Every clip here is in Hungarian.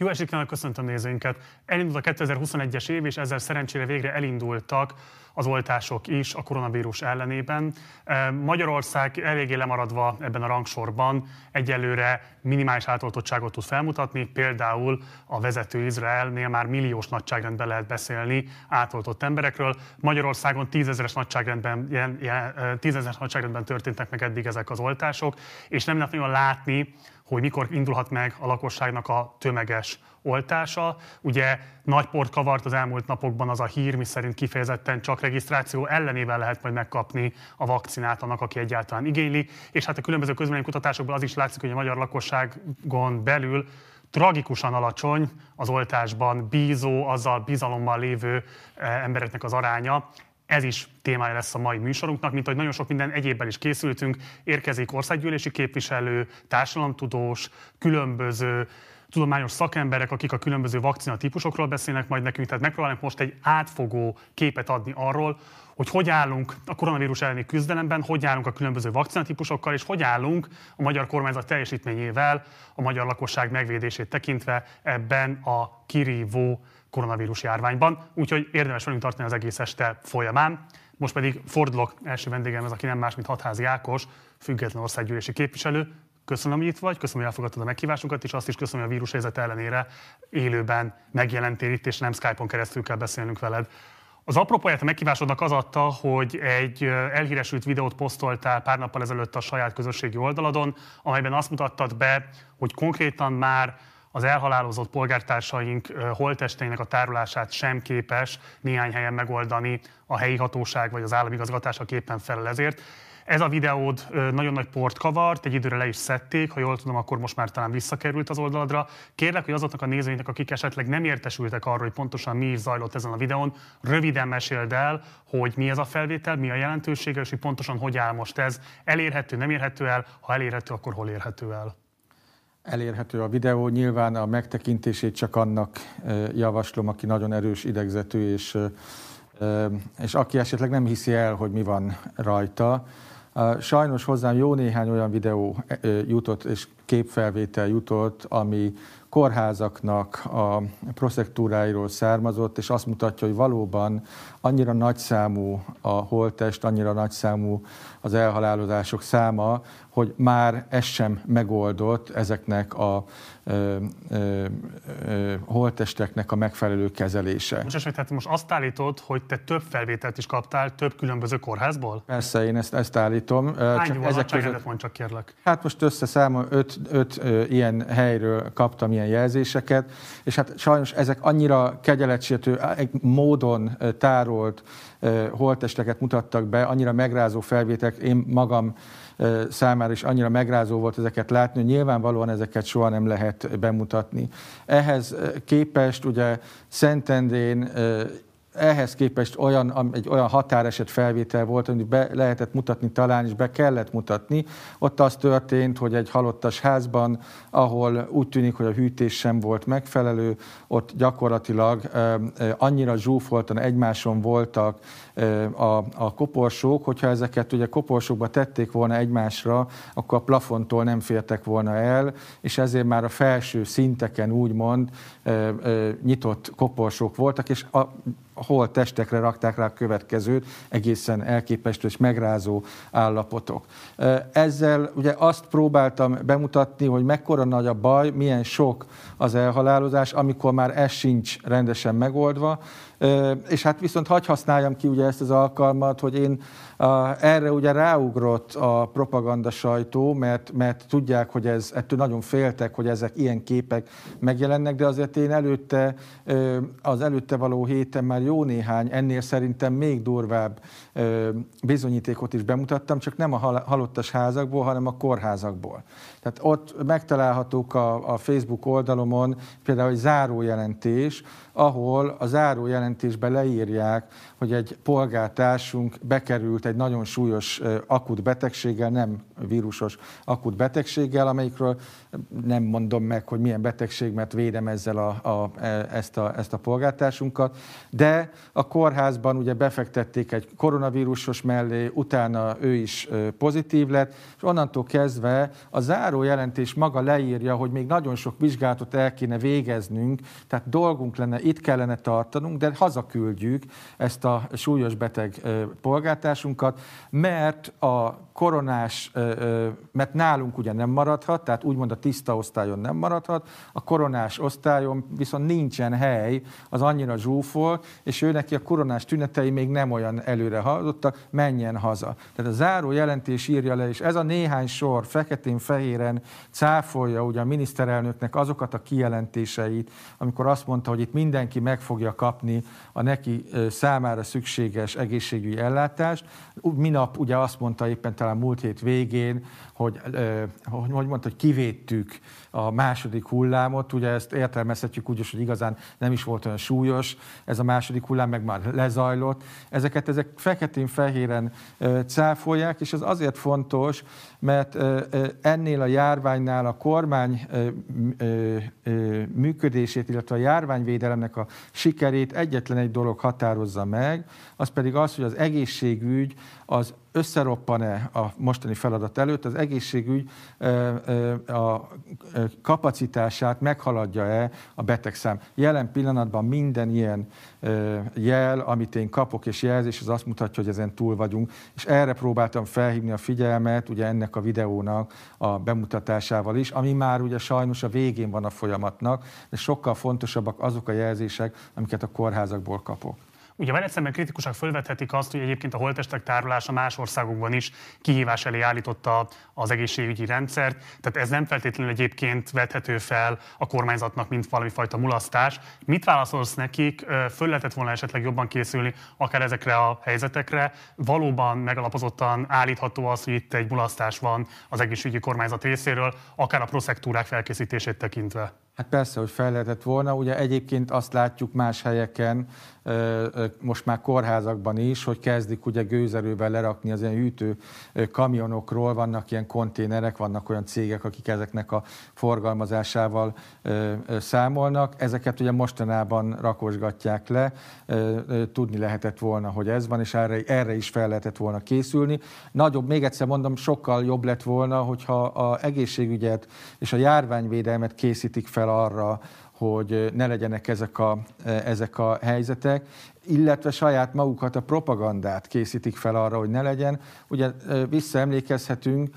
Jó esik kívánok, köszöntöm nézőinket! Elindult a 2021-es év, és ezzel szerencsére végre elindultak az oltások is a koronavírus ellenében. Magyarország eléggé lemaradva ebben a rangsorban egyelőre minimális átoltottságot tud felmutatni, például a vezető Izraelnél már milliós nagyságrendben lehet beszélni átoltott emberekről. Magyarországon tízezeres nagyságrendben, tízezeres nagyságrendben történtek meg eddig ezek az oltások, és nem lehet nagyon látni, hogy mikor indulhat meg a lakosságnak a tömeges oltása. Ugye nagy port kavart az elmúlt napokban az a hír, mi szerint kifejezetten csak regisztráció ellenével lehet majd megkapni a vakcinát annak, aki egyáltalán igényli. És hát a különböző kutatásokból az is látszik, hogy a magyar lakosságon belül tragikusan alacsony az oltásban bízó, azzal bizalommal lévő eh, embereknek az aránya. Ez is témája lesz a mai műsorunknak, mint hogy nagyon sok minden egyébben is készültünk. Érkezik országgyűlési képviselő, társadalomtudós, különböző tudományos szakemberek, akik a különböző vakcina típusokról beszélnek majd nekünk, tehát megpróbálunk most egy átfogó képet adni arról, hogy hogy állunk a koronavírus elleni küzdelemben, hogy állunk a különböző vakcinatípusokkal, és hogy állunk a magyar kormányzat teljesítményével a magyar lakosság megvédését tekintve ebben a kirívó koronavírus járványban. Úgyhogy érdemes velünk tartani az egész este folyamán. Most pedig fordulok első vendégemhez, aki nem más, mint Hatházi Ákos, független országgyűlési képviselő. Köszönöm, hogy itt vagy, köszönöm, hogy elfogadtad a meghívásunkat, és azt is köszönöm, hogy a vírus helyzet ellenére élőben megjelentél itt, és nem Skype-on keresztül kell beszélnünk veled. Az apropóját a meghívásodnak az adta, hogy egy elhíresült videót posztoltál pár nappal ezelőtt a saját közösségi oldaladon, amelyben azt mutattad be, hogy konkrétan már az elhalálozott polgártársaink holtesteinek a tárolását sem képes néhány helyen megoldani a helyi hatóság vagy az állami igazgatás, aki éppen felel ezért. Ez a videód nagyon nagy port kavart, egy időre le is szedték, ha jól tudom, akkor most már talán visszakerült az oldaladra. Kérlek, hogy azoknak a nézőinknek, akik esetleg nem értesültek arról, hogy pontosan mi is zajlott ezen a videón, röviden meséld el, hogy mi ez a felvétel, mi a jelentősége, és hogy pontosan hogy áll most ez. Elérhető, nem érhető el, ha elérhető, akkor hol érhető el? Elérhető a videó, nyilván a megtekintését csak annak javaslom, aki nagyon erős idegzetű, és, és aki esetleg nem hiszi el, hogy mi van rajta. Sajnos hozzám jó néhány olyan videó jutott, és képfelvétel jutott, ami kórházaknak a proszektúráiról származott, és azt mutatja, hogy valóban annyira nagyszámú a holttest, annyira nagyszámú az elhalálozások száma, hogy már ez sem megoldott ezeknek a holttesteknek a megfelelő kezelése. Most esetleg tehát most azt állítod, hogy te több felvételt is kaptál több különböző kórházból? Persze, én ezt, ezt állítom. Hány csak ezek között... mond csak kérlek. Hát most összeszámol öt, öt ö, ilyen helyről kaptam ilyen jelzéseket, és hát sajnos ezek annyira kegyeletsértő módon tárolt ö, holttesteket mutattak be, annyira megrázó felvételek, én magam számára is annyira megrázó volt ezeket látni, hogy nyilvánvalóan ezeket soha nem lehet bemutatni. Ehhez képest ugye Szentendrén ehhez képest olyan, egy olyan határeset felvétel volt, amit be lehetett mutatni talán, és be kellett mutatni. Ott az történt, hogy egy halottas házban, ahol úgy tűnik, hogy a hűtés sem volt megfelelő, ott gyakorlatilag annyira zsúfoltan egymáson voltak a, a koporsók, hogyha ezeket ugye koporsókba tették volna egymásra, akkor a plafontól nem fértek volna el, és ezért már a felső szinteken úgymond nyitott koporsók voltak, és a, hol testekre rakták rá a következőt, egészen elképesztő és megrázó állapotok. Ezzel ugye azt próbáltam bemutatni, hogy mekkora nagy a baj, milyen sok az elhalálozás, amikor már ez sincs rendesen megoldva, és hát viszont hagy használjam ki ugye ezt az alkalmat, hogy én erre ugye ráugrott a propaganda sajtó, mert, mert tudják, hogy ez, ettől nagyon féltek, hogy ezek ilyen képek megjelennek, de azért én előtte, az előtte való héten már jó néhány, ennél szerintem még durvább bizonyítékot is bemutattam, csak nem a halottas házakból, hanem a kórházakból. Tehát ott megtalálhatók a, a Facebook oldalomon például egy zárójelentés, ahol a zárójelentésbe leírják, hogy egy polgártársunk bekerült egy nagyon súlyos akut betegséggel, nem vírusos akut betegséggel, amelyikről nem mondom meg, hogy milyen betegség, mert védem ezzel a, a, e, ezt, a, ezt a polgártársunkat, de a kórházban ugye befektették egy koronavírusos mellé, utána ő is pozitív lett, és onnantól kezdve a záró jelentés maga leírja, hogy még nagyon sok vizsgálatot el kéne végeznünk, tehát dolgunk lenne, itt kellene tartanunk, de hazaküldjük ezt a súlyos beteg polgártársunkat, mert a koronás, mert nálunk ugye nem maradhat, tehát úgymond a tiszta osztályon nem maradhat, a koronás osztályon viszont nincsen hely, az annyira zsúfol, és ő neki a koronás tünetei még nem olyan előre haladottak, menjen haza. Tehát a záró jelentés írja le, és ez a néhány sor feketén-fehéren cáfolja ugye a miniszterelnöknek azokat a kijelentéseit, amikor azt mondta, hogy itt mindenki meg fogja kapni a neki számára szükséges egészségügyi ellátást. Minap ugye azt mondta éppen talán múlt hét végén, hogy, hogy mondta, hogy kivédtük a második hullámot. Ugye ezt értelmezhetjük úgy hogy igazán nem is volt olyan súlyos, ez a második hullám meg már lezajlott. Ezeket ezek feketén-fehéren cáfolják, és ez azért fontos, mert ennél a járványnál a kormány működését, illetve a járványvédelemnek a sikerét egyetlen egy dolog határozza meg, az pedig az, hogy az egészségügy az összeroppan-e a mostani feladat előtt, az egészségügy a kapacitását meghaladja-e a betegszám. Jelen pillanatban minden ilyen jel, amit én kapok és jelzés, az azt mutatja, hogy ezen túl vagyunk, és erre próbáltam felhívni a figyelmet, ugye ennek a videónak a bemutatásával is, ami már ugye sajnos a végén van a folyamatnak, de sokkal fontosabbak azok a jelzések, amiket a kórházakból kapok. Ugye veled szemben kritikusak fölvethetik azt, hogy egyébként a holtestek tárolása más országokban is kihívás elé állította az egészségügyi rendszert, tehát ez nem feltétlenül egyébként vethető fel a kormányzatnak, mint valami fajta mulasztás. Mit válaszolsz nekik? Föl lehetett volna esetleg jobban készülni akár ezekre a helyzetekre? Valóban megalapozottan állítható az, hogy itt egy mulasztás van az egészségügyi kormányzat részéről, akár a proszektúrák felkészítését tekintve? Hát persze, hogy fel lehetett volna. Ugye egyébként azt látjuk más helyeken, most már kórházakban is, hogy kezdik ugye gőzerővel lerakni az ilyen hűtő kamionokról, vannak ilyen konténerek, vannak olyan cégek, akik ezeknek a forgalmazásával számolnak. Ezeket ugye mostanában rakosgatják le, tudni lehetett volna, hogy ez van, és erre, erre is fel lehetett volna készülni. Nagyobb, még egyszer mondom, sokkal jobb lett volna, hogyha a egészségügyet és a járványvédelmet készítik fel arra, hogy ne legyenek ezek a, ezek a helyzetek, illetve saját magukat a propagandát készítik fel arra, hogy ne legyen. Ugye visszaemlékezhetünk,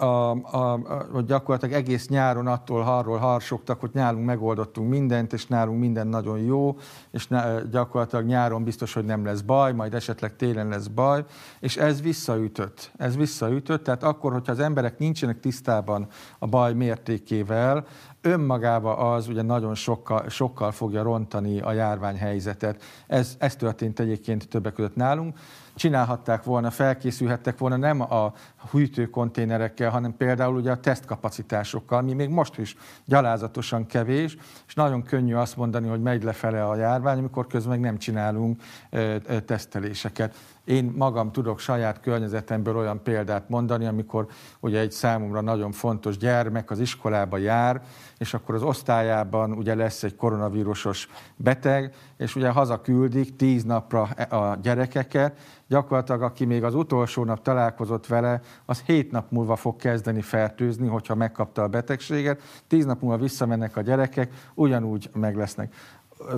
a, a, a, gyakorlatilag egész nyáron attól arról harsogtak, hogy nálunk megoldottunk mindent, és nálunk minden nagyon jó, és gyakorlatilag nyáron biztos, hogy nem lesz baj, majd esetleg télen lesz baj, és ez visszaütött. Ez visszaütött, tehát akkor, hogyha az emberek nincsenek tisztában a baj mértékével, önmagában az ugye nagyon sokkal, sokkal fogja rontani a járványhelyzetet. Ez, ez történt egyébként többek között nálunk csinálhatták volna, felkészülhettek volna nem a hűtőkonténerekkel, hanem például ugye a tesztkapacitásokkal, ami még most is gyalázatosan kevés, és nagyon könnyű azt mondani, hogy megy lefele a járvány, amikor közben meg nem csinálunk ö, ö, teszteléseket. Én magam tudok saját környezetemből olyan példát mondani, amikor ugye egy számomra nagyon fontos gyermek az iskolába jár, és akkor az osztályában ugye lesz egy koronavírusos beteg, és ugye hazaküldik tíz napra a gyerekeket, gyakorlatilag aki még az utolsó nap találkozott vele, az hét nap múlva fog kezdeni fertőzni, hogyha megkapta a betegséget, tíz nap múlva visszamennek a gyerekek, ugyanúgy meg lesznek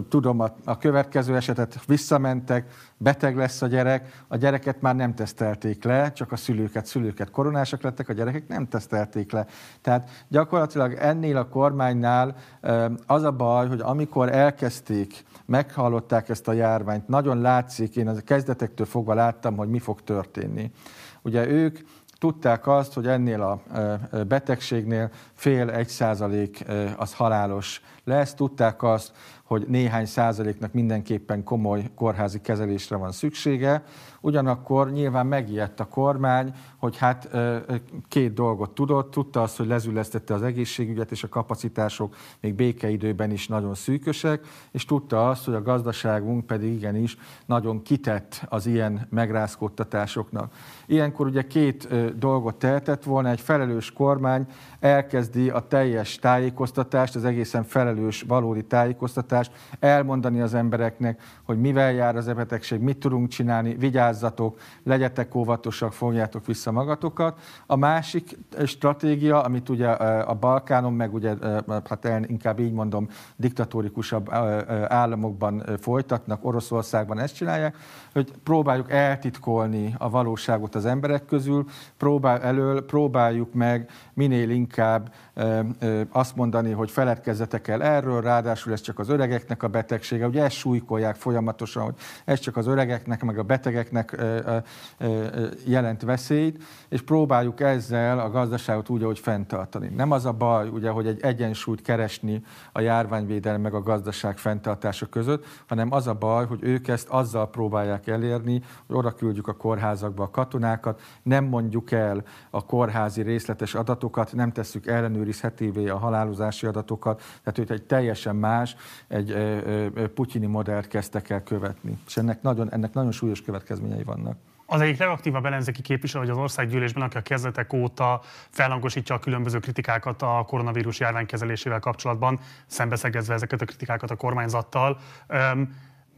tudom, a, a következő esetet visszamentek, beteg lesz a gyerek, a gyereket már nem tesztelték le, csak a szülőket, szülőket koronásak lettek, a gyerekek nem tesztelték le. Tehát gyakorlatilag ennél a kormánynál az a baj, hogy amikor elkezdték, meghallották ezt a járványt, nagyon látszik, én a kezdetektől fogva láttam, hogy mi fog történni. Ugye ők tudták azt, hogy ennél a betegségnél fél egy százalék az halálos lesz, tudták azt, hogy néhány százaléknak mindenképpen komoly kórházi kezelésre van szüksége. Ugyanakkor nyilván megijedt a kormány, hogy hát két dolgot tudott. Tudta azt, hogy lezülesztette az egészségügyet, és a kapacitások még békeidőben is nagyon szűkösek, és tudta azt, hogy a gazdaságunk pedig igenis nagyon kitett az ilyen megrázkódtatásoknak. Ilyenkor ugye két dolgot tehetett volna, egy felelős kormány elkezdi a teljes tájékoztatást, az egészen felelős valódi tájékoztatást, elmondani az embereknek, hogy mivel jár az a betegség, mit tudunk csinálni, vigyázzatok, legyetek óvatosak, fogjátok vissza magatokat. A másik stratégia, amit ugye a Balkánon, meg ugye, hát inkább így mondom, diktatórikusabb államokban folytatnak, Oroszországban ezt csinálják, hogy próbáljuk eltitkolni a valóságot az emberek közül, próbál elől, próbáljuk meg minél inkább azt mondani, hogy feledkezzetek el erről, ráadásul ez csak az öregeknek a betegsége. Ugye ezt súlykolják folyamatosan, hogy ez csak az öregeknek, meg a betegeknek jelent veszélyt, és próbáljuk ezzel a gazdaságot úgy, ahogy fenntartani. Nem az a baj, ugye, hogy egy egyensúlyt keresni a járványvédelem meg a gazdaság fenntartása között, hanem az a baj, hogy ők ezt azzal próbálják elérni, hogy oda küldjük a kórházakba a katonákat, nem mondjuk el a kórházi részletes adatokat, nem tesszük ellenőrizhetővé a halálozási adatokat, tehát hogy egy teljesen más, egy putyini modellt kezdtek el követni. És ennek nagyon, ennek nagyon súlyos következményei vannak. Az egyik legaktívabb ellenzéki képviselő, hogy az országgyűlésben, aki a kezdetek óta felhangosítja a különböző kritikákat a koronavírus járvány kezelésével kapcsolatban, szembeszegezve ezeket a kritikákat a kormányzattal.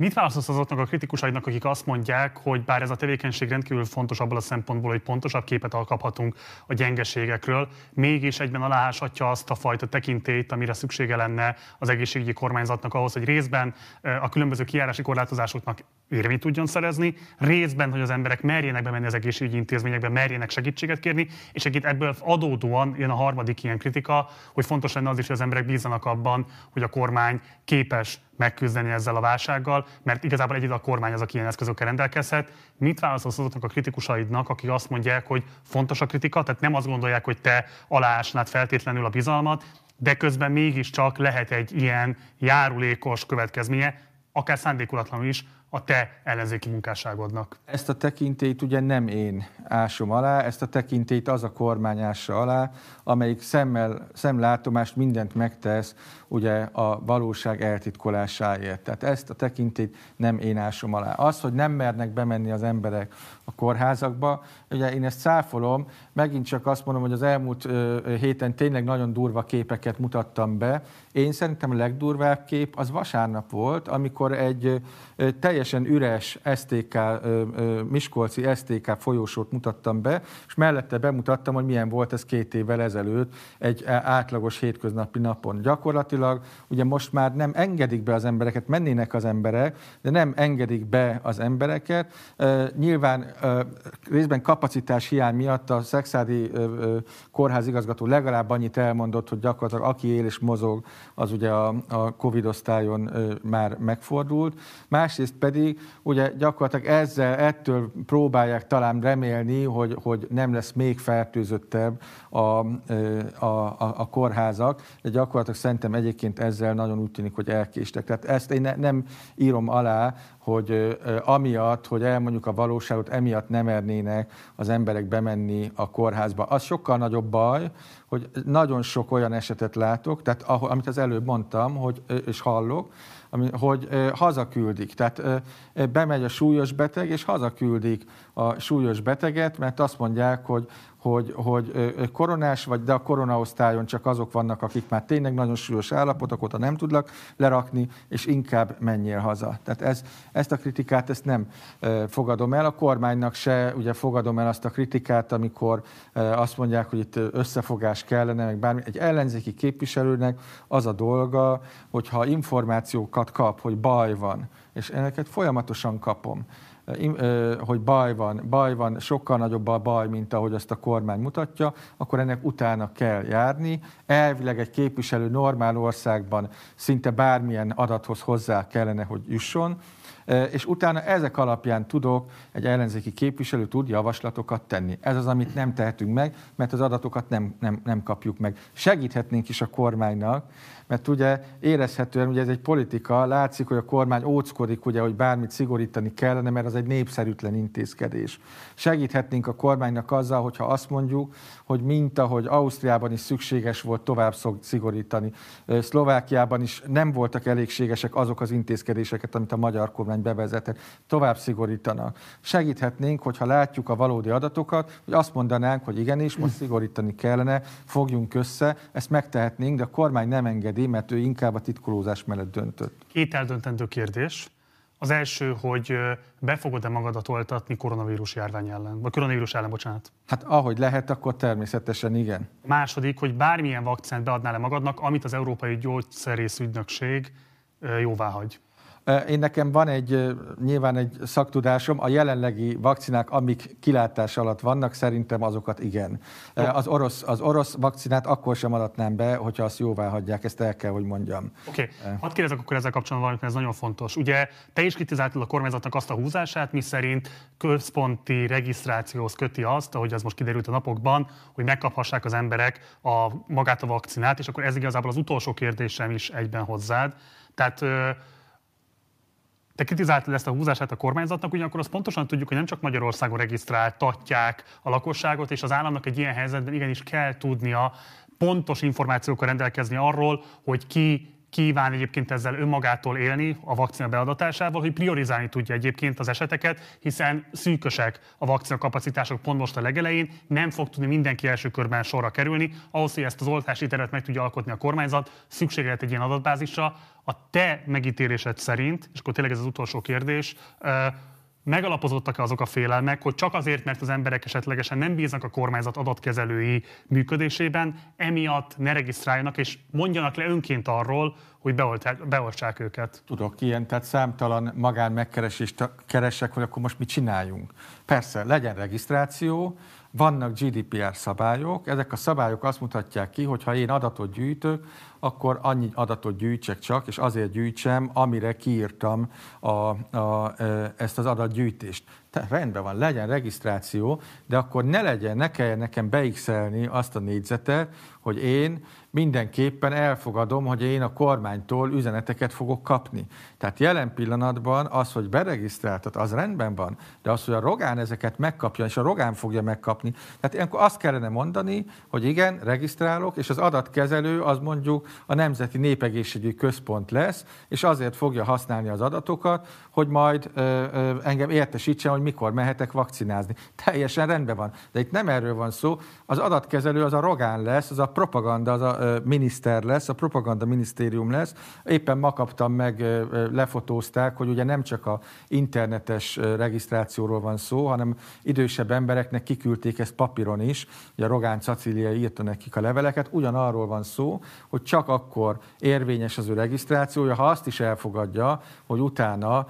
Mit válaszolsz azoknak a kritikusaidnak, akik azt mondják, hogy bár ez a tevékenység rendkívül fontos abból a szempontból, hogy pontosabb képet alkaphatunk a gyengeségekről, mégis egyben aláásatja azt a fajta tekintélyt, amire szüksége lenne az egészségügyi kormányzatnak ahhoz, hogy részben a különböző kiárási korlátozásoknak érvényt tudjon szerezni, részben, hogy az emberek merjenek bemenni az egészségügyi intézményekbe, merjenek segítséget kérni, és egyébként ebből adódóan jön a harmadik ilyen kritika, hogy fontos lenne az is, hogy az emberek bízzanak abban, hogy a kormány képes megküzdeni ezzel a válsággal, mert igazából egyedül a kormány az, aki ilyen eszközökkel rendelkezhet. Mit válaszolsz azoknak a kritikusaidnak, akik azt mondják, hogy fontos a kritika, tehát nem azt gondolják, hogy te aláásnád feltétlenül a bizalmat, de közben mégiscsak lehet egy ilyen járulékos következménye, akár szándékolatlanul is, a te ellenzéki munkásságodnak. Ezt a tekintélyt ugye nem én ásom alá, ezt a tekintélyt az a kormány ássa alá, amelyik szemmel, szemlátomást mindent megtesz ugye a valóság eltitkolásáért. Tehát ezt a tekintélyt nem én ásom alá. Az, hogy nem mernek bemenni az emberek a kórházakba, ugye én ezt száfolom, megint csak azt mondom, hogy az elmúlt héten tényleg nagyon durva képeket mutattam be. Én szerintem a legdurvább kép az vasárnap volt, amikor egy teljesen üres STK, Miskolci STK folyósót mutattam be, és mellette bemutattam, hogy milyen volt ez két évvel ezelőtt egy átlagos hétköznapi napon. Gyakorlatilag ugye most már nem engedik be az embereket, mennének az emberek, de nem engedik be az embereket. Nyilván részben kapacitás hiány miatt a Szexádi kórház igazgató legalább annyit elmondott, hogy gyakorlatilag aki él és mozog, az ugye a, Covid osztályon már megfordult. Másrészt pedig ugye gyakorlatilag ezzel, ettől próbálják talán remélni, hogy, hogy nem lesz még fertőzöttebb a, a, a, a kórházak, de gyakorlatilag szerintem egyébként ezzel nagyon úgy tűnik, hogy elkéstek. Tehát ezt én ne, nem írom alá, hogy amiatt, hogy elmondjuk a valóságot, emiatt nem mernének az emberek bemenni a kórházba. Az sokkal nagyobb baj, hogy nagyon sok olyan esetet látok, tehát amit az előbb mondtam, hogy, és hallok, hogy hazaküldik. Tehát bemegy a súlyos beteg, és hazaküldik a súlyos beteget, mert azt mondják, hogy hogy, hogy koronás vagy, de a koronaosztályon csak azok vannak, akik már tényleg nagyon súlyos állapotok, oda nem tudlak lerakni, és inkább menjél haza. Tehát ez, ezt a kritikát ezt nem fogadom el. A kormánynak se ugye fogadom el azt a kritikát, amikor azt mondják, hogy itt összefogás kellene, meg bármi. Egy ellenzéki képviselőnek az a dolga, hogyha információkat kap, hogy baj van, és ennek folyamatosan kapom, hogy baj van, baj van, sokkal nagyobb a baj, mint ahogy azt a kormány mutatja, akkor ennek utána kell járni. Elvileg egy képviselő normál országban szinte bármilyen adathoz hozzá kellene, hogy jusson, és utána ezek alapján tudok, egy ellenzéki képviselő tud javaslatokat tenni. Ez az, amit nem tehetünk meg, mert az adatokat nem, nem, nem kapjuk meg. Segíthetnénk is a kormánynak, mert ugye érezhetően, ugye ez egy politika, látszik, hogy a kormány óckodik, ugye, hogy bármit szigorítani kellene, mert az egy népszerűtlen intézkedés. Segíthetnénk a kormánynak azzal, hogyha azt mondjuk, hogy mint ahogy Ausztriában is szükséges volt tovább szigorítani, Szlovákiában is nem voltak elégségesek azok az intézkedéseket, amit a magyar kormány bevezetett, tovább szigorítanak. Segíthetnénk, hogyha látjuk a valódi adatokat, hogy azt mondanánk, hogy igenis, most szigorítani kellene, fogjunk össze, ezt megtehetnénk, de a kormány nem engedi, mert ő inkább a titkolózás mellett döntött. Két eldöntendő kérdés. Az első, hogy be fogod-e magadat oltatni koronavírus járvány ellen, vagy koronavírus ellen, bocsánat. Hát ahogy lehet, akkor természetesen igen. A második, hogy bármilyen vakcint beadnál-e magadnak, amit az Európai Gyógyszerész Ügynökség jóvá hagy. Én nekem van egy, nyilván egy szaktudásom, a jelenlegi vakcinák, amik kilátás alatt vannak, szerintem azokat igen. Az orosz, az orosz vakcinát akkor sem adatnám be, hogyha azt jóvá hagyják, ezt el kell, hogy mondjam. Oké, okay. hadd kérdezek akkor ezzel kapcsolatban valamit, mert ez nagyon fontos. Ugye te is kritizáltad a kormányzatnak azt a húzását, mi szerint központi regisztrációhoz köti azt, ahogy ez most kiderült a napokban, hogy megkaphassák az emberek a, magát a vakcinát, és akkor ez igazából az utolsó kérdésem is egyben hozzád. Tehát te kritizáltad ezt a húzását a kormányzatnak, ugyanakkor azt pontosan tudjuk, hogy nem csak Magyarországon regisztráltatják a lakosságot, és az államnak egy ilyen helyzetben igenis kell tudnia pontos információkkal rendelkezni arról, hogy ki kíván egyébként ezzel önmagától élni a vakcina beadatásával, hogy priorizálni tudja egyébként az eseteket, hiszen szűkösek a vakcina kapacitások pont most a legelején, nem fog tudni mindenki első körben sorra kerülni. Ahhoz, hogy ezt az oltási tervet meg tudja alkotni a kormányzat, szükség lehet egy ilyen adatbázisra. A te megítélésed szerint, és akkor tényleg ez az utolsó kérdés, megalapozottak-e azok a félelmek, hogy csak azért, mert az emberek esetlegesen nem bíznak a kormányzat adatkezelői működésében, emiatt ne regisztráljanak, és mondjanak le önként arról, hogy beoltsák őket. Tudok ilyen, tehát számtalan magán megkeresést keresek, hogy akkor most mit csináljunk. Persze, legyen regisztráció, vannak GDPR szabályok, ezek a szabályok azt mutatják ki, hogy ha én adatot gyűjtök, akkor annyi adatot gyűjtsek csak, és azért gyűjtsem, amire kiírtam a, a, ezt az adatgyűjtést. Tehát rendben van, legyen regisztráció, de akkor ne legyen, ne kelljen nekem beixelni azt a négyzetet, hogy én mindenképpen elfogadom, hogy én a kormánytól üzeneteket fogok kapni. Tehát jelen pillanatban az, hogy beregisztráltat, az rendben van, de az, hogy a Rogán ezeket megkapja, és a Rogán fogja megkapni. Tehát ilyenkor azt kellene mondani, hogy igen, regisztrálok, és az adatkezelő az mondjuk a Nemzeti Népegészségügyi Központ lesz, és azért fogja használni az adatokat, hogy majd ö, ö, engem értesítsen, hogy mikor mehetek vakcinázni. Teljesen rendben van. De itt nem erről van szó. Az adatkezelő az a Rogán lesz, az a propaganda, az a miniszter lesz, a propaganda minisztérium lesz. Éppen ma kaptam meg, lefotózták, hogy ugye nem csak a internetes regisztrációról van szó, hanem idősebb embereknek kiküldték ezt papíron is. Ugye Rogán Cacília írta nekik a leveleket. Ugyanarról van szó, hogy csak akkor érvényes az ő regisztrációja, ha azt is elfogadja, hogy utána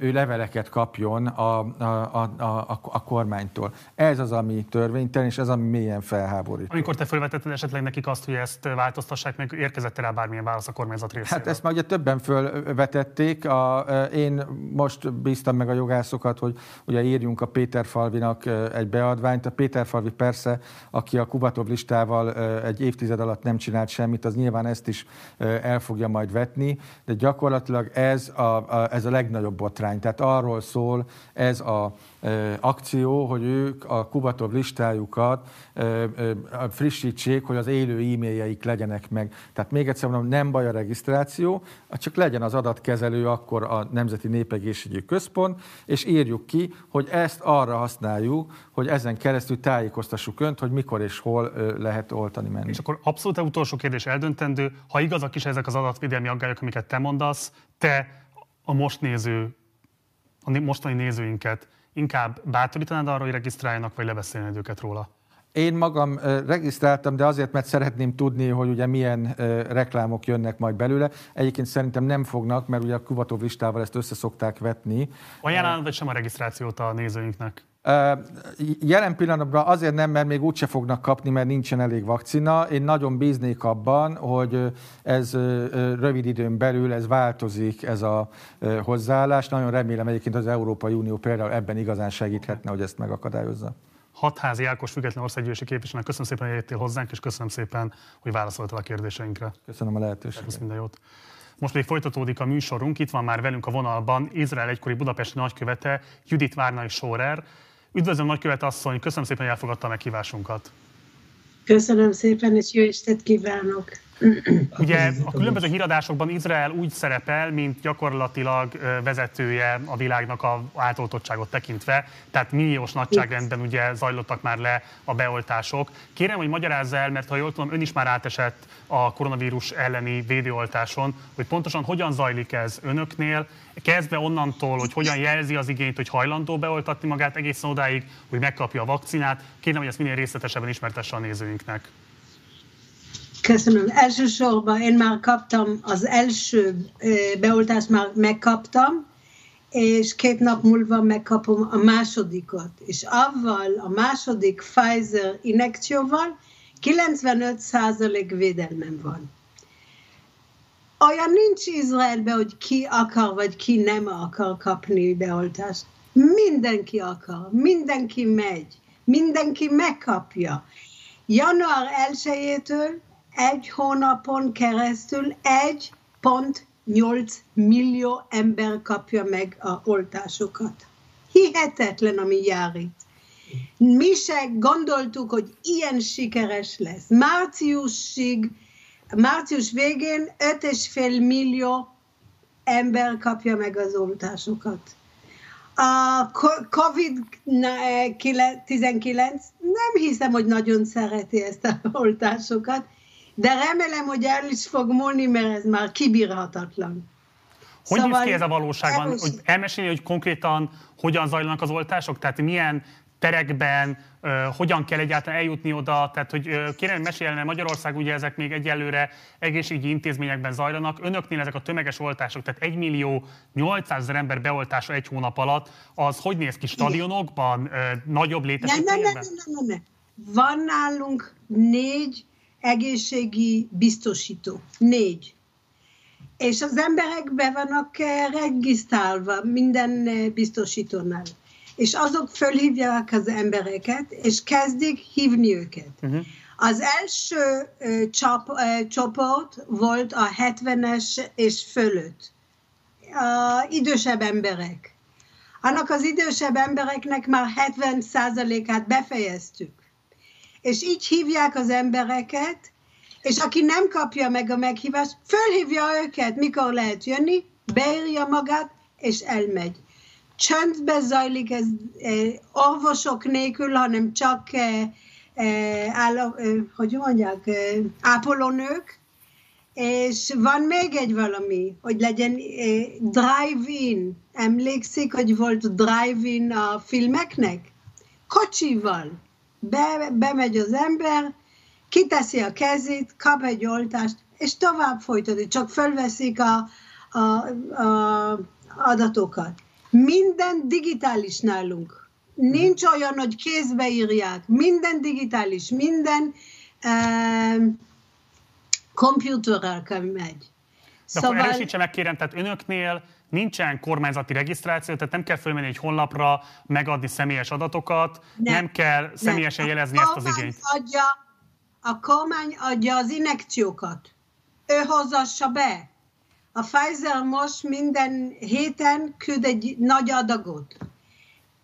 ő leveleket kapjon a, a, a, a, a kormánytól. Ez az, ami törvénytelen, és ez, ami mélyen felháborít. Amikor te felvetetted esetleg nekik azt, hogy ezt változtassák meg, érkezett rá bármilyen válasz a kormányzat részéről? Hát ezt már ugye többen fölvetették. A, én most bíztam meg a jogászokat, hogy ugye írjunk a Péter Falvinak egy beadványt. A Péter Falvi persze, aki a Kubatov listával egy évtized alatt nem csinált semmit, az nyilván ezt is el fogja majd vetni, de gyakorlatilag ez a, a, ez a legnagyobb botrány. Tehát arról szól ez a akció, hogy ők a Kubatov listájukat frissítsék, hogy az élő e-mailjeik legyenek meg. Tehát még egyszer mondom, nem baj a regisztráció, csak legyen az adatkezelő akkor a Nemzeti Népegészségügyi Központ, és írjuk ki, hogy ezt arra használjuk, hogy ezen keresztül tájékoztassuk önt, hogy mikor és hol lehet oltani menni. És akkor abszolút utolsó kérdés eldöntendő, ha igazak is ezek az adatvédelmi aggályok, amiket te mondasz, te a most néző, a mostani nézőinket inkább bátorítanád arra, hogy regisztráljanak, vagy lebeszélnéd őket róla? Én magam regisztráltam, de azért, mert szeretném tudni, hogy ugye milyen reklámok jönnek majd belőle. Egyébként szerintem nem fognak, mert ugye a Kubatov listával ezt össze szokták vetni. Ajánlod, vagy sem a regisztrációt a nézőinknek? Jelen pillanatban azért nem, mert még úgyse fognak kapni, mert nincsen elég vakcina. Én nagyon bíznék abban, hogy ez rövid időn belül ez változik, ez a hozzáállás. Nagyon remélem egyébként az Európai Unió például ebben igazán segíthetne, hogy ezt megakadályozza. Hatházi Ákos független országgyűlési képviselőnek köszönöm szépen, hogy jöttél hozzánk, és köszönöm szépen, hogy válaszoltál a kérdéseinkre. Köszönöm a lehetőséget. Köszönöm minden jót. Most még folytatódik a műsorunk, itt van már velünk a vonalban Izrael egykori budapesti nagykövete Judit Várnai Sorer. Üdvözlöm, nagykövet asszony, köszönöm szépen, hogy elfogadta a meghívásunkat. Köszönöm szépen, és jó estét kívánok! Ugye a különböző híradásokban Izrael úgy szerepel, mint gyakorlatilag vezetője a világnak a átoltottságot tekintve, tehát milliós nagyságrendben ugye zajlottak már le a beoltások. Kérem, hogy magyarázza el, mert ha jól tudom, ön is már átesett a koronavírus elleni védőoltáson, hogy pontosan hogyan zajlik ez önöknél, kezdve onnantól, hogy hogyan jelzi az igényt, hogy hajlandó beoltatni magát egészen odáig, hogy megkapja a vakcinát. Kérem, hogy ezt minél részletesebben ismertesse a nézőinknek. Köszönöm. Elsősorban én már kaptam az első beoltást, már megkaptam, és két nap múlva megkapom a másodikat. És avval, a második Pfizer injekcióval 95% védelmem van. Olyan nincs Izraelben, hogy ki akar, vagy ki nem akar kapni beoltást. Mindenki akar, mindenki megy, mindenki megkapja. Január 1-től egy hónapon keresztül 1,8 millió ember kapja meg a oltásokat. Hihetetlen, ami jár itt. Mi se gondoltuk, hogy ilyen sikeres lesz. Márciusig, március végén 5,5 millió ember kapja meg az oltásokat. A COVID-19 nem hiszem, hogy nagyon szereti ezt a oltásokat, de remélem, hogy el is fog múlni, mert ez már kibírhatatlan. Hogy szóval néz ki ez a valóságban? Erős... Hogy elmesélni, hogy konkrétan hogyan zajlanak az oltások? Tehát milyen terekben, uh, hogyan kell egyáltalán eljutni oda, tehát hogy uh, kérem, mesélne Magyarország, ugye ezek még egyelőre egészségügyi intézményekben zajlanak, önöknél ezek a tömeges oltások, tehát 1 millió 800 ezer ember beoltása egy hónap alatt, az hogy néz ki stadionokban, uh, nagyobb létesítményekben? Nem, nem, nem, nem, nem, nem. Van nálunk négy egészségi biztosító. Négy. És az emberek be vannak eh, regisztrálva minden eh, biztosítónál. És azok fölhívják az embereket, és kezdik hívni őket. Uh-huh. Az első uh, csop, uh, csoport volt a 70-es és fölött. A idősebb emberek. Annak az idősebb embereknek már 70%-át befejeztük és így hívják az embereket, és aki nem kapja meg a meghívást, fölhívja őket, mikor lehet jönni, beírja magát, és elmegy. Csöndbe zajlik ez eh, orvosok nélkül, hanem csak eh, eh, áll, eh, hogy mondják, eh, ápolónők, és van még egy valami, hogy legyen eh, drive-in. Emlékszik, hogy volt drive-in a filmeknek? Kocsival be, bemegy az ember, kiteszi a kezét, kap egy oltást, és tovább folytatódik, csak fölveszik a, a, a adatokat. Minden digitális nálunk. Nincs olyan, hogy kézbe írják. Minden digitális, minden uh, komputerrel megy. De szóval... akkor erősítse meg kérem, tehát önöknél nincsen kormányzati regisztráció, tehát nem kell fölmenni egy honlapra, megadni személyes adatokat, nem, nem kell személyesen nem. jelezni ezt az igényt. Adja, a kormány adja az injekciókat. Ő hozassa be. A Pfizer most minden héten küld egy nagy adagot.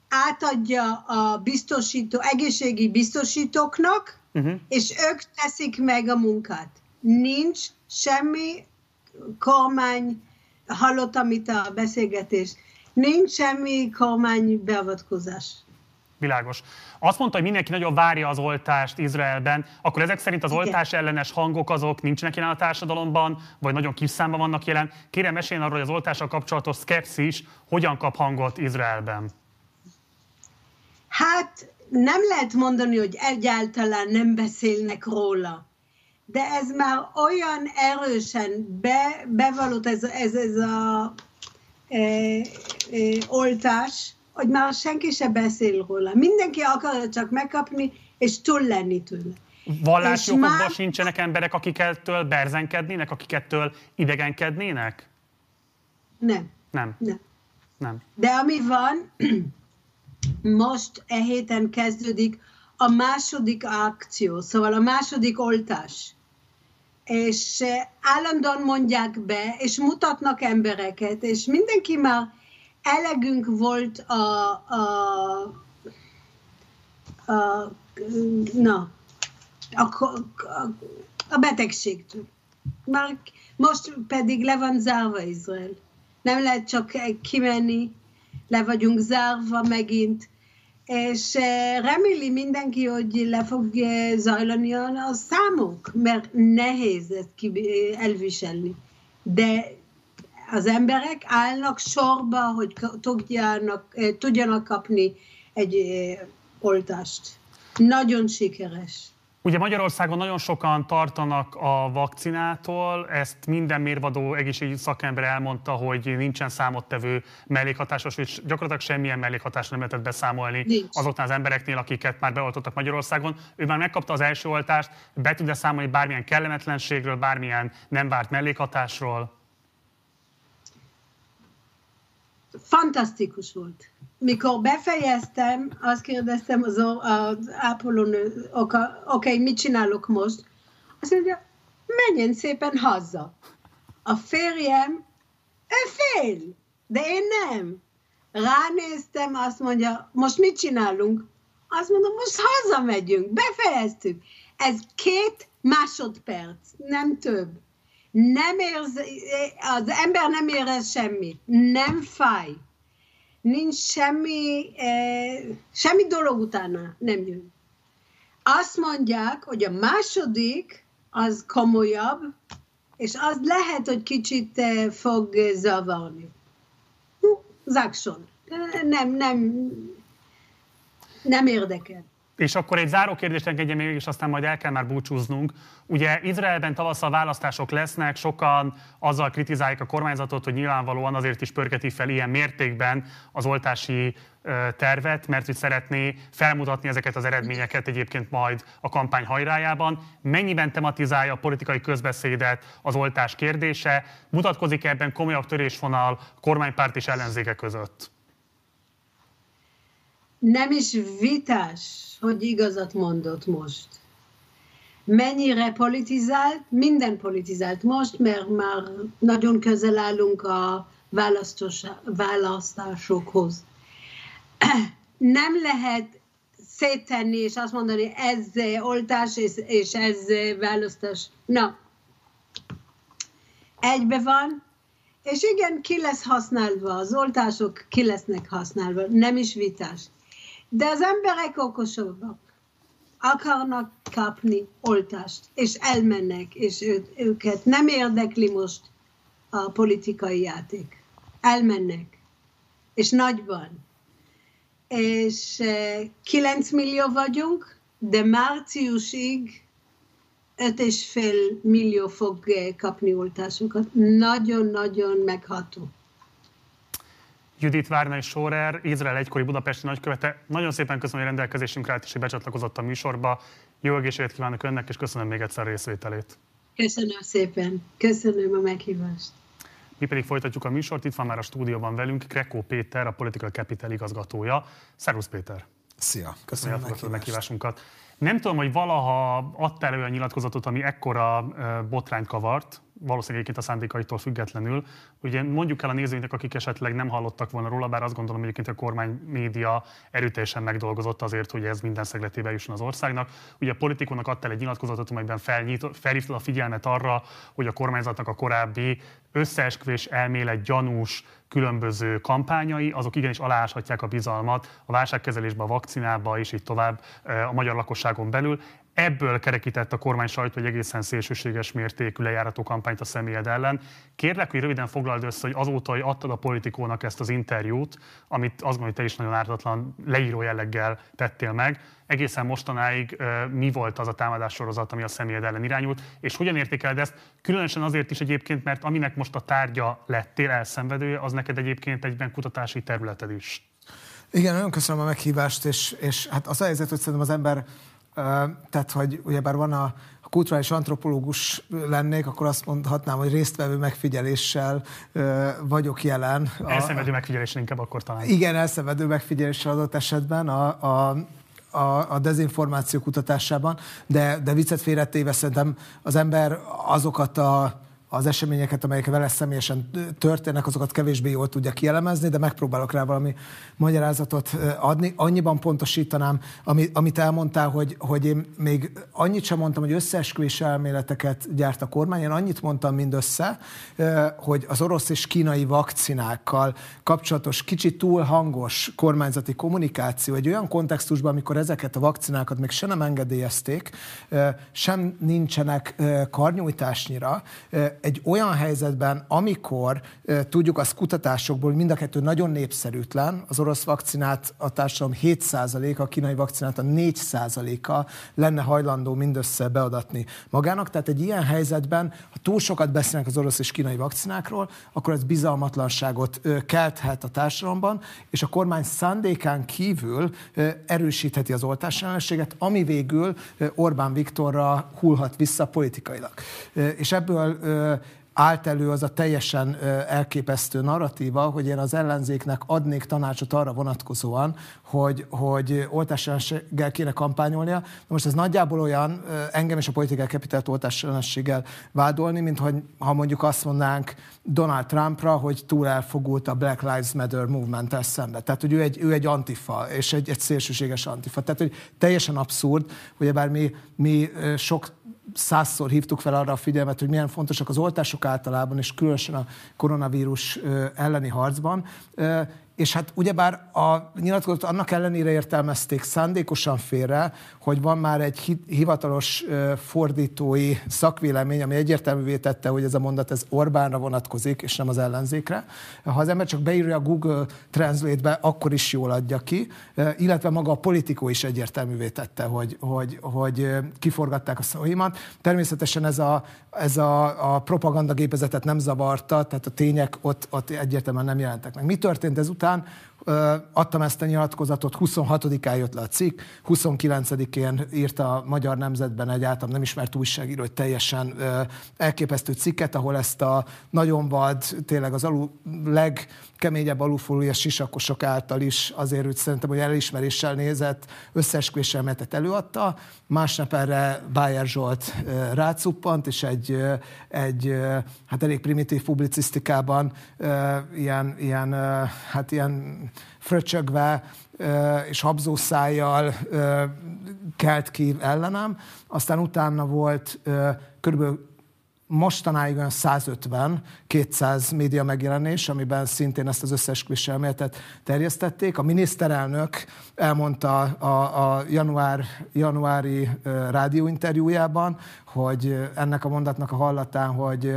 Átadja a biztosító, egészségi biztosítóknak, uh-huh. és ők teszik meg a munkát. Nincs semmi kormány hallottam itt a beszélgetést. Nincs semmi kormány beavatkozás. Világos. Azt mondta, hogy mindenki nagyon várja az oltást Izraelben, akkor ezek szerint az oltás ellenes hangok azok nincsenek jelen a társadalomban, vagy nagyon kis számban vannak jelen. Kérem, meséljen arról, hogy az oltással kapcsolatos szkepszis hogyan kap hangot Izraelben. Hát nem lehet mondani, hogy egyáltalán nem beszélnek róla de ez már olyan erősen be, bevallott ez, ez, ez a e, e, oltás, hogy már senki se beszél róla. Mindenki akarja csak megkapni, és túl lenni tőle. Vallásjogokban már... sincsenek emberek, akikettől berzenkednének, akikettől idegenkednének? Nem. Nem. Nem. Nem. De ami van, most e héten kezdődik a második akció, szóval a második oltás és eh, állandóan mondják be, és mutatnak embereket, és mindenki már elegünk volt a, a, a, na, a, a, a betegségtől. Már most pedig le van zárva Izrael. Nem lehet csak kimenni, le vagyunk zárva megint, és reméli mindenki, hogy le fog zajlani a számok, mert nehéz ezt elviselni. De az emberek állnak sorba, hogy tudjanak, tudjanak kapni egy oltást. Nagyon sikeres. Ugye Magyarországon nagyon sokan tartanak a vakcinától, ezt minden mérvadó egészségügyi szakember elmondta, hogy nincsen számottevő mellékhatásos, és gyakorlatilag semmilyen mellékhatás nem lehetett beszámolni Nincs. azoknál az embereknél, akiket már beoltottak Magyarországon. Ő már megkapta az első oltást, be tud-e számolni bármilyen kellemetlenségről, bármilyen nem várt mellékhatásról? Fantasztikus volt mikor befejeztem, azt kérdeztem az, az ápolónő, oké, okay, mit csinálok most? Azt mondja, menjen szépen haza. A férjem, ő fél, de én nem. Ránéztem, azt mondja, most mit csinálunk? Azt mondom, most hazamegyünk, befejeztük. Ez két másodperc, nem több. Nem érz, az ember nem érez semmit, nem fáj nincs semmi, eh, semmi dolog utána nem jön. Azt mondják, hogy a második az komolyabb, és az lehet, hogy kicsit eh, fog zavarni. Zákson. Nem, nem, nem érdekel. És akkor egy záró kérdést engedje még, és aztán majd el kell már búcsúznunk. Ugye Izraelben tavasszal választások lesznek, sokan azzal kritizálják a kormányzatot, hogy nyilvánvalóan azért is pörgeti fel ilyen mértékben az oltási tervet, mert hogy szeretné felmutatni ezeket az eredményeket egyébként majd a kampány hajrájában. Mennyiben tematizálja a politikai közbeszédet az oltás kérdése? Mutatkozik ebben komolyabb törésvonal kormánypárt és ellenzéke között? Nem is vitás hogy igazat mondott most. Mennyire politizált? Minden politizált most, mert már nagyon közel állunk a választásokhoz. Nem lehet széttenni és azt mondani, ez oltás és, és ez választás. Na, egybe van, és igen, ki lesz használva, az oltások ki lesznek használva, nem is vitás. De az emberek okosabbak. Akarnak kapni oltást, és elmennek, és ő, őket nem érdekli most a politikai játék. Elmennek. És nagyban. És 9 millió vagyunk, de márciusig 5,5 millió fog kapni oltásokat. Nagyon-nagyon megható. Judit Várnai Sorer, Izrael egykori budapesti nagykövete. Nagyon szépen köszönöm, hogy rendelkezésünkre állt, és hogy becsatlakozott a műsorba. Jó egészséget kívánok önnek, és köszönöm még egyszer a részvételét. Köszönöm szépen. Köszönöm a meghívást. Mi pedig folytatjuk a műsort. Itt van már a stúdióban velünk Krekó Péter, a Political Capital igazgatója. Szervusz Péter! Szia! Köszönöm a meghívásunkat. Nem tudom, hogy valaha adtál olyan nyilatkozatot, ami ekkora botrányt kavart, valószínűleg egyébként a szándékaitól függetlenül. Ugye mondjuk el a nézőinknek, akik esetleg nem hallottak volna róla, bár azt gondolom, hogy egyébként a kormány média erőteljesen megdolgozott azért, hogy ez minden szegletébe jusson az országnak. Ugye a politikónak adta egy nyilatkozatot, amelyben felhívta a figyelmet arra, hogy a kormányzatnak a korábbi összeesküvés elmélet gyanús különböző kampányai, azok igenis aláshatják a bizalmat a válságkezelésbe, a vakcinába és így tovább a magyar lakosságon belül. Ebből kerekített a kormány sajtó egy egészen szélsőséges mértékű lejárató kampányt a személyed ellen. Kérlek, hogy röviden foglald össze, hogy azóta, hogy adtad a politikónak ezt az interjút, amit azt gondolom, hogy te is nagyon ártatlan leíró jelleggel tettél meg, egészen mostanáig mi volt az a támadás sorozat, ami a személyed ellen irányult, és hogyan értékeled ezt? Különösen azért is egyébként, mert aminek most a tárgya lettél elszenvedője, az neked egyébként egyben kutatási területed is. Igen, nagyon köszönöm a meghívást, és, és hát az a helyzet, hogy szerintem az ember tehát, hogy ugyebár van a, a kulturális antropológus lennék, akkor azt mondhatnám, hogy résztvevő megfigyeléssel vagyok jelen. Elszenvedő megfigyeléssel inkább akkor talán. Igen, elszenvedő megfigyeléssel adott esetben a, a, a, a dezinformáció kutatásában, de, de viccet félretéve szerintem az ember azokat a az eseményeket, amelyek vele személyesen történnek, azokat kevésbé jól tudja kielemezni, de megpróbálok rá valami magyarázatot adni. Annyiban pontosítanám, amit elmondtál, hogy, hogy én még annyit sem mondtam, hogy összeesküvés elméleteket gyárt a kormány, én annyit mondtam mindössze, hogy az orosz és kínai vakcinákkal kapcsolatos kicsit túl hangos kormányzati kommunikáció egy olyan kontextusban, amikor ezeket a vakcinákat még se nem engedélyezték, sem nincsenek karnyújtásnyira, egy olyan helyzetben, amikor tudjuk az kutatásokból, mind a kettő nagyon népszerűtlen, az orosz vakcinát a társadalom 7%, a kínai vakcinát a 4%-a lenne hajlandó mindössze beadatni magának. Tehát egy ilyen helyzetben, ha túl sokat beszélnek az orosz és kínai vakcinákról, akkor ez bizalmatlanságot kelthet a társadalomban, és a kormány szándékán kívül erősítheti az oltásellenességet, ami végül Orbán Viktorra hullhat vissza politikailag. És ebből állt elő az a teljesen elképesztő narratíva, hogy én az ellenzéknek adnék tanácsot arra vonatkozóan, hogy, hogy oltásellenességgel kéne kampányolnia. Na most ez nagyjából olyan engem és a politikai kapitált oltásellenességgel vádolni, mint hogy ha mondjuk azt mondanánk Donald Trumpra, hogy túl elfogult a Black Lives Matter movement szembe. Tehát, hogy ő egy, ő egy antifa, és egy, egy szélsőséges antifa. Tehát, hogy teljesen abszurd, hogy bár mi, mi sok százszor hívtuk fel arra a figyelmet, hogy milyen fontosak az oltások általában, és különösen a koronavírus elleni harcban. És hát ugyebár a nyilatkozatot annak ellenére értelmezték szándékosan félre, hogy van már egy hivatalos fordítói szakvélemény, ami egyértelművé tette, hogy ez a mondat ez Orbánra vonatkozik, és nem az ellenzékre. Ha az ember csak beírja a Google Translate-be, akkor is jól adja ki, illetve maga a politikó is egyértelművé tette, hogy, hogy, hogy kiforgatták a szavaimat. Természetesen ez a, ez a, a propagandagépezetet nem zavarta, tehát a tények ott, ott egyértelműen nem jelentek meg. Mi történt ezután? gegaan adtam ezt a nyilatkozatot, 26-án jött le a cikk, 29-én írta a Magyar Nemzetben egy általam nem ismert újságíró, hogy teljesen elképesztő cikket, ahol ezt a nagyon vad, tényleg az alul, legkeményebb alulfólia sisakosok által is azért, hogy szerintem, hogy elismeréssel nézett, összeesküvés elméletet előadta. Másnap erre Bájer Zsolt rácuppant, és egy, egy hát elég primitív publicisztikában ilyen, ilyen, hát ilyen fröcsögve és habzószájjal kelt ki ellenem. Aztán utána volt körülbelül mostanáig olyan 150-200 média megjelenés, amiben szintén ezt az összes elméletet terjesztették. A miniszterelnök elmondta a, a január, januári rádióinterjújában, hogy ennek a mondatnak a hallatán, hogy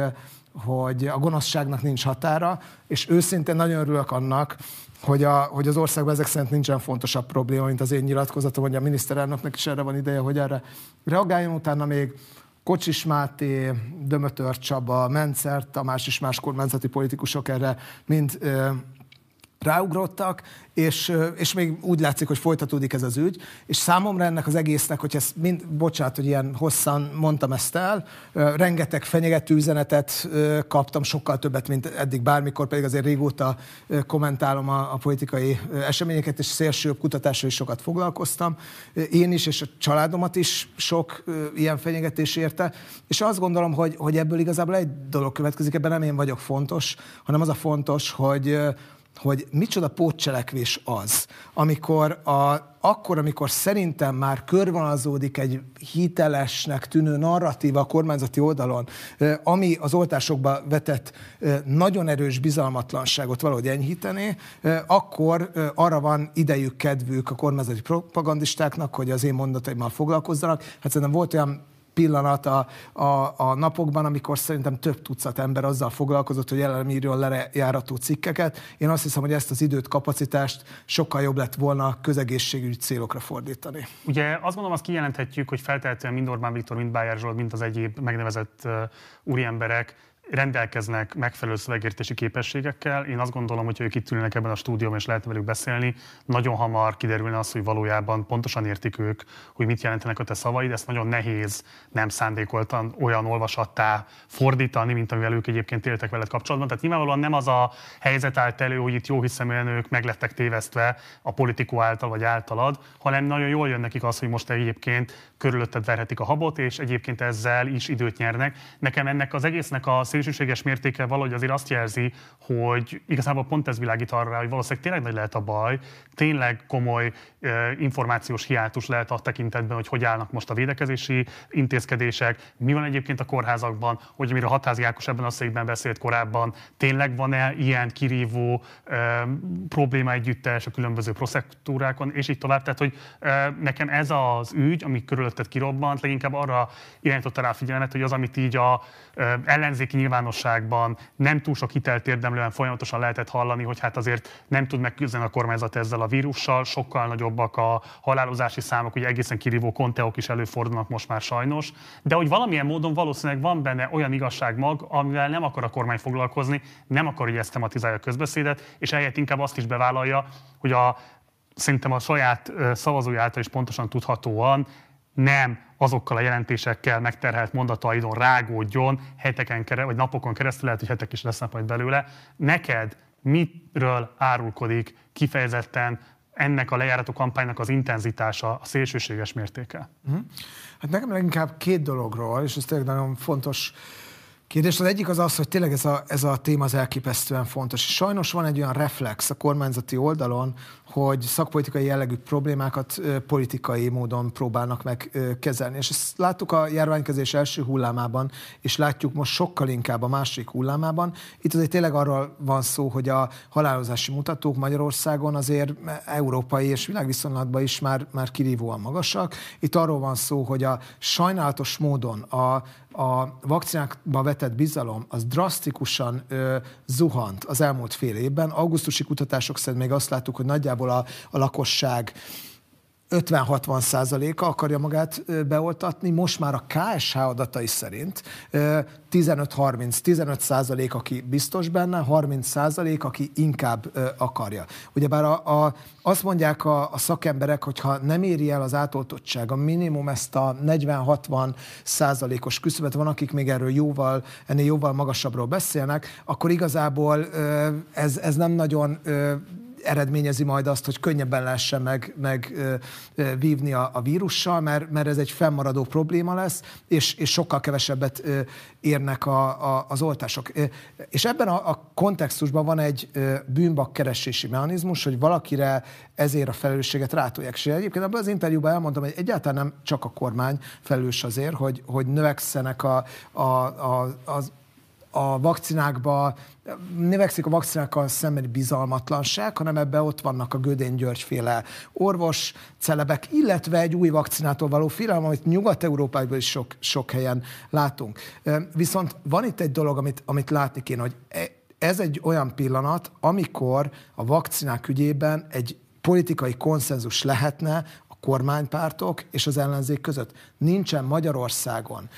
hogy a gonoszságnak nincs határa, és őszintén nagyon örülök annak, hogy, a, hogy az országban ezek szerint nincsen fontosabb probléma, mint az én nyilatkozatom, hogy a miniszterelnöknek is erre van ideje, hogy erre reagáljon. Utána még Kocsis Máté, Dömötör Csaba, Mencer, Tamás és más kormányzati politikusok erre mind ráugrottak, és, és még úgy látszik, hogy folytatódik ez az ügy, és számomra ennek az egésznek, hogy ezt mind, bocsánat, hogy ilyen hosszan mondtam ezt el, rengeteg fenyegető üzenetet kaptam, sokkal többet, mint eddig bármikor, pedig azért régóta kommentálom a, a politikai eseményeket, és szélsőbb kutatással is sokat foglalkoztam. Én is, és a családomat is sok ilyen fenyegetés érte, és azt gondolom, hogy, hogy ebből igazából egy dolog következik, ebben nem én vagyok fontos, hanem az a fontos, hogy, hogy micsoda pótcselekvés az, amikor a, akkor, amikor szerintem már körvonalazódik egy hitelesnek tűnő narratíva a kormányzati oldalon, ami az oltásokba vetett nagyon erős bizalmatlanságot valahogy enyhíteni, akkor arra van idejük, kedvük a kormányzati propagandistáknak, hogy az én mondataimmal foglalkozzanak. Hát szerintem volt olyan pillanat a, a, a napokban, amikor szerintem több tucat ember azzal foglalkozott, hogy írjon lejárató cikkeket. Én azt hiszem, hogy ezt az időt, kapacitást sokkal jobb lett volna közegészségügyi célokra fordítani. Ugye azt gondolom, azt kijelenthetjük, hogy feltehetően mind Orbán Viktor, mind Bájer Zsolt, mind az egyéb megnevezett uh, úriemberek rendelkeznek megfelelő szövegértési képességekkel. Én azt gondolom, hogy ők itt ülnek ebben a stúdióban és lehet velük beszélni, nagyon hamar kiderülne az, hogy valójában pontosan értik ők, hogy mit jelentenek a te szavaid. Ezt nagyon nehéz nem szándékoltan olyan olvasattá fordítani, mint amivel ők egyébként éltek veled kapcsolatban. Tehát nyilvánvalóan nem az a helyzet állt elő, hogy itt jó hiszeműen ők meglettek tévesztve a politikó által vagy általad, hanem nagyon jól jön nekik az, hogy most egyébként körülötted verhetik a habot, és egyébként ezzel is időt nyernek. Nekem ennek az egésznek a szélsőséges mértéke valahogy azért azt jelzi, hogy igazából pont ez világít arra, hogy valószínűleg tényleg nagy lehet a baj, tényleg komoly információs hiátus lehet a tekintetben, hogy hogy állnak most a védekezési intézkedések, mi van egyébként a kórházakban, hogy amire Hatházi Ákos ebben a székben beszélt korábban, tényleg van-e ilyen kirívó probléma együttes a különböző proszektúrákon, és így tovább. Tehát, hogy nekem ez az ügy, ami körülötted kirobbant, leginkább arra irányította rá figyelmet, hogy az, amit így a ellenzéki nyilvánosságban nem túl sok hitelt érdemlően folyamatosan lehetett hallani, hogy hát azért nem tud megküzdeni a kormányzat ezzel a vírussal, sokkal nagyobbak a halálozási számok, ugye egészen kirívó konteok is előfordulnak most már sajnos, de hogy valamilyen módon valószínűleg van benne olyan igazságmag, amivel nem akar a kormány foglalkozni, nem akar, hogy ezt tematizálja a közbeszédet, és ehelyett inkább azt is bevállalja, hogy a szerintem a saját szavazói is pontosan tudhatóan nem azokkal a jelentésekkel megterhelt mondataidon rágódjon heteken keresztül, vagy napokon keresztül, lehet, hogy hetek is lesznek majd belőle. Neked mitről árulkodik kifejezetten ennek a lejárató kampánynak az intenzitása, a szélsőséges mértéke? Uh-huh. Hát nekem leginkább két dologról, és ez tényleg nagyon fontos kérdés. Az egyik az az, hogy tényleg ez a, ez a téma az elképesztően fontos. És sajnos van egy olyan reflex a kormányzati oldalon, hogy szakpolitikai jellegű problémákat politikai módon próbálnak meg kezelni. És ezt láttuk a járványkezés első hullámában, és látjuk most sokkal inkább a másik hullámában. Itt azért tényleg arról van szó, hogy a halálozási mutatók Magyarországon azért európai és világviszonylatban is már, már kirívóan magasak. Itt arról van szó, hogy a sajnálatos módon a, a vakcinákba vetett bizalom az drasztikusan ö, zuhant az elmúlt fél évben. Augusztusi kutatások szerint még azt láttuk, hogy nagyjából a, a lakosság 50-60 százaléka akarja magát beoltatni, most már a KSH adatai szerint 15-30-15 százalék, aki biztos benne, 30 százalék, aki inkább akarja. Ugyebár a, a, azt mondják a, a szakemberek, hogy ha nem éri el az átoltottság, a minimum ezt a 40-60 százalékos küszöbet, van akik még erről jóval, ennél jóval magasabbról beszélnek, akkor igazából ez, ez nem nagyon eredményezi majd azt, hogy könnyebben lehessen meg, meg vívni a, a vírussal, mert, mert ez egy fennmaradó probléma lesz, és, és sokkal kevesebbet érnek a, a, az oltások. És ebben a, a kontextusban van egy bűnbak keresési mechanizmus, hogy valakire ezért a felelősséget rátolják. És egyébként abban az interjúban elmondtam, hogy egyáltalán nem csak a kormány felelős azért, hogy, hogy növekszenek a, a, a, az a vakcinákba, növekszik a vakcinákkal szembeni bizalmatlanság, hanem ebbe ott vannak a Gödén Györgyféle orvos celebek, illetve egy új vakcinától való félelem, amit Nyugat-Európában is sok, sok helyen látunk. Viszont van itt egy dolog, amit, amit látni kéne, hogy e, ez egy olyan pillanat, amikor a vakcinák ügyében egy politikai konszenzus lehetne kormánypártok és az ellenzék között. Nincsen Magyarországon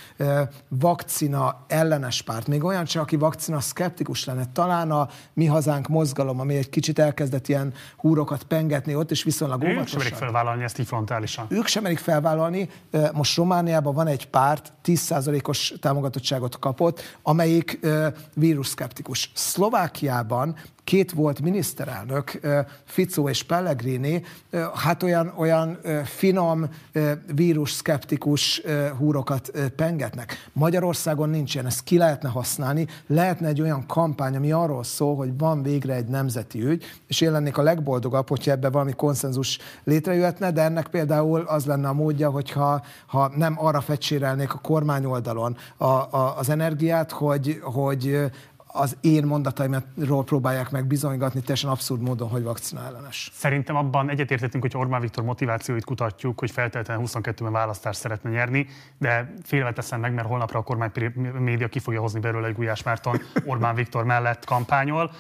vakcina ellenes párt, még olyan csak, aki vakcina szkeptikus lenne. Talán a Mi Hazánk mozgalom, ami egy kicsit elkezdett ilyen húrokat pengetni ott, és viszonylag óvatosan. Ők sem merik felvállalni ezt így frontálisan. Ők sem merik felvállalni. Most Romániában van egy párt, 10%-os támogatottságot kapott, amelyik vírusszkeptikus. Szlovákiában két volt miniszterelnök, Fico és Pellegrini, hát olyan, olyan finom, vírus szkeptikus húrokat pengetnek. Magyarországon nincs ilyen, ezt ki lehetne használni, lehetne egy olyan kampány, ami arról szól, hogy van végre egy nemzeti ügy, és én lennék a legboldogabb, hogyha ebbe valami konszenzus létrejöhetne, de ennek például az lenne a módja, hogyha ha nem arra fecsérelnék a kormány oldalon a, a, az energiát, hogy, hogy az én mondataimról próbálják meg bizonygatni teljesen abszurd módon, hogy vakcina ellenes. Szerintem abban egyetértettünk, hogy Orbán Viktor motivációit kutatjuk, hogy feltétlenül 22-ben választást szeretne nyerni, de félveteszem meg, mert holnapra a kormány média ki fogja hozni belőle, hogy Gulyás Márton Orbán Viktor mellett kampányol,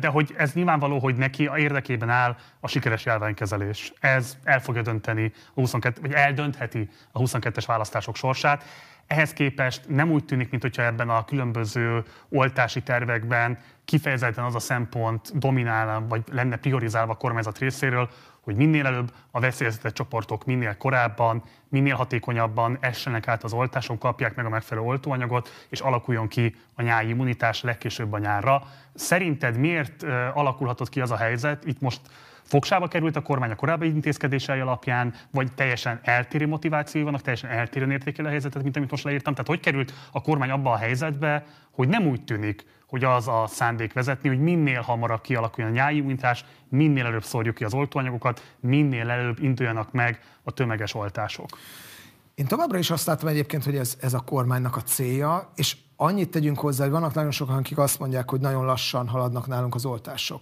de hogy ez nyilvánvaló, hogy neki a érdekében áll a sikeres járványkezelés. Ez el fogja dönteni a 22, vagy eldöntheti a 22-es választások sorsát. Ehhez képest nem úgy tűnik, mintha ebben a különböző oltási tervekben kifejezetten az a szempont dominálna, vagy lenne priorizálva a kormányzat részéről, hogy minél előbb a veszélyeztetett csoportok minél korábban, minél hatékonyabban essenek át az oltáson, kapják meg a megfelelő oltóanyagot, és alakuljon ki a nyári immunitás legkésőbb a nyárra. Szerinted miért alakulhatott ki az a helyzet, itt most fogsába került a kormány a korábbi intézkedései alapján, vagy teljesen eltérő motivációi vannak, teljesen eltérő értékelő a helyzetet, mint amit most leírtam. Tehát hogy került a kormány abba a helyzetbe, hogy nem úgy tűnik, hogy az a szándék vezetni, hogy minél hamarabb kialakuljon a nyájúmítás, minél előbb szórjuk ki az oltóanyagokat, minél előbb induljanak meg a tömeges oltások. Én továbbra is azt látom egyébként, hogy ez, ez a kormánynak a célja, és annyit tegyünk hozzá, hogy vannak nagyon sokan, akik azt mondják, hogy nagyon lassan haladnak nálunk az oltások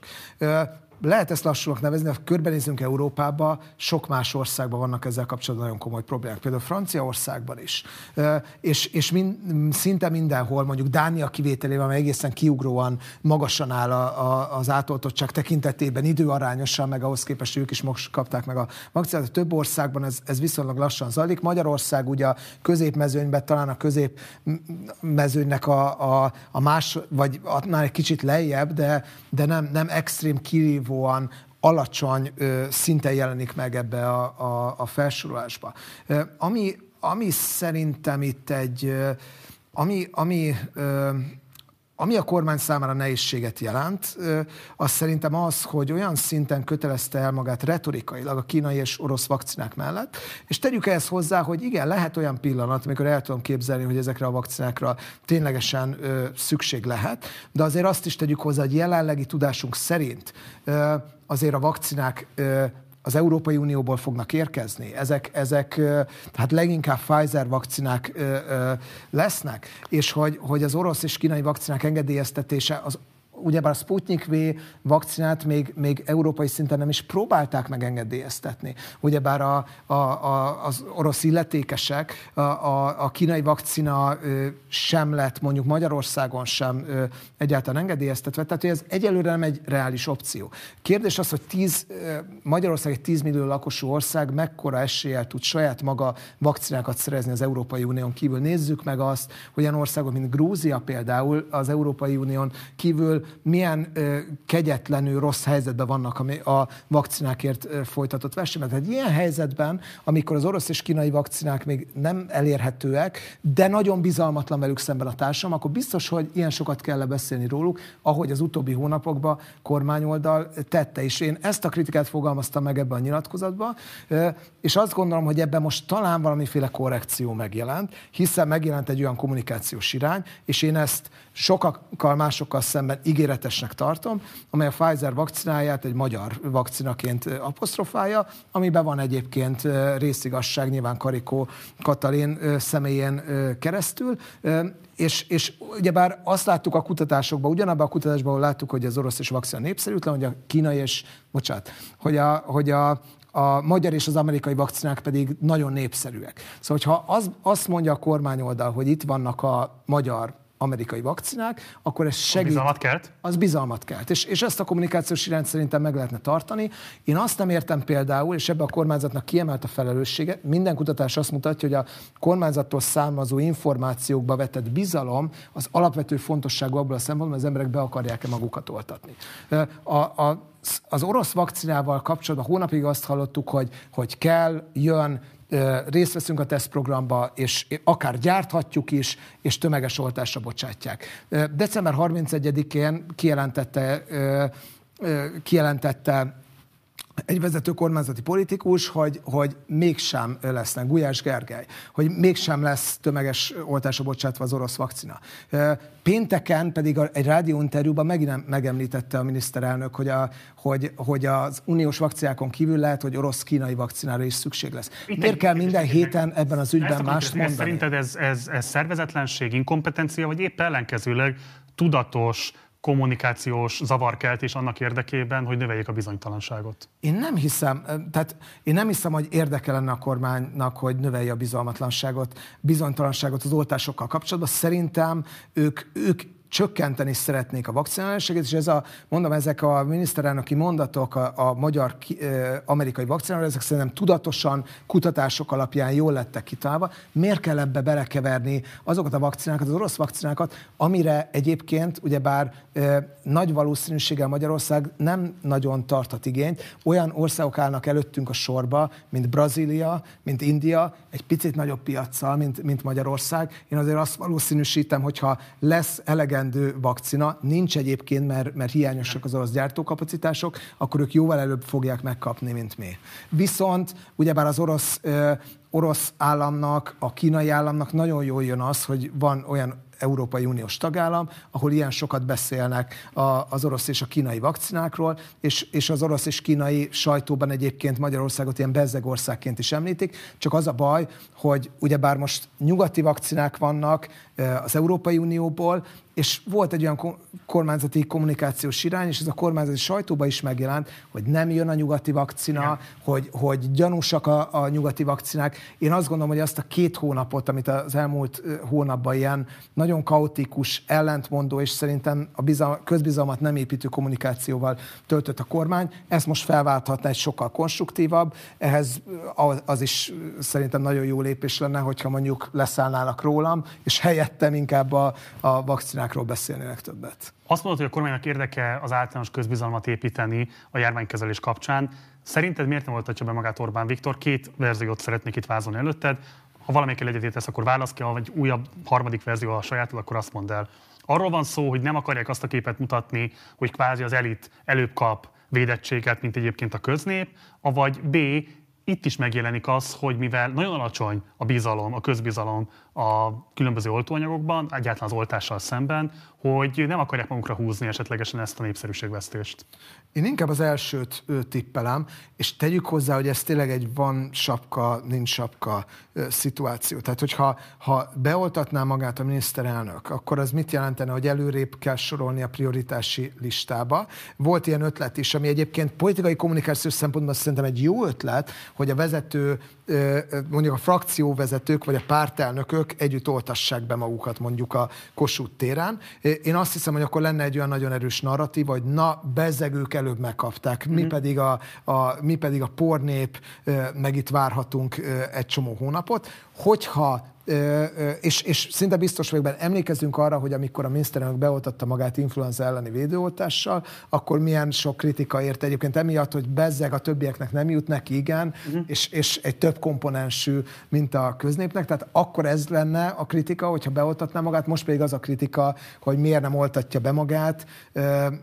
lehet ezt lassúnak nevezni, ha körbenézünk Európába, sok más országban vannak ezzel kapcsolatban nagyon komoly problémák. Például Franciaországban is. És, és min, szinte mindenhol, mondjuk Dánia kivételével, amely egészen kiugróan magasan áll a, a, az átoltottság tekintetében, időarányosan, meg ahhoz képest ők is most kapták meg a vakcinát. Több országban ez, ez viszonylag lassan zajlik. Magyarország ugye a középmezőnyben, talán a középmezőnynek a, a, a más, vagy annál egy kicsit lejjebb, de, de nem, nem extrém kirívó kirívóan alacsony szinten jelenik meg ebbe a, a, a felsorolásba. Ami, ami szerintem itt egy, ami, ami ami a kormány számára nehézséget jelent, az szerintem az, hogy olyan szinten kötelezte el magát retorikailag a kínai és orosz vakcinák mellett, és tegyük ehhez hozzá, hogy igen, lehet olyan pillanat, amikor el tudom képzelni, hogy ezekre a vakcinákra ténylegesen szükség lehet, de azért azt is tegyük hozzá, hogy jelenlegi tudásunk szerint azért a vakcinák az Európai Unióból fognak érkezni. Ezek, ezek hát leginkább Pfizer vakcinák lesznek, és hogy, hogy az orosz és kínai vakcinák engedélyeztetése az ugyebár a Sputnik V vakcinát még, még európai szinten nem is próbálták megengedélyeztetni. Ugyebár a, a, a, az orosz illetékesek, a, a, a kínai vakcina ö, sem lett mondjuk Magyarországon sem ö, egyáltalán engedélyeztetve, tehát hogy ez egyelőre nem egy reális opció. Kérdés az, hogy 10, ö, Magyarország egy 10 millió lakosú ország mekkora eséllyel tud saját maga vakcinákat szerezni az Európai Unión kívül. Nézzük meg azt, hogy olyan országok, mint Grúzia például az Európai Unión kívül milyen ö, kegyetlenül rossz helyzetben vannak a vakcinákért folytatott versenyben. Tehát ilyen helyzetben, amikor az orosz és kínai vakcinák még nem elérhetőek, de nagyon bizalmatlan velük szemben a társam, akkor biztos, hogy ilyen sokat kell beszélni róluk, ahogy az utóbbi hónapokban kormányoldal tette. És én ezt a kritikát fogalmaztam meg ebben a nyilatkozatban, és azt gondolom, hogy ebben most talán valamiféle korrekció megjelent, hiszen megjelent egy olyan kommunikációs irány, és én ezt sokakkal másokkal szemben ígéretesnek tartom, amely a Pfizer vakcináját egy magyar vakcinaként apostrofálja, amiben van egyébként részigasság nyilván Karikó Katalin személyén keresztül, és, és ugyebár azt láttuk a kutatásokban, ugyanabban a kutatásban, ahol láttuk, hogy az orosz és vakcina népszerűtlen, hogy a kínai és, bocsánat, hogy a, hogy a, a magyar és az amerikai vakcinák pedig nagyon népszerűek. Szóval, hogyha az, azt mondja a kormányoldal, hogy itt vannak a magyar, amerikai vakcinák, akkor ez segít. Az bizalmat kelt? Az bizalmat kelt. És, és ezt a kommunikációs irányt szerintem meg lehetne tartani. Én azt nem értem például, és ebbe a kormányzatnak kiemelt a felelőssége, minden kutatás azt mutatja, hogy a kormányzattól származó információkba vetett bizalom az alapvető fontosságú abból a szempontból, hogy az emberek be akarják-e magukat oltatni. A, a, az orosz vakcinával kapcsolatban hónapig azt hallottuk, hogy, hogy kell, jön, részt veszünk a tesztprogramba, és akár gyárthatjuk is, és tömeges oltásra bocsátják. December 31-én kijelentette, kijelentette egy vezető kormányzati politikus, hogy, hogy mégsem lesznek, Gulyás Gergely, hogy mégsem lesz tömeges oltásra bocsátva az orosz vakcina. Pénteken pedig egy rádióinterjúban megint megemlítette a miniszterelnök, hogy, a, hogy, hogy az uniós vakcinákon kívül lehet, hogy orosz-kínai vakcinára is szükség lesz. Itt Miért kell minden héten ebben az ügyben mást mondani? Szerinted ez, ez, ez szervezetlenség, inkompetencia, vagy épp ellenkezőleg tudatos, kommunikációs zavarkeltés annak érdekében, hogy növeljék a bizonytalanságot? Én nem hiszem, tehát én nem hiszem, hogy érdeke lenne a kormánynak, hogy növelje a bizalmatlanságot, bizonytalanságot az oltásokkal kapcsolatban. Szerintem ők, ők csökkenteni szeretnék a vakcinálásságot, és ez a, mondom, ezek a miniszterelnöki mondatok a, a magyar, ki, e, amerikai vakcináról, ezek szerintem tudatosan, kutatások alapján jól lettek kitalálva. Miért kell ebbe belekeverni azokat a vakcinákat, az orosz vakcinákat, amire egyébként ugyebár e, nagy valószínűséggel Magyarország nem nagyon tartat igényt. Olyan országok állnak előttünk a sorba, mint Brazília, mint India, egy picit nagyobb piaccal, mint, mint Magyarország. Én azért azt valószínűsítem, hogyha lesz elege elegendő vakcina, nincs egyébként, mert, mert hiányosak az orosz gyártókapacitások, akkor ők jóval előbb fogják megkapni, mint mi. Viszont ugyebár az orosz, ö, orosz államnak, a kínai államnak nagyon jól jön az, hogy van olyan Európai Uniós tagállam, ahol ilyen sokat beszélnek az orosz és a kínai vakcinákról, és, és az orosz és kínai sajtóban egyébként Magyarországot ilyen bezzeg országként is említik, csak az a baj, hogy ugyebár most nyugati vakcinák vannak az Európai Unióból, és volt egy olyan kormányzati kommunikációs irány, és ez a kormányzati sajtóban is megjelent, hogy nem jön a nyugati vakcina, hogy, hogy gyanúsak a, a nyugati vakcinák. Én azt gondolom, hogy azt a két hónapot, amit az elmúlt hónapban ilyen nagyon kaotikus, ellentmondó, és szerintem a bizal, közbizalmat nem építő kommunikációval töltött a kormány, ezt most felválthatna egy sokkal konstruktívabb, ehhez az, az is szerintem nagyon jó lépés lenne, hogyha mondjuk leszállnának rólam, és helyettem inkább a, a vakcinák témákról beszélnének többet. Azt mondod, hogy a kormánynak érdeke az általános közbizalmat építeni a járványkezelés kapcsán. Szerinted miért nem voltatja be magát Orbán Viktor? Két verziót szeretnék itt vázolni előtted. Ha valamelyikkel egyetértesz, akkor válasz ki, ha egy újabb harmadik verzió a sajátod, akkor azt mondd el. Arról van szó, hogy nem akarják azt a képet mutatni, hogy kvázi az elit előbb kap védettséget, mint egyébként a köznép, avagy B, itt is megjelenik az, hogy mivel nagyon alacsony a bizalom, a közbizalom a különböző oltóanyagokban, egyáltalán az oltással szemben, hogy nem akarják magukra húzni esetlegesen ezt a népszerűségvesztést. Én inkább az elsőt tippelem, és tegyük hozzá, hogy ez tényleg egy van sapka, nincs sapka szituáció. Tehát, hogyha ha beoltatná magát a miniszterelnök, akkor az mit jelentene, hogy előrébb kell sorolni a prioritási listába. Volt ilyen ötlet is, ami egyébként politikai kommunikációs szempontból szerintem egy jó ötlet, hogy a vezető, mondjuk a frakcióvezetők vagy a pártelnökök együtt oltassák be magukat mondjuk a Kossuth téren. Én azt hiszem, hogy akkor lenne egy olyan nagyon erős narratív, hogy na, bezegők előbb megkapták, mi, mm-hmm. pedig a, a, mi pedig a pornép, meg itt várhatunk egy csomó hónapot. Hogyha és, és szinte biztos vagyok benne, emlékezünk arra, hogy amikor a miniszterelnök beoltatta magát influenza elleni védőoltással, akkor milyen sok kritika érte egyébként emiatt, hogy bezzeg a többieknek nem jut neki, igen, uh-huh. és, és egy több komponensű, mint a köznépnek, tehát akkor ez lenne a kritika, hogyha beoltatná magát, most pedig az a kritika, hogy miért nem oltatja be magát,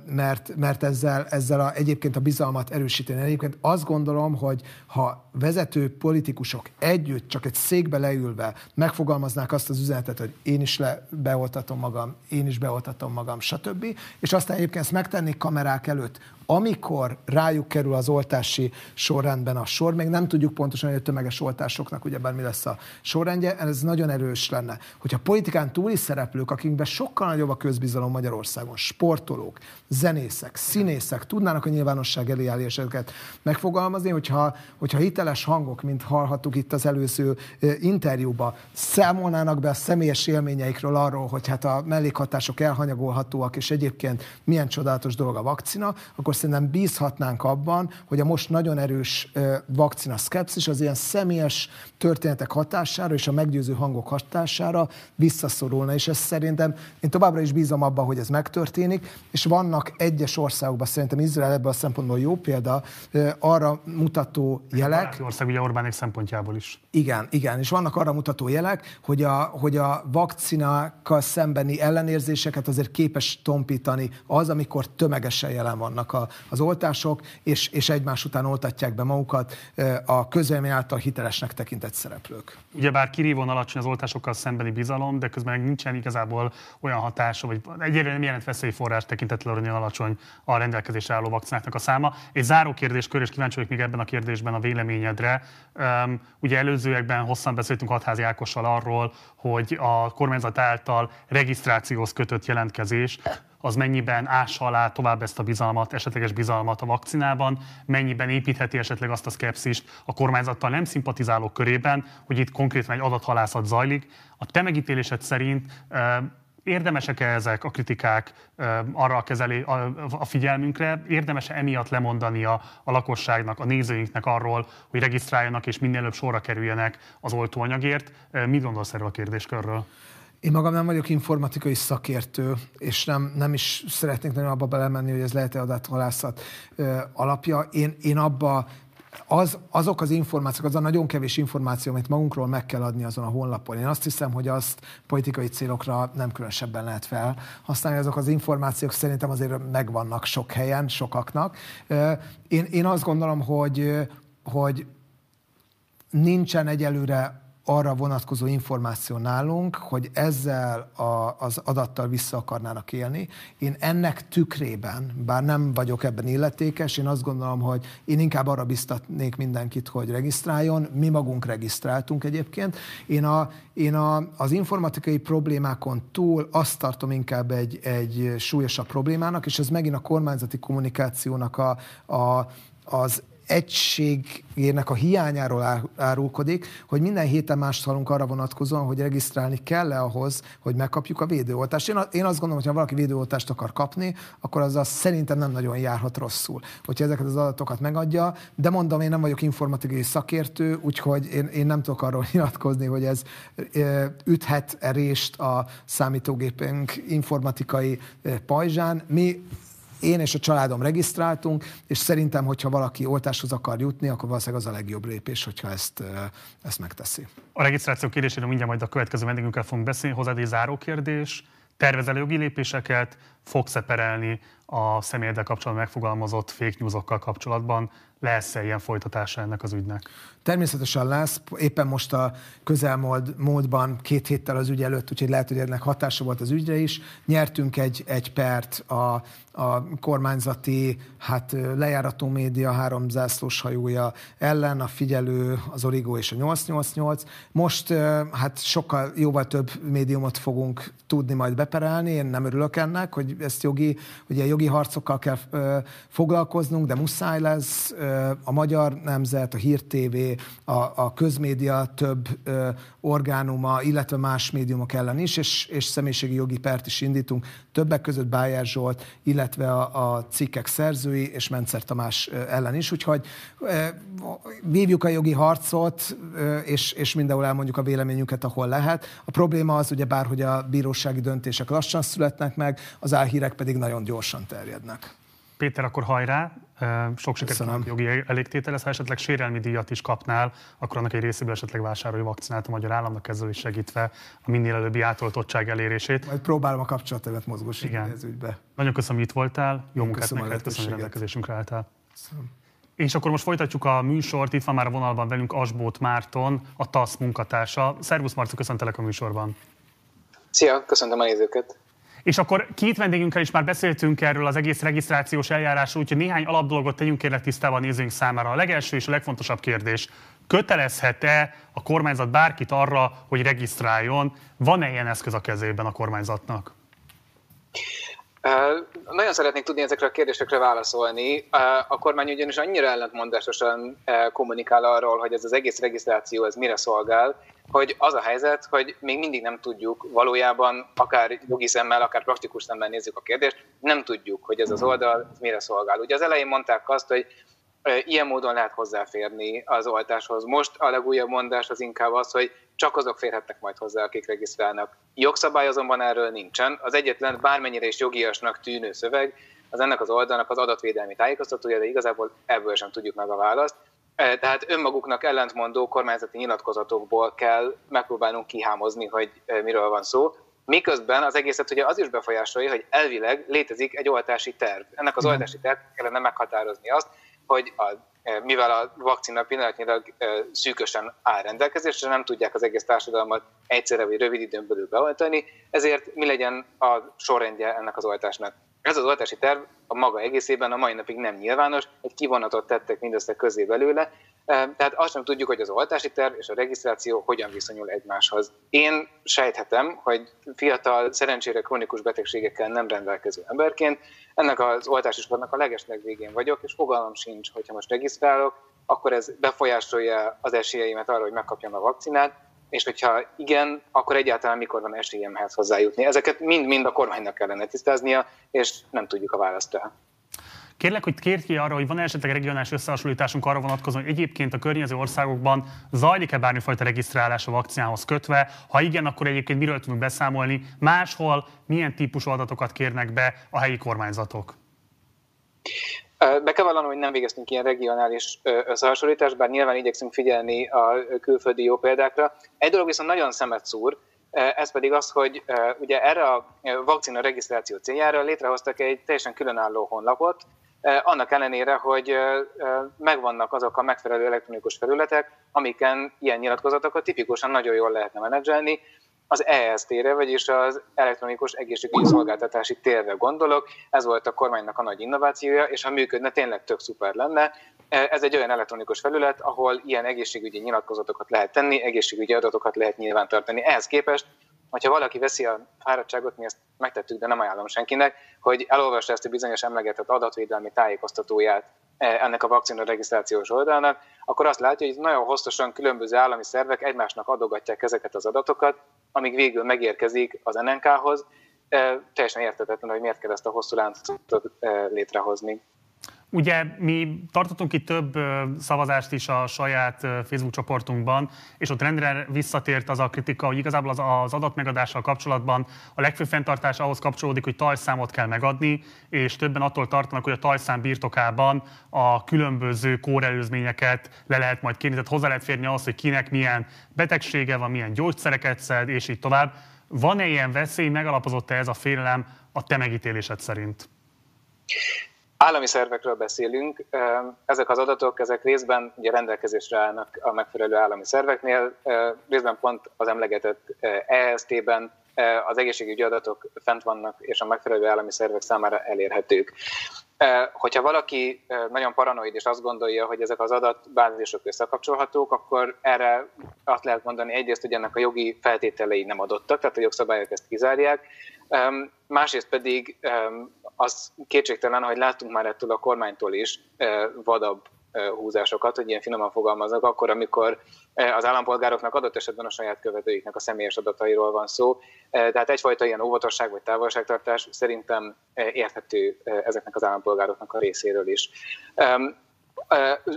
mert, mert ezzel, ezzel a, egyébként a bizalmat erősíteni. Egyébként azt gondolom, hogy ha vezető politikusok együtt, csak egy székbe leülve meg megfogalmaznák azt az üzenetet, hogy én is le, beoltatom magam, én is beoltatom magam, stb. És aztán egyébként ezt megtennék kamerák előtt, amikor rájuk kerül az oltási sorrendben a sor, még nem tudjuk pontosan, hogy a tömeges oltásoknak ugyebár mi lesz a sorrendje, ez nagyon erős lenne. Hogyha politikán túli szereplők, akikben sokkal nagyobb a közbizalom Magyarországon, sportolók, zenészek, színészek tudnának a nyilvánosság elé eseteket megfogalmazni, hogyha, hogyha hiteles hangok, mint hallhattuk itt az előző interjúba, számolnának be a személyes élményeikről arról, hogy hát a mellékhatások elhanyagolhatóak, és egyébként milyen csodálatos dolog a vakcina, akkor akkor szerintem bízhatnánk abban, hogy a most nagyon erős vakcina szkepszis az ilyen személyes történetek hatására és a meggyőző hangok hatására visszaszorulna, és ez szerintem én továbbra is bízom abban, hogy ez megtörténik, és vannak egyes országokban, szerintem Izrael ebből a szempontból jó példa, arra mutató jelek. ország ugye Orbánék szempontjából is. Igen, igen, és vannak arra mutató jelek, hogy a, hogy a vakcinákkal szembeni ellenérzéseket azért képes tompítani az, amikor tömegesen jelen vannak a az oltások, és, és egymás után oltatják be magukat a közvélemény által hitelesnek tekintett szereplők. Ugyebár kirívón alacsony az oltásokkal szembeni bizalom, de közben nincsen igazából olyan hatása, vagy egyébként nem jelent veszélyforrás tekintetlenül alacsony a rendelkezésre álló vakcináknak a száma. Egy záró kérdéskör, és kíváncsi vagyok még ebben a kérdésben a véleményedre. Um, ugye előzőekben hosszan beszéltünk Hatházi Ákossal arról, hogy a kormányzat által regisztrációhoz kötött jelentkezés az mennyiben ássa alá tovább ezt a bizalmat, esetleges bizalmat a vakcinában, mennyiben építheti esetleg azt a szkepszist a kormányzattal nem szimpatizálók körében, hogy itt konkrétan egy adathalászat zajlik. A te megítélésed szerint érdemesek-e ezek a kritikák arra a, kezelé, a, figyelmünkre? Érdemes-e emiatt lemondani a, a lakosságnak, a nézőinknek arról, hogy regisztráljanak és minél előbb sorra kerüljenek az oltóanyagért? Mit gondolsz erről a kérdéskörről? Én magam nem vagyok informatikai szakértő, és nem, nem is szeretnék nagyon abba belemenni, hogy ez lehet-e adathalászat alapja. Én, én abba az, azok az információk, az a nagyon kevés információ, amit magunkról meg kell adni azon a honlapon. Én azt hiszem, hogy azt politikai célokra nem különösebben lehet felhasználni. Azok az információk szerintem azért megvannak sok helyen, sokaknak. Én, én azt gondolom, hogy, hogy nincsen egyelőre arra vonatkozó információ nálunk, hogy ezzel a, az adattal vissza akarnának élni. Én ennek tükrében, bár nem vagyok ebben illetékes, én azt gondolom, hogy én inkább arra biztatnék mindenkit, hogy regisztráljon. Mi magunk regisztráltunk egyébként. Én, a, én a, az informatikai problémákon túl azt tartom inkább egy, egy súlyosabb problémának, és ez megint a kormányzati kommunikációnak a, a, az egységének a hiányáról árulkodik, hogy minden héten mást hallunk arra vonatkozóan, hogy regisztrálni kell-e ahhoz, hogy megkapjuk a védőoltást. Én, én azt gondolom, hogy ha valaki védőoltást akar kapni, akkor az azt szerintem nem nagyon járhat rosszul, hogyha ezeket az adatokat megadja, de mondom, én nem vagyok informatikai szakértő, úgyhogy én, én nem tudok arról nyilatkozni, hogy ez üthet erést a számítógépünk informatikai pajzsán. Mi én és a családom regisztráltunk, és szerintem, hogyha valaki oltáshoz akar jutni, akkor valószínűleg az a legjobb lépés, hogyha ezt, ezt megteszi. A regisztráció kérdéséről mindjárt majd a következő vendégünkkel fogunk beszélni. Hozzád egy záró kérdés. Tervezel jogi lépéseket, fogsz-e perelni a személyeddel kapcsolatban megfogalmazott fake newsokkal kapcsolatban? Lesz-e ilyen folytatása ennek az ügynek? Természetesen lesz, éppen most a közelmódban két héttel az ügy előtt, úgyhogy lehet, hogy ennek hatása volt az ügyre is. Nyertünk egy, egy pert a, a kormányzati hát lejárató média három zászlós hajója ellen, a figyelő, az Origo és a 888. Most hát sokkal jóval több médiumot fogunk tudni majd beperelni. Én nem örülök ennek, hogy ezt jogi, ugye jogi harcokkal kell foglalkoznunk, de muszáj lesz. A Magyar Nemzet, a Hír a, a közmédia több ö, orgánuma, illetve más médiumok ellen is, és, és személyiségi jogi pert is indítunk, többek között Bájer Zsolt, illetve a, a cikkek szerzői, és Mencer Tamás ellen is, úgyhogy ö, vívjuk a jogi harcot, ö, és, és mindenhol elmondjuk a véleményünket, ahol lehet. A probléma az ugye bár, hogy a bírósági döntések lassan születnek meg, az álhírek pedig nagyon gyorsan terjednek. Péter, akkor hajrá! Sok sikert a jogi elégtételez. Ha esetleg sérelmi díjat is kapnál, akkor annak egy részéből esetleg vásárolj vakcinát a magyar államnak, ezzel is segítve a minél előbbi átoltottság elérését. Majd próbálom a kapcsolatomat mozgósítani ez ügybe. Nagyon köszönöm, hogy itt voltál. Jó munkát neked, köszönöm, hogy rendelkezésünkre álltál. Köszönöm. És akkor most folytatjuk a műsort. Itt van már a vonalban velünk Asbót Márton, a TASZ munkatársa. Szervusz Marci, köszöntelek a műsorban. Szia, köszöntöm a nézőket. És akkor két vendégünkkel is már beszéltünk erről az egész regisztrációs eljárásról, úgyhogy néhány alapdolgot tegyünk kérlek tisztában nézőink számára. A legelső és a legfontosabb kérdés, kötelezhet-e a kormányzat bárkit arra, hogy regisztráljon? Van-e ilyen eszköz a kezében a kormányzatnak? Nagyon szeretnék tudni ezekre a kérdésekre válaszolni. A kormány ugyanis annyira ellentmondásosan kommunikál arról, hogy ez az egész regisztráció ez mire szolgál, hogy az a helyzet, hogy még mindig nem tudjuk valójában, akár jogi szemmel, akár praktikus szemmel nézzük a kérdést, nem tudjuk, hogy ez az oldal mire szolgál. Ugye az elején mondták azt, hogy ilyen módon lehet hozzáférni az oltáshoz. Most a legújabb mondás az inkább az, hogy csak azok férhetnek majd hozzá, akik regisztrálnak. Jogszabály azonban erről nincsen. Az egyetlen bármennyire is jogiasnak tűnő szöveg, az ennek az oldalnak az adatvédelmi tájékoztatója, de igazából ebből sem tudjuk meg a választ. Tehát önmaguknak ellentmondó kormányzati nyilatkozatokból kell megpróbálnunk kihámozni, hogy miről van szó. Miközben az egészet ugye az is befolyásolja, hogy elvileg létezik egy oltási terv. Ennek az oltási terv kellene meghatározni azt, hogy a, e, mivel a vakcina pillanatnyilag szűkösen áll rendelkezésre, nem tudják az egész társadalmat egyszerre vagy rövid időn belül beoltani, ezért mi legyen a sorrendje ennek az oltásnak. Ez az oltási terv a maga egészében a mai napig nem nyilvános, egy kivonatot tettek mindössze közé belőle, tehát azt sem tudjuk, hogy az oltási terv és a regisztráció hogyan viszonyul egymáshoz. Én sejthetem, hogy fiatal, szerencsére krónikus betegségekkel nem rendelkező emberként ennek az oltási sornak a legesleg végén vagyok, és fogalmam sincs, hogyha most regisztrálok, akkor ez befolyásolja az esélyeimet arra, hogy megkapjam a vakcinát, és hogyha igen, akkor egyáltalán mikor van esélyemhez hozzájutni. Ezeket mind-mind a kormánynak kellene tisztáznia, és nem tudjuk a választ el. Kérlek, hogy kérj ki arra, hogy van esetleg regionális összehasonlításunk arra vonatkozóan, hogy egyébként a környező országokban zajlik-e bármifajta regisztrálás a vakcinához kötve? Ha igen, akkor egyébként miről tudunk beszámolni? Máshol milyen típusú adatokat kérnek be a helyi kormányzatok? Be kell vallanom, hogy nem végeztünk ilyen regionális összehasonlítást, bár nyilván igyekszünk figyelni a külföldi jó példákra. Egy dolog viszont nagyon szemet szúr, ez pedig az, hogy ugye erre a vakcina regisztráció céljára létrehoztak egy teljesen különálló honlapot, annak ellenére, hogy megvannak azok a megfelelő elektronikus felületek, amiken ilyen nyilatkozatokat tipikusan nagyon jól lehetne menedzselni, az EST-re, vagyis az elektronikus egészségügyi szolgáltatási térre gondolok. Ez volt a kormánynak a nagy innovációja, és ha működne, tényleg tök szuper lenne. Ez egy olyan elektronikus felület, ahol ilyen egészségügyi nyilatkozatokat lehet tenni, egészségügyi adatokat lehet nyilvántartani. Ehhez képest, hogyha valaki veszi a fáradtságot, mi ezt megtettük, de nem ajánlom senkinek, hogy elolvassa ezt a bizonyos emlegetett adatvédelmi tájékoztatóját ennek a vakcina regisztrációs oldalnak, akkor azt látja, hogy nagyon hosszasan különböző állami szervek egymásnak adogatják ezeket az adatokat, amíg végül megérkezik az NNK-hoz. Teljesen értetetlen, hogy miért kell ezt a hosszú láncot létrehozni. Ugye mi tartottunk itt több szavazást is a saját Facebook csoportunkban, és ott rendre visszatért az a kritika, hogy igazából az, az adatmegadással kapcsolatban a legfőbb fenntartás ahhoz kapcsolódik, hogy tajszámot kell megadni, és többen attól tartanak, hogy a tajszám birtokában a különböző kórelőzményeket le lehet majd kérni, tehát hozzá lehet férni ahhoz, hogy kinek milyen betegsége van, milyen gyógyszereket szed, és így tovább. Van-e ilyen veszély, megalapozott-e ez a félelem a te megítélésed szerint? Állami szervekről beszélünk, ezek az adatok, ezek részben ugye rendelkezésre állnak a megfelelő állami szerveknél, részben pont az emlegetett EST-ben az egészségügyi adatok fent vannak, és a megfelelő állami szervek számára elérhetők. Hogyha valaki nagyon paranoid és azt gondolja, hogy ezek az adatbázisok összekapcsolhatók, akkor erre azt lehet mondani egyrészt, hogy ennek a jogi feltételei nem adottak, tehát a jogszabályok ezt kizárják, másrészt pedig az kétségtelen, hogy láttunk már ettől a kormánytól is vadabb húzásokat, hogy ilyen finoman fogalmaznak, akkor, amikor az állampolgároknak adott esetben a saját követőiknek a személyes adatairól van szó. Tehát egyfajta ilyen óvatosság vagy távolságtartás szerintem érthető ezeknek az állampolgároknak a részéről is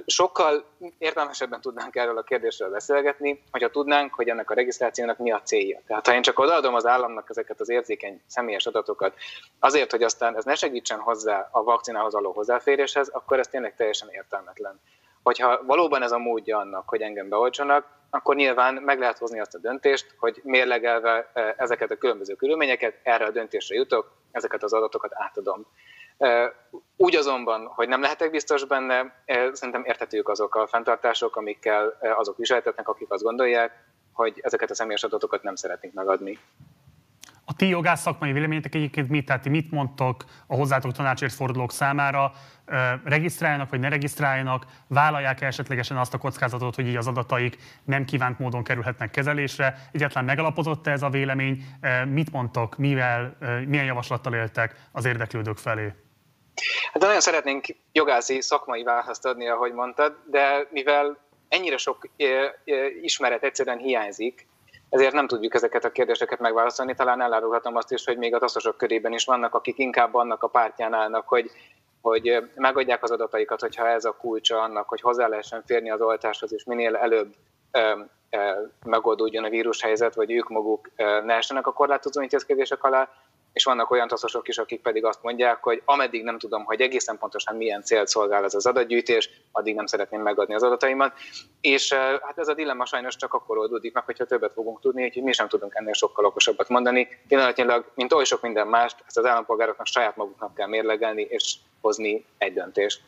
sokkal értelmesebben tudnánk erről a kérdésről beszélgetni, hogyha tudnánk, hogy ennek a regisztrációnak mi a célja. Tehát ha én csak odaadom az államnak ezeket az érzékeny személyes adatokat azért, hogy aztán ez ne segítsen hozzá a vakcinához való hozzáféréshez, akkor ez tényleg teljesen értelmetlen. Hogyha valóban ez a módja annak, hogy engem beoltsanak, akkor nyilván meg lehet hozni azt a döntést, hogy mérlegelve ezeket a különböző körülményeket, erre a döntésre jutok, ezeket az adatokat átadom. Úgy azonban, hogy nem lehetek biztos benne, szerintem érthetők azok a fenntartások, amikkel azok viseltetnek, akik azt gondolják, hogy ezeket a személyes adatokat nem szeretnénk megadni. A ti jogász szakmai véleményetek egyébként mit? Tehát ti mit mondtok a hozzátok tanácsért fordulók számára? Regisztráljanak vagy ne regisztráljanak? Vállalják esetlegesen azt a kockázatot, hogy így az adataik nem kívánt módon kerülhetnek kezelésre? Egyáltalán megalapozott ez a vélemény? Mit mondtok, mivel, milyen javaslattal éltek az érdeklődők felé? Hát nagyon szeretnénk jogászi szakmai választ adni, ahogy mondtad, de mivel ennyire sok ismeret egyszerűen hiányzik, ezért nem tudjuk ezeket a kérdéseket megválaszolni. Talán elárulhatom azt is, hogy még a taszosok körében is vannak, akik inkább annak a pártján állnak, hogy, hogy megadják az adataikat, hogyha ez a kulcsa annak, hogy hozzá lehessen férni az oltáshoz, és minél előbb megoldódjon a vírushelyzet, vagy ők maguk ne essenek a korlátozó intézkedések alá, és vannak olyan taszosok is, akik pedig azt mondják, hogy ameddig nem tudom, hogy egészen pontosan milyen célt szolgál ez az adatgyűjtés, addig nem szeretném megadni az adataimat. És hát ez a dilemma sajnos csak akkor oldódik meg, hogyha többet fogunk tudni, úgyhogy mi sem tudunk ennél sokkal okosabbat mondani. Pillanatnyilag, mint oly sok minden mást, ezt az állampolgároknak saját maguknak kell mérlegelni és hozni egy döntést.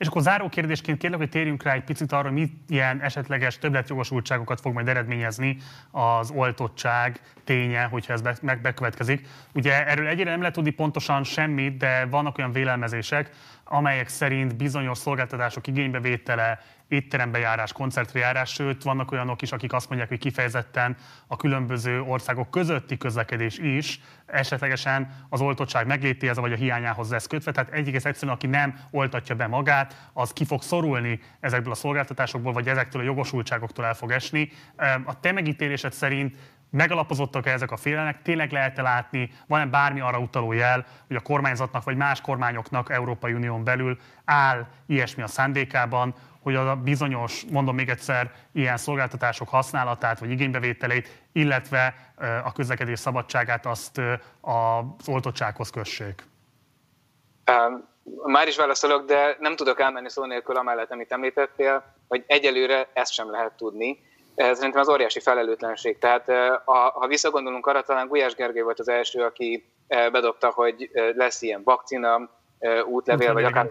És akkor záró kérdésként kérlek, hogy térjünk rá egy picit arra, hogy ilyen esetleges többletjogosultságokat fog majd eredményezni az oltottság ténye, hogyha ez megbekövetkezik. Ugye erről egyre nem lehet tudni pontosan semmit, de vannak olyan vélelmezések, amelyek szerint bizonyos szolgáltatások igénybevétele étterembe járás, koncertre járás, sőt vannak olyanok is, akik azt mondják, hogy kifejezetten a különböző országok közötti közlekedés is esetlegesen az oltottság meglétéhez vagy a hiányához lesz kötve. Tehát egyik egyszerűen, aki nem oltatja be magát, az ki fog szorulni ezekből a szolgáltatásokból, vagy ezektől a jogosultságoktól el fog esni. A te megítélésed szerint megalapozottak-e ezek a félelmek, tényleg lehet-e látni, van-e bármi arra utaló jel, hogy a kormányzatnak vagy más kormányoknak Európai Unión belül áll ilyesmi a szándékában, hogy a bizonyos, mondom még egyszer, ilyen szolgáltatások használatát vagy igénybevételét, illetve a közlekedés szabadságát azt az oltottsághoz kössék? már is válaszolok, de nem tudok elmenni szó nélkül amellett, amit említettél, hogy egyelőre ezt sem lehet tudni. Szerintem az óriási felelőtlenség. Tehát ha visszagondolunk arra, talán Gulyás Gergely volt az első, aki bedobta, hogy lesz ilyen vakcina, útlevél, vagy akár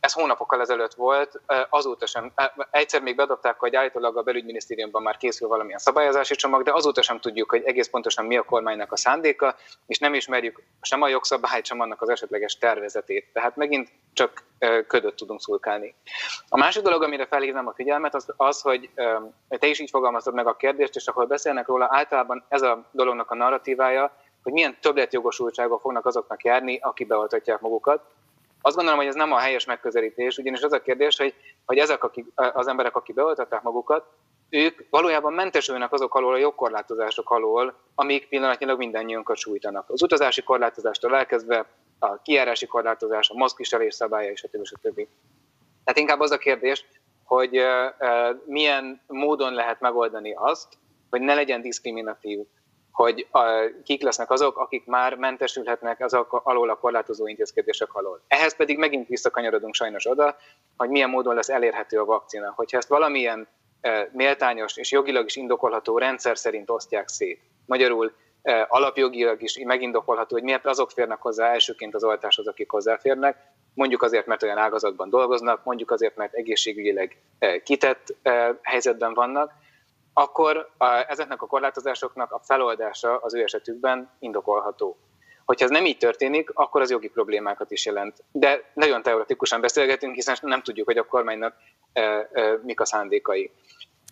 ez hónapokkal ezelőtt volt, azóta sem. Egyszer még bedobták, hogy állítólag a belügyminisztériumban már készül valamilyen szabályozási csomag, de azóta sem tudjuk, hogy egész pontosan mi a kormánynak a szándéka, és nem ismerjük sem a jogszabályt, sem annak az esetleges tervezetét. Tehát megint csak ködöt tudunk szulkálni. A másik dolog, amire felhívnám a figyelmet, az, az hogy te is így fogalmazod meg a kérdést, és akkor beszélnek róla, általában ez a dolognak a narratívája, hogy milyen többletjogosultságok fognak azoknak járni, akik beoltatják magukat azt gondolom, hogy ez nem a helyes megközelítés, ugyanis az a kérdés, hogy, hogy ezek akik, az emberek, akik beoltatták magukat, ők valójában mentesülnek azok alól a jogkorlátozások alól, amik pillanatnyilag mindannyiunkat sújtanak. Az utazási korlátozástól elkezdve a kiárási korlátozás, a maszkviselés szabálya, stb. stb. Tehát inkább az a kérdés, hogy milyen módon lehet megoldani azt, hogy ne legyen diszkriminatív hogy a, kik lesznek azok, akik már mentesülhetnek azok alól a korlátozó intézkedések alól. Ehhez pedig megint visszakanyarodunk sajnos oda, hogy milyen módon lesz elérhető a vakcina. Hogyha ezt valamilyen e, méltányos és jogilag is indokolható rendszer szerint osztják szét, magyarul e, alapjogilag is megindokolható, hogy miért azok férnek hozzá elsőként az oltáshoz, akik hozzáférnek, mondjuk azért, mert olyan ágazatban dolgoznak, mondjuk azért, mert egészségügyileg e, kitett e, helyzetben vannak, akkor a, ezeknek a korlátozásoknak a feloldása az ő esetükben indokolható. Hogyha ez nem így történik, akkor az jogi problémákat is jelent. De nagyon teoretikusan beszélgetünk, hiszen nem tudjuk, hogy a kormánynak e, e, mik a szándékai.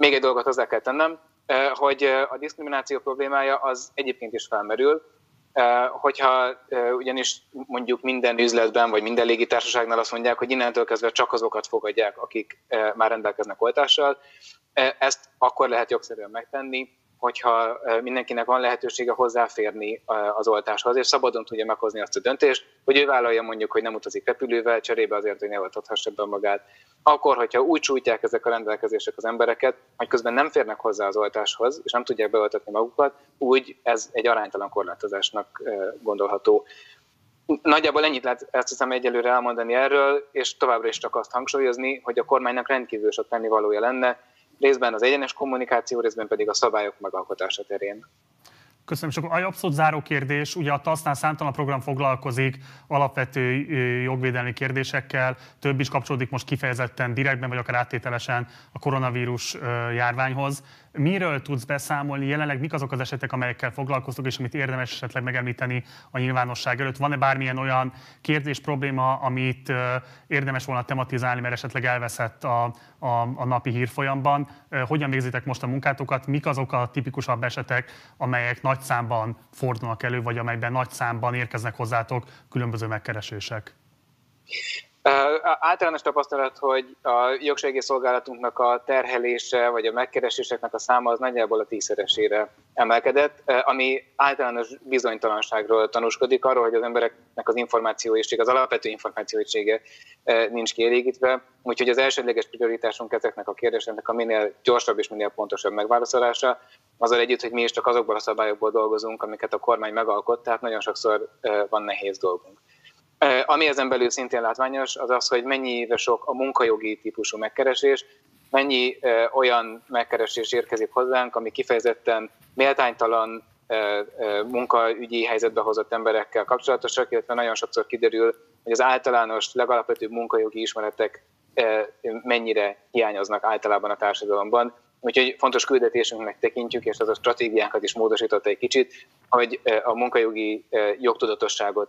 Még egy dolgot hozzá kell tennem, e, hogy a diszkrimináció problémája az egyébként is felmerül, e, hogyha e, ugyanis mondjuk minden üzletben vagy minden légitársaságnál azt mondják, hogy innentől kezdve csak azokat fogadják, akik e, már rendelkeznek oltással, ezt akkor lehet jogszerűen megtenni, hogyha e, mindenkinek van lehetősége hozzáférni e, az oltáshoz, és szabadon tudja meghozni azt a döntést, hogy ő vállalja mondjuk, hogy nem utazik repülővel, cserébe azért, hogy ne oltathassa be magát. Akkor, hogyha úgy csújtják ezek a rendelkezések az embereket, hogy közben nem férnek hozzá az oltáshoz, és nem tudják beoltatni magukat, úgy ez egy aránytalan korlátozásnak gondolható. Nagyjából ennyit lehet ezt hiszem egyelőre elmondani erről, és továbbra is csak azt hangsúlyozni, hogy a kormánynak rendkívül sok tennivalója lenne, részben az egyenes kommunikáció, részben pedig a szabályok megalkotása terén. Köszönöm, és akkor abszolút záró kérdés. Ugye a TASZ-nál számtalan program foglalkozik alapvető jogvédelmi kérdésekkel, több is kapcsolódik most kifejezetten direktben, vagy akár áttételesen a koronavírus járványhoz. Miről tudsz beszámolni? Jelenleg mik azok az esetek, amelyekkel foglalkoztok, és amit érdemes esetleg megemlíteni a nyilvánosság előtt? Van-e bármilyen olyan kérdés, probléma, amit érdemes volna tematizálni, mert esetleg elveszett a, a, a napi hírfolyamban? Hogyan végzitek most a munkátokat? Mik azok a tipikusabb esetek, amelyek nagy számban fordulnak elő, vagy amelyben nagy számban érkeznek hozzátok különböző megkeresések? Általános tapasztalat, hogy a jogsegélyszolgálatunknak a terhelése vagy a megkereséseknek a száma az nagyjából a tízszeresére emelkedett, ami általános bizonytalanságról tanúskodik, arról, hogy az embereknek az információiség, az alapvető információisége nincs kielégítve. Úgyhogy az elsődleges prioritásunk ezeknek a kérdéseknek a minél gyorsabb és minél pontosabb megválaszolása, azzal együtt, hogy mi is csak azokból a szabályokból dolgozunk, amiket a kormány megalkott, tehát nagyon sokszor van nehéz dolgunk. Ami ezen belül szintén látványos, az az, hogy mennyire sok a munkajogi típusú megkeresés, mennyi olyan megkeresés érkezik hozzánk, ami kifejezetten méltánytalan munkaügyi helyzetbe hozott emberekkel kapcsolatosak, illetve nagyon sokszor kiderül, hogy az általános, legalapvetőbb munkajogi ismeretek mennyire hiányoznak általában a társadalomban. Úgyhogy fontos küldetésünknek tekintjük, és az a stratégiánkat is módosította egy kicsit, hogy a munkajogi jogtudatosságot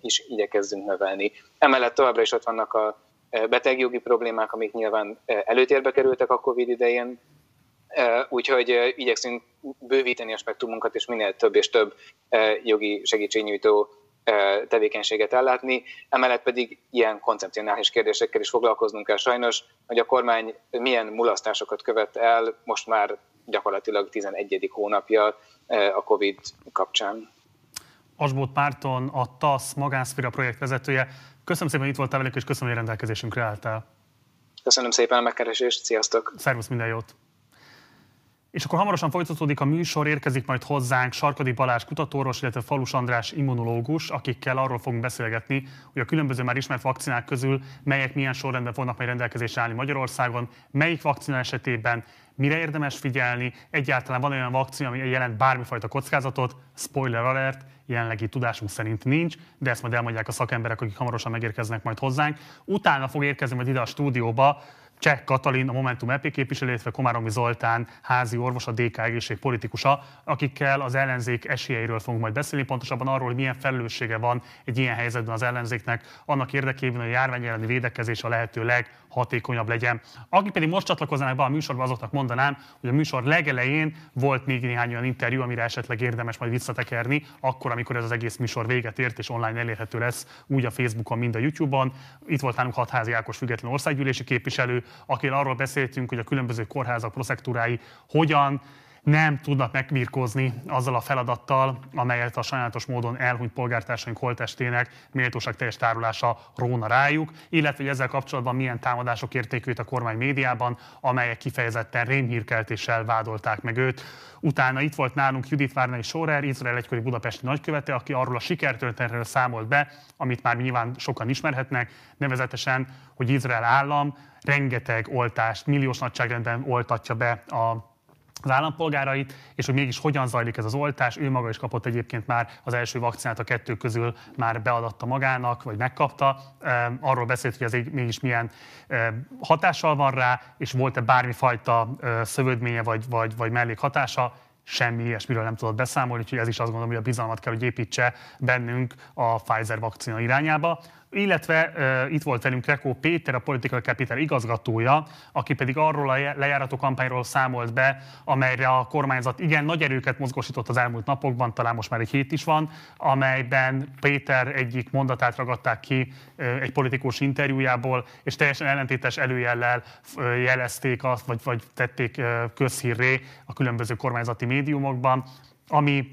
is igyekezzünk növelni. Emellett továbbra is ott vannak a betegjogi problémák, amik nyilván előtérbe kerültek a COVID idején, úgyhogy igyekszünk bővíteni a spektrumunkat, és minél több és több jogi segítségnyújtó tevékenységet ellátni, emellett pedig ilyen koncepcionális kérdésekkel is foglalkoznunk kell sajnos, hogy a kormány milyen mulasztásokat követ el most már gyakorlatilag 11. hónapja a COVID kapcsán. Asbót Párton, a TASZ magánszféra projekt vezetője. Köszönöm szépen, hogy itt voltál velünk, és köszönöm, hogy rendelkezésünkre álltál. Köszönöm szépen a megkeresést, sziasztok! Szervusz, minden jót! És akkor hamarosan folytatódik a műsor, érkezik majd hozzánk Sarkadi Balázs kutatóros, illetve Falus András immunológus, akikkel arról fogunk beszélgetni, hogy a különböző már ismert vakcinák közül melyek milyen sorrendben fognak majd rendelkezésre állni Magyarországon, melyik vakcina esetében mire érdemes figyelni, egyáltalán van olyan vakcina, ami jelent bármifajta kockázatot, spoiler alert, jelenlegi tudásunk szerint nincs, de ezt majd elmondják a szakemberek, akik hamarosan megérkeznek majd hozzánk. Utána fog érkezni majd ide a stúdióba Cseh Katalin, a Momentum EP képviselő, illetve Komáromi Zoltán, házi orvos, a DK egészség politikusa, akikkel az ellenzék esélyeiről fogunk majd beszélni, pontosabban arról, hogy milyen felelőssége van egy ilyen helyzetben az ellenzéknek, annak érdekében, hogy a járvány elleni védekezés a lehető leghatékonyabb legyen. Akik pedig most csatlakoznának be a műsorba, azoknak mondanám, hogy a műsor legelején volt még néhány olyan interjú, amire esetleg érdemes majd visszatekerni, akkor, amikor ez az egész műsor véget ért és online elérhető lesz úgy a Facebookon, mint a YouTube-on. Itt volt nálunk Hatházi Ákos független országgyűlési képviselő, akil arról beszéltünk, hogy a különböző kórházak, proszektúrái hogyan nem tudnak megvirkózni azzal a feladattal, amelyet a sajnálatos módon elhunyt polgártársaink holtestének méltóság teljes tárolása róna rájuk, illetve hogy ezzel kapcsolatban milyen támadások érték a kormány médiában, amelyek kifejezetten rémhírkeltéssel vádolták meg őt. Utána itt volt nálunk Judith Várnai Sorer, Izrael egykori budapesti nagykövete, aki arról a sikertörténetről számolt be, amit már nyilván sokan ismerhetnek, nevezetesen, hogy Izrael állam rengeteg oltást, milliós nagyságrendben oltatja be a az állampolgárait, és hogy mégis hogyan zajlik ez az oltás. Ő maga is kapott egyébként már az első vakcinát a kettő közül már beadatta magának, vagy megkapta. Arról beszélt, hogy ez mégis milyen hatással van rá, és volt-e bármifajta szövődménye vagy, vagy, vagy mellékhatása semmi ilyesmiről nem tudott beszámolni, úgyhogy ez is azt gondolom, hogy a bizalmat kell, hogy építse bennünk a Pfizer vakcina irányába illetve uh, itt volt velünk Rekó Péter, a Political Capital igazgatója, aki pedig arról a lejárató kampányról számolt be, amelyre a kormányzat igen nagy erőket mozgosított az elmúlt napokban, talán most már egy hét is van, amelyben Péter egyik mondatát ragadták ki uh, egy politikus interjújából, és teljesen ellentétes előjellel uh, jelezték azt, vagy, vagy tették közhírré a különböző kormányzati médiumokban, ami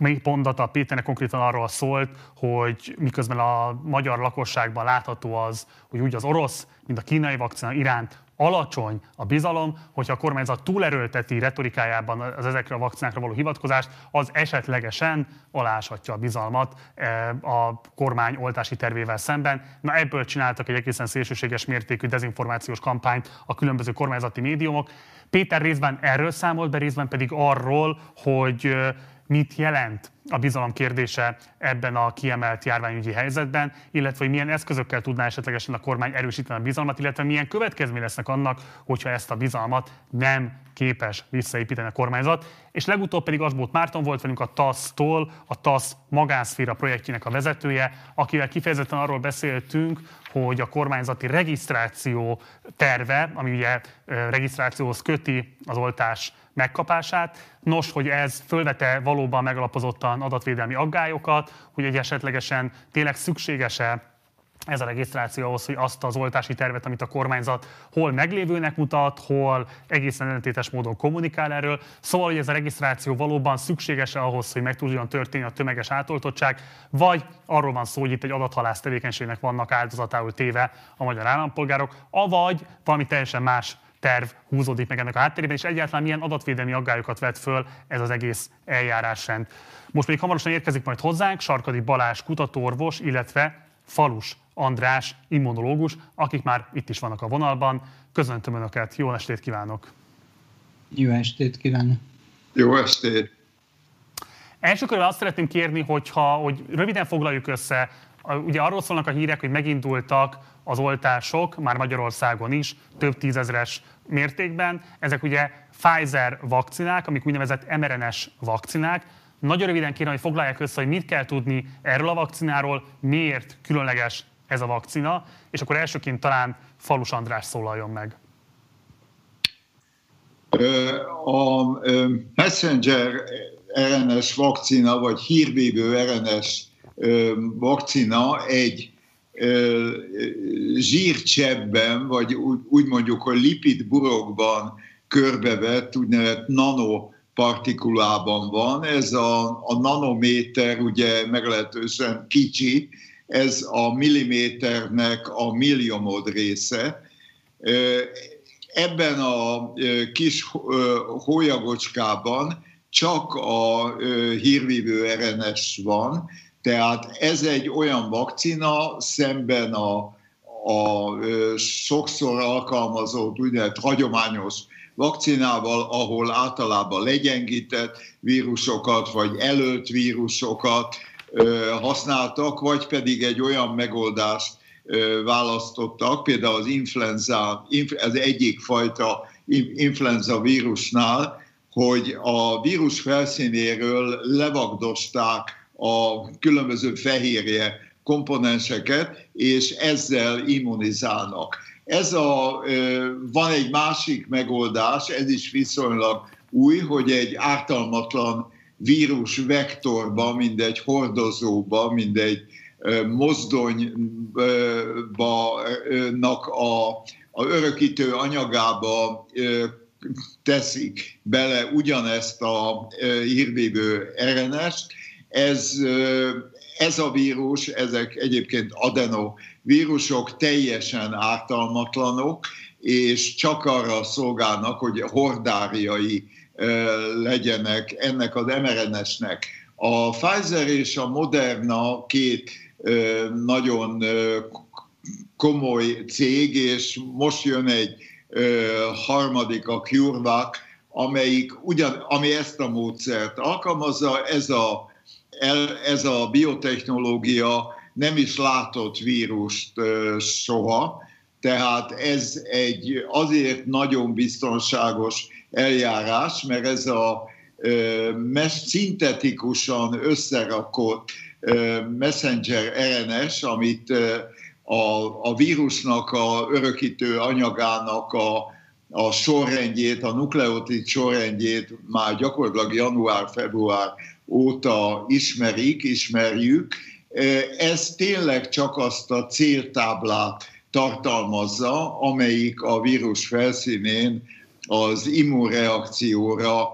még mondata Péternek konkrétan arról szólt, hogy miközben a magyar lakosságban látható az, hogy úgy az orosz, mint a kínai vakcina iránt alacsony a bizalom, hogyha a kormányzat túlerőlteti retorikájában az ezekre a vakcinákra való hivatkozást, az esetlegesen aláshatja a bizalmat eh, a kormány oltási tervével szemben. Na ebből csináltak egy egészen szélsőséges mértékű dezinformációs kampányt a különböző kormányzati médiumok. Péter részben erről számolt be, részben pedig arról, hogy eh, mit jelent a bizalom kérdése ebben a kiemelt járványügyi helyzetben, illetve hogy milyen eszközökkel tudná esetlegesen a kormány erősíteni a bizalmat, illetve milyen következmény lesznek annak, hogyha ezt a bizalmat nem képes visszaépíteni a kormányzat. És legutóbb pedig Asbót Márton volt velünk a TASZ-tól, a TASZ magánszféra projektjének a vezetője, akivel kifejezetten arról beszéltünk, hogy a kormányzati regisztráció terve, ami ugye regisztrációhoz köti az oltás megkapását. Nos, hogy ez fölvete valóban megalapozottan adatvédelmi aggályokat, hogy egy esetlegesen tényleg szükséges-e ez a regisztráció ahhoz, hogy azt az oltási tervet, amit a kormányzat hol meglévőnek mutat, hol egészen ellentétes módon kommunikál erről. Szóval, hogy ez a regisztráció valóban szükséges ahhoz, hogy meg tudjon történni a tömeges átoltottság, vagy arról van szó, hogy itt egy adathalász tevékenységnek vannak áldozatául téve a magyar állampolgárok, avagy valami teljesen más terv húzódik meg ennek a háttérében, és egyáltalán milyen adatvédelmi aggályokat vet föl ez az egész eljárásrend. Most pedig hamarosan érkezik majd hozzánk Sarkadi Balázs kutatóorvos, illetve Falus András immunológus, akik már itt is vannak a vonalban. Köszöntöm Önöket, jó estét kívánok! Jó estét kívánok! Jó estét! Első körben azt szeretném kérni, hogyha, hogy röviden foglaljuk össze, ugye arról szólnak a hírek, hogy megindultak az oltások, már Magyarországon is, több tízezres mértékben. Ezek ugye Pfizer vakcinák, amik úgynevezett mRNS vakcinák. Nagyon röviden kérem, hogy foglalják össze, hogy mit kell tudni erről a vakcináról, miért különleges ez a vakcina, és akkor elsőként talán Falus András szólaljon meg. A messenger RNS vakcina, vagy hírvívő RNS vakcina egy zsírcsebben, vagy úgy mondjuk, hogy lipid burokban körbevett úgynevezett nanopartikulában van. Ez a, a nanométer ugye meglehetősen kicsi, ez a milliméternek a milliomod része. ebben a kis hólyagocskában csak a hírvívő RNS van, tehát ez egy olyan vakcina szemben a, a sokszor alkalmazott úgynevezett hagyományos vakcinával, ahol általában legyengített vírusokat, vagy előtt vírusokat használtak, vagy pedig egy olyan megoldást választottak, például az influenza, az egyik fajta influenza vírusnál, hogy a vírus felszínéről levagdosták a különböző fehérje komponenseket, és ezzel immunizálnak. Ez a, van egy másik megoldás, ez is viszonylag új, hogy egy ártalmatlan vírus vektorba, mint egy hordozóba, mint egy mozdonyba a, a örökítő anyagába teszik bele ugyanezt a hírvívő RNS-t. Ez, ez a vírus, ezek egyébként adenovírusok teljesen ártalmatlanok, és csak arra szolgálnak, hogy hordáriai legyenek ennek az mRNS-nek. A Pfizer és a Moderna két nagyon komoly cég, és most jön egy harmadik, a CureVac, amelyik ugyan, ami ezt a módszert alkalmazza, ez a, ez a biotechnológia nem is látott vírust soha, tehát ez egy azért nagyon biztonságos eljárás, mert ez a szintetikusan összerakott messenger RNS, amit a, a vírusnak a örökítő anyagának a, a sorrendjét, a nukleotid sorrendjét már gyakorlatilag január-február óta ismerik, ismerjük. Ez tényleg csak azt a céltáblát tartalmazza, amelyik a vírus felszínén az immunreakcióra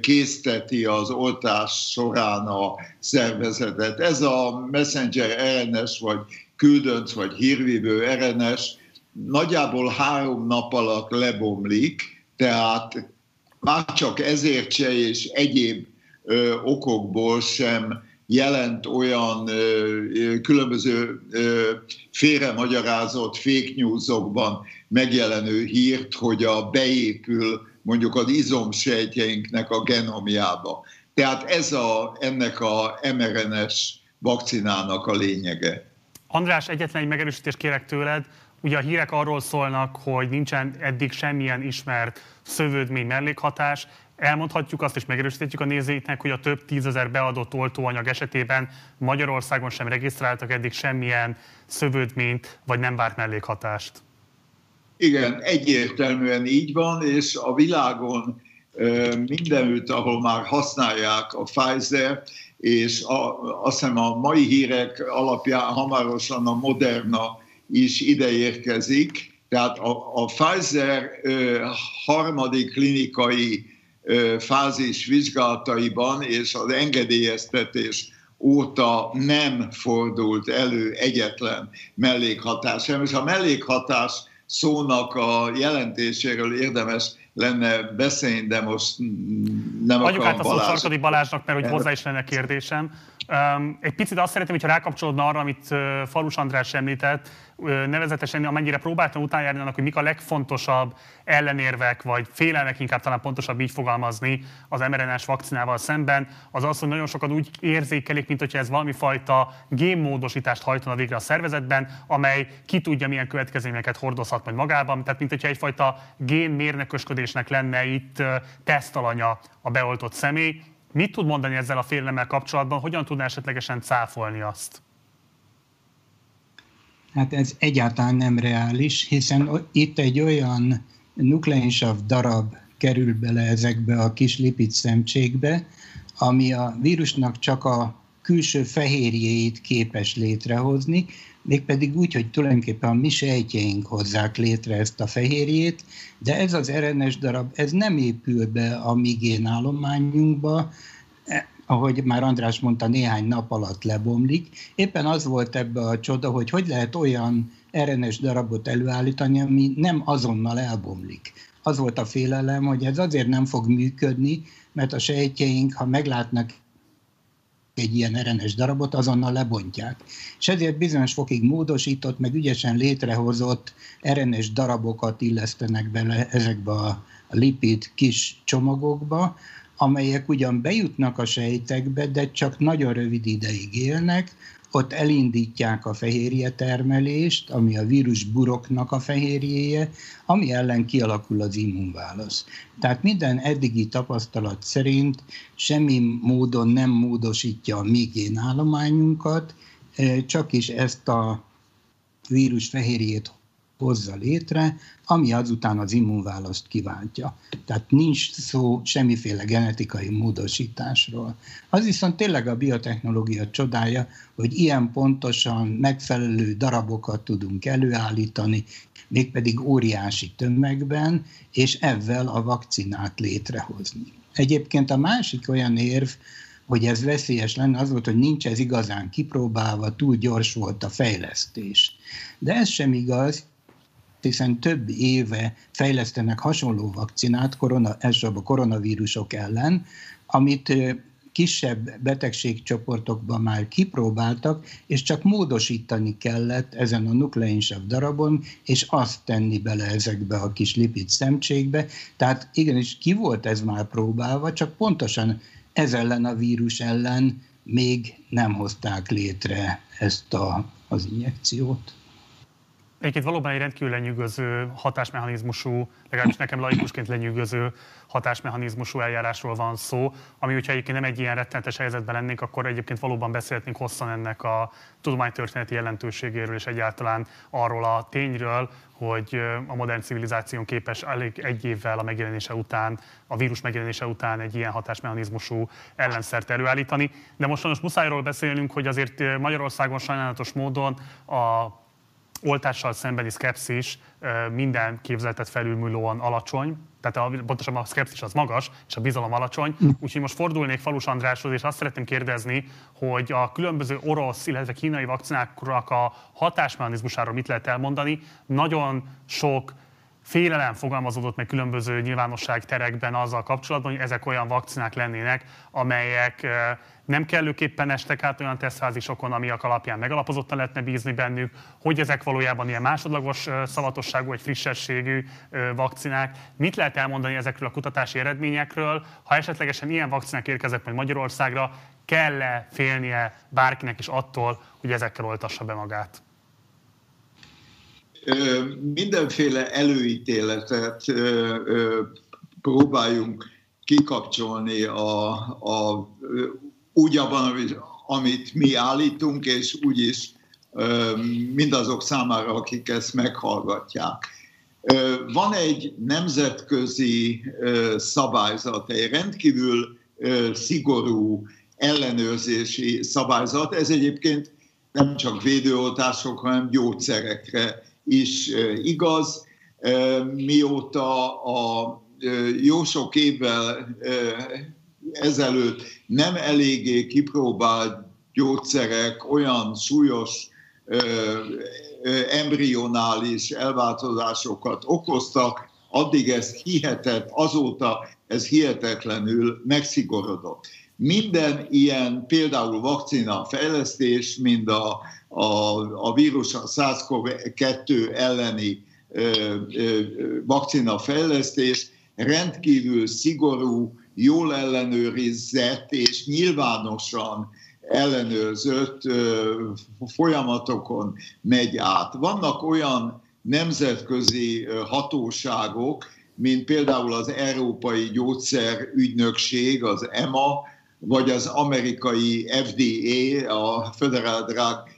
készteti az oltás során a szervezetet. Ez a messenger RNS, vagy küldönc, vagy hírvívő RNS nagyjából három nap alatt lebomlik, tehát már csak ezért se és egyéb ö, okokból sem jelent olyan ö, különböző ö, félremagyarázott fake newsokban megjelenő hírt, hogy a beépül mondjuk az izomsejtjeinknek a genomjába. Tehát ez a, ennek a mRNS vakcinának a lényege. András, egyetlen egy megerősítést kérek tőled. Ugye a hírek arról szólnak, hogy nincsen eddig semmilyen ismert szövődmény mellékhatás. Elmondhatjuk azt, és megerősíthetjük a nézőinknek, hogy a több tízezer beadott oltóanyag esetében Magyarországon sem regisztráltak eddig semmilyen szövődményt, vagy nem várt mellékhatást. Igen, egyértelműen így van, és a világon mindenütt, ahol már használják a Pfizer, és a, azt hiszem a mai hírek alapján hamarosan a Moderna is ide érkezik. Tehát a, a Pfizer harmadik klinikai fázis vizsgálataiban és az engedélyeztetés óta nem fordult elő egyetlen mellékhatás. És a mellékhatás szónak a jelentéséről érdemes lenne beszélni, de most nem Adjuk akarom át a szót Sarkadi Balázsnak, mert hogy hozzá is lenne kérdésem. Egy picit azt szeretném, hogyha rákapcsolódna arra, amit Falus András említett, nevezetesen amennyire próbáltam utánjárni annak, hogy mik a legfontosabb ellenérvek, vagy félelmek, inkább talán pontosabb így fogalmazni az mRNA-s vakcinával szemben, az az, hogy nagyon sokan úgy érzékelik, mint hogyha ez valami fajta génmódosítást hajtana végre a szervezetben, amely ki tudja, milyen következményeket hordozhat majd magában. Tehát, mint hogyha egyfajta génmérnökösködésnek lenne itt tesztalanya a beoltott személy. Mit tud mondani ezzel a félelemmel kapcsolatban, hogyan tudná esetlegesen cáfolni azt? Hát ez egyáltalán nem reális, hiszen itt egy olyan nukleinsav darab kerül bele ezekbe a kis lipid szemcsékbe, ami a vírusnak csak a külső fehérjéit képes létrehozni, mégpedig úgy, hogy tulajdonképpen a mi sejtjeink hozzák létre ezt a fehérjét, de ez az RNS darab, ez nem épül be a mi génállományunkba, ahogy már András mondta, néhány nap alatt lebomlik. Éppen az volt ebbe a csoda, hogy hogy lehet olyan RNS darabot előállítani, ami nem azonnal elbomlik. Az volt a félelem, hogy ez azért nem fog működni, mert a sejtjeink, ha meglátnak egy ilyen RNS darabot, azonnal lebontják. És ezért bizonyos fokig módosított, meg ügyesen létrehozott RNS darabokat illesztenek bele ezekbe a lipid kis csomagokba, amelyek ugyan bejutnak a sejtekbe, de csak nagyon rövid ideig élnek, ott elindítják a fehérje termelést, ami a vírus buroknak a fehérjéje, ami ellen kialakul az immunválasz. Tehát minden eddigi tapasztalat szerint semmi módon nem módosítja a mi állományunkat, eh, csak is ezt a vírus fehérjét hozza létre, ami azután az immunválaszt kiváltja. Tehát nincs szó semmiféle genetikai módosításról. Az viszont tényleg a biotechnológia csodája, hogy ilyen pontosan megfelelő darabokat tudunk előállítani, mégpedig óriási tömegben, és ezzel a vakcinát létrehozni. Egyébként a másik olyan érv, hogy ez veszélyes lenne, az volt, hogy nincs ez igazán kipróbálva, túl gyors volt a fejlesztés. De ez sem igaz, hiszen több éve fejlesztenek hasonló vakcinát, korona, elsőbb a koronavírusok ellen, amit kisebb betegségcsoportokban már kipróbáltak, és csak módosítani kellett ezen a nukleinsav darabon, és azt tenni bele ezekbe a kis lipid szemcsékbe. Tehát igenis ki volt ez már próbálva, csak pontosan ez ellen a vírus ellen még nem hozták létre ezt a, az injekciót. Egyébként valóban egy rendkívül lenyűgöző hatásmechanizmusú, legalábbis nekem laikusként lenyűgöző hatásmechanizmusú eljárásról van szó, ami hogyha egyébként nem egy ilyen rettenetes helyzetben lennénk, akkor egyébként valóban beszélhetnénk hosszan ennek a tudománytörténeti jelentőségéről és egyáltalán arról a tényről, hogy a modern civilizáción képes elég egy évvel a megjelenése után, a vírus megjelenése után egy ilyen hatásmechanizmusú ellenszert előállítani. De most most muszájról beszélnünk, hogy azért Magyarországon sajnálatos módon a oltással szembeni szkepszis minden képzeletet felülmúlóan alacsony, tehát a, pontosan a szkepszis az magas, és a bizalom alacsony. Hm. Úgyhogy most fordulnék Falus Andráshoz, és azt szeretném kérdezni, hogy a különböző orosz, illetve kínai vakcináknak a hatásmechanizmusáról mit lehet elmondani. Nagyon sok félelem fogalmazódott meg különböző nyilvánosság terekben azzal kapcsolatban, hogy ezek olyan vakcinák lennének, amelyek nem kellőképpen estek át olyan tesztfázisokon, amiak alapján megalapozottan lehetne bízni bennük, hogy ezek valójában ilyen másodlagos szavatosságú vagy frissességű vakcinák. Mit lehet elmondani ezekről a kutatási eredményekről? Ha esetlegesen ilyen vakcinák érkeznek majd Magyarországra, kell-e félnie bárkinek is attól, hogy ezekkel oltassa be magát? Mindenféle előítéletet próbáljunk kikapcsolni a, a, úgy abban, amit mi állítunk, és úgy is mindazok számára, akik ezt meghallgatják. Van egy nemzetközi szabályzat, egy rendkívül szigorú ellenőrzési szabályzat. Ez egyébként nem csak védőoltások, hanem gyógyszerekre is igaz. Mióta a jó sok évvel ezelőtt nem eléggé kipróbált gyógyszerek olyan súlyos embrionális elváltozásokat okoztak, addig ez hihetett, azóta ez hihetetlenül megszigorodott. Minden ilyen például vakcina fejlesztés, mind a a, a vírus a SARS-CoV-2 elleni ö, ö, vakcina fejlesztés rendkívül szigorú, jól ellenőrizett és nyilvánosan ellenőrzött ö, folyamatokon megy át. Vannak olyan nemzetközi hatóságok, mint például az Európai Gyógyszerügynökség, az EMA, vagy az amerikai FDA, a Federal Drug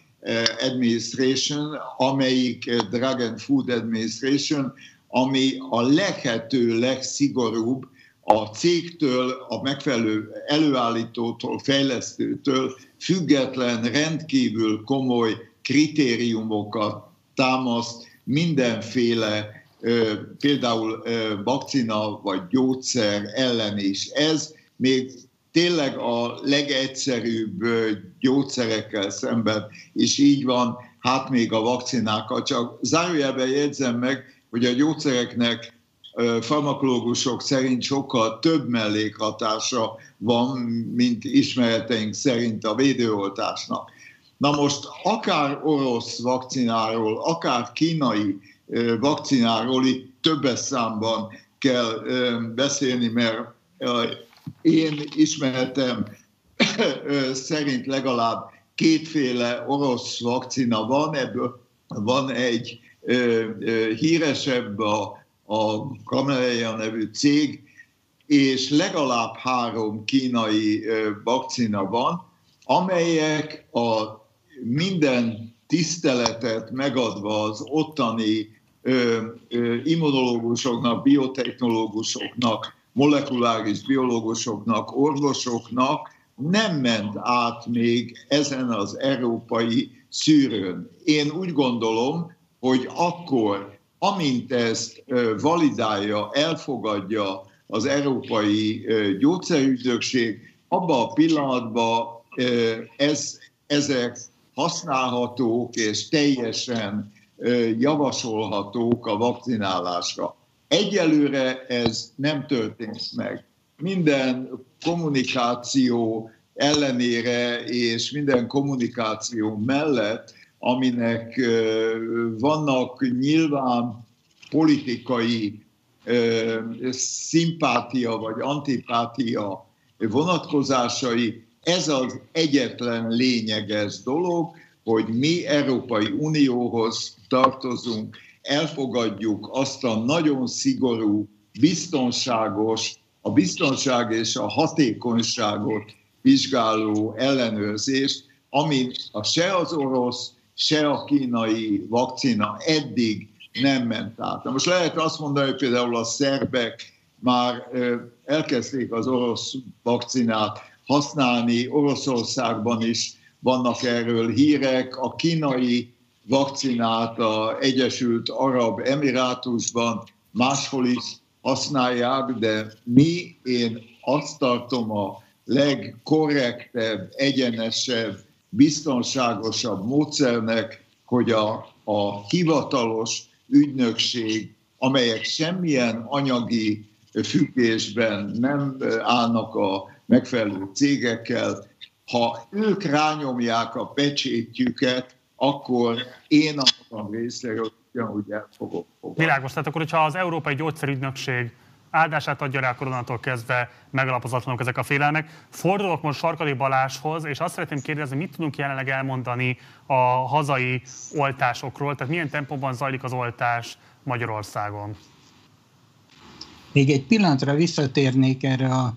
Administration, amelyik Drug and Food Administration, ami a lehető legszigorúbb a cégtől, a megfelelő előállítótól, fejlesztőtől független, rendkívül komoly kritériumokat támaszt mindenféle például vakcina vagy gyógyszer ellen is. Ez még tényleg a legegyszerűbb gyógyszerekkel szemben, és így van, hát még a vakcinákkal. Csak zárójelben jegyzem meg, hogy a gyógyszereknek farmakológusok szerint sokkal több mellékhatása van, mint ismereteink szerint a védőoltásnak. Na most akár orosz vakcináról, akár kínai vakcináról itt többes számban kell beszélni, mert én ismeretem szerint legalább kétféle orosz vakcina van, ebből van egy híresebb, a, a Kameleja nevű cég, és legalább három kínai vakcina van, amelyek a minden tiszteletet megadva az ottani ö, ö, immunológusoknak, biotechnológusoknak, molekuláris biológusoknak, orvosoknak nem ment át még ezen az európai szűrőn. Én úgy gondolom, hogy akkor, amint ezt validálja, elfogadja az Európai Gyógyszerügydökség, abban a pillanatban ez, ezek használhatók és teljesen javasolhatók a vakcinálásra. Egyelőre ez nem történt meg. Minden kommunikáció ellenére és minden kommunikáció mellett, aminek vannak nyilván politikai szimpátia vagy antipátia vonatkozásai, ez az egyetlen lényeges dolog, hogy mi Európai Unióhoz tartozunk, elfogadjuk azt a nagyon szigorú, biztonságos, a biztonság és a hatékonyságot vizsgáló ellenőrzést, ami a se az orosz, se a kínai vakcina eddig nem ment át. Na most lehet azt mondani, hogy például a szerbek már elkezdték az orosz vakcinát használni, Oroszországban is vannak erről hírek, a kínai vakcinát a Egyesült Arab Emirátusban máshol is használják, de mi, én azt tartom a legkorrektebb, egyenesebb, biztonságosabb módszernek, hogy a, a hivatalos ügynökség, amelyek semmilyen anyagi függésben nem állnak a megfelelő cégekkel, ha ők rányomják a pecsétjüket, akkor én a magam részéről ugyanúgy el fogok fogadni. Világos, tehát akkor, hogyha az Európai Gyógyszerügynökség áldását adja rá koronától kezdve megalapozatlanok ezek a félelmek. Fordulok most Sarkadi Baláshoz, és azt szeretném kérdezni, mit tudunk jelenleg elmondani a hazai oltásokról, tehát milyen tempóban zajlik az oltás Magyarországon? Még egy pillanatra visszatérnék erre a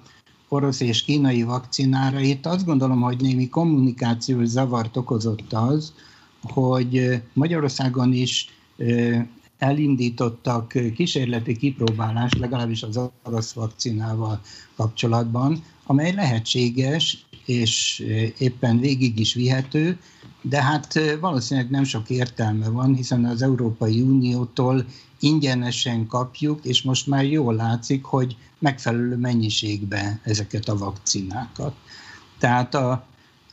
orosz és kínai vakcinára. Itt azt gondolom, hogy némi kommunikációs zavart okozott az, hogy Magyarországon is elindítottak kísérleti kipróbálást, legalábbis az orosz vakcinával kapcsolatban, amely lehetséges és éppen végig is vihető, de hát valószínűleg nem sok értelme van, hiszen az Európai Uniótól ingyenesen kapjuk, és most már jól látszik, hogy megfelelő mennyiségben ezeket a vakcinákat. Tehát a,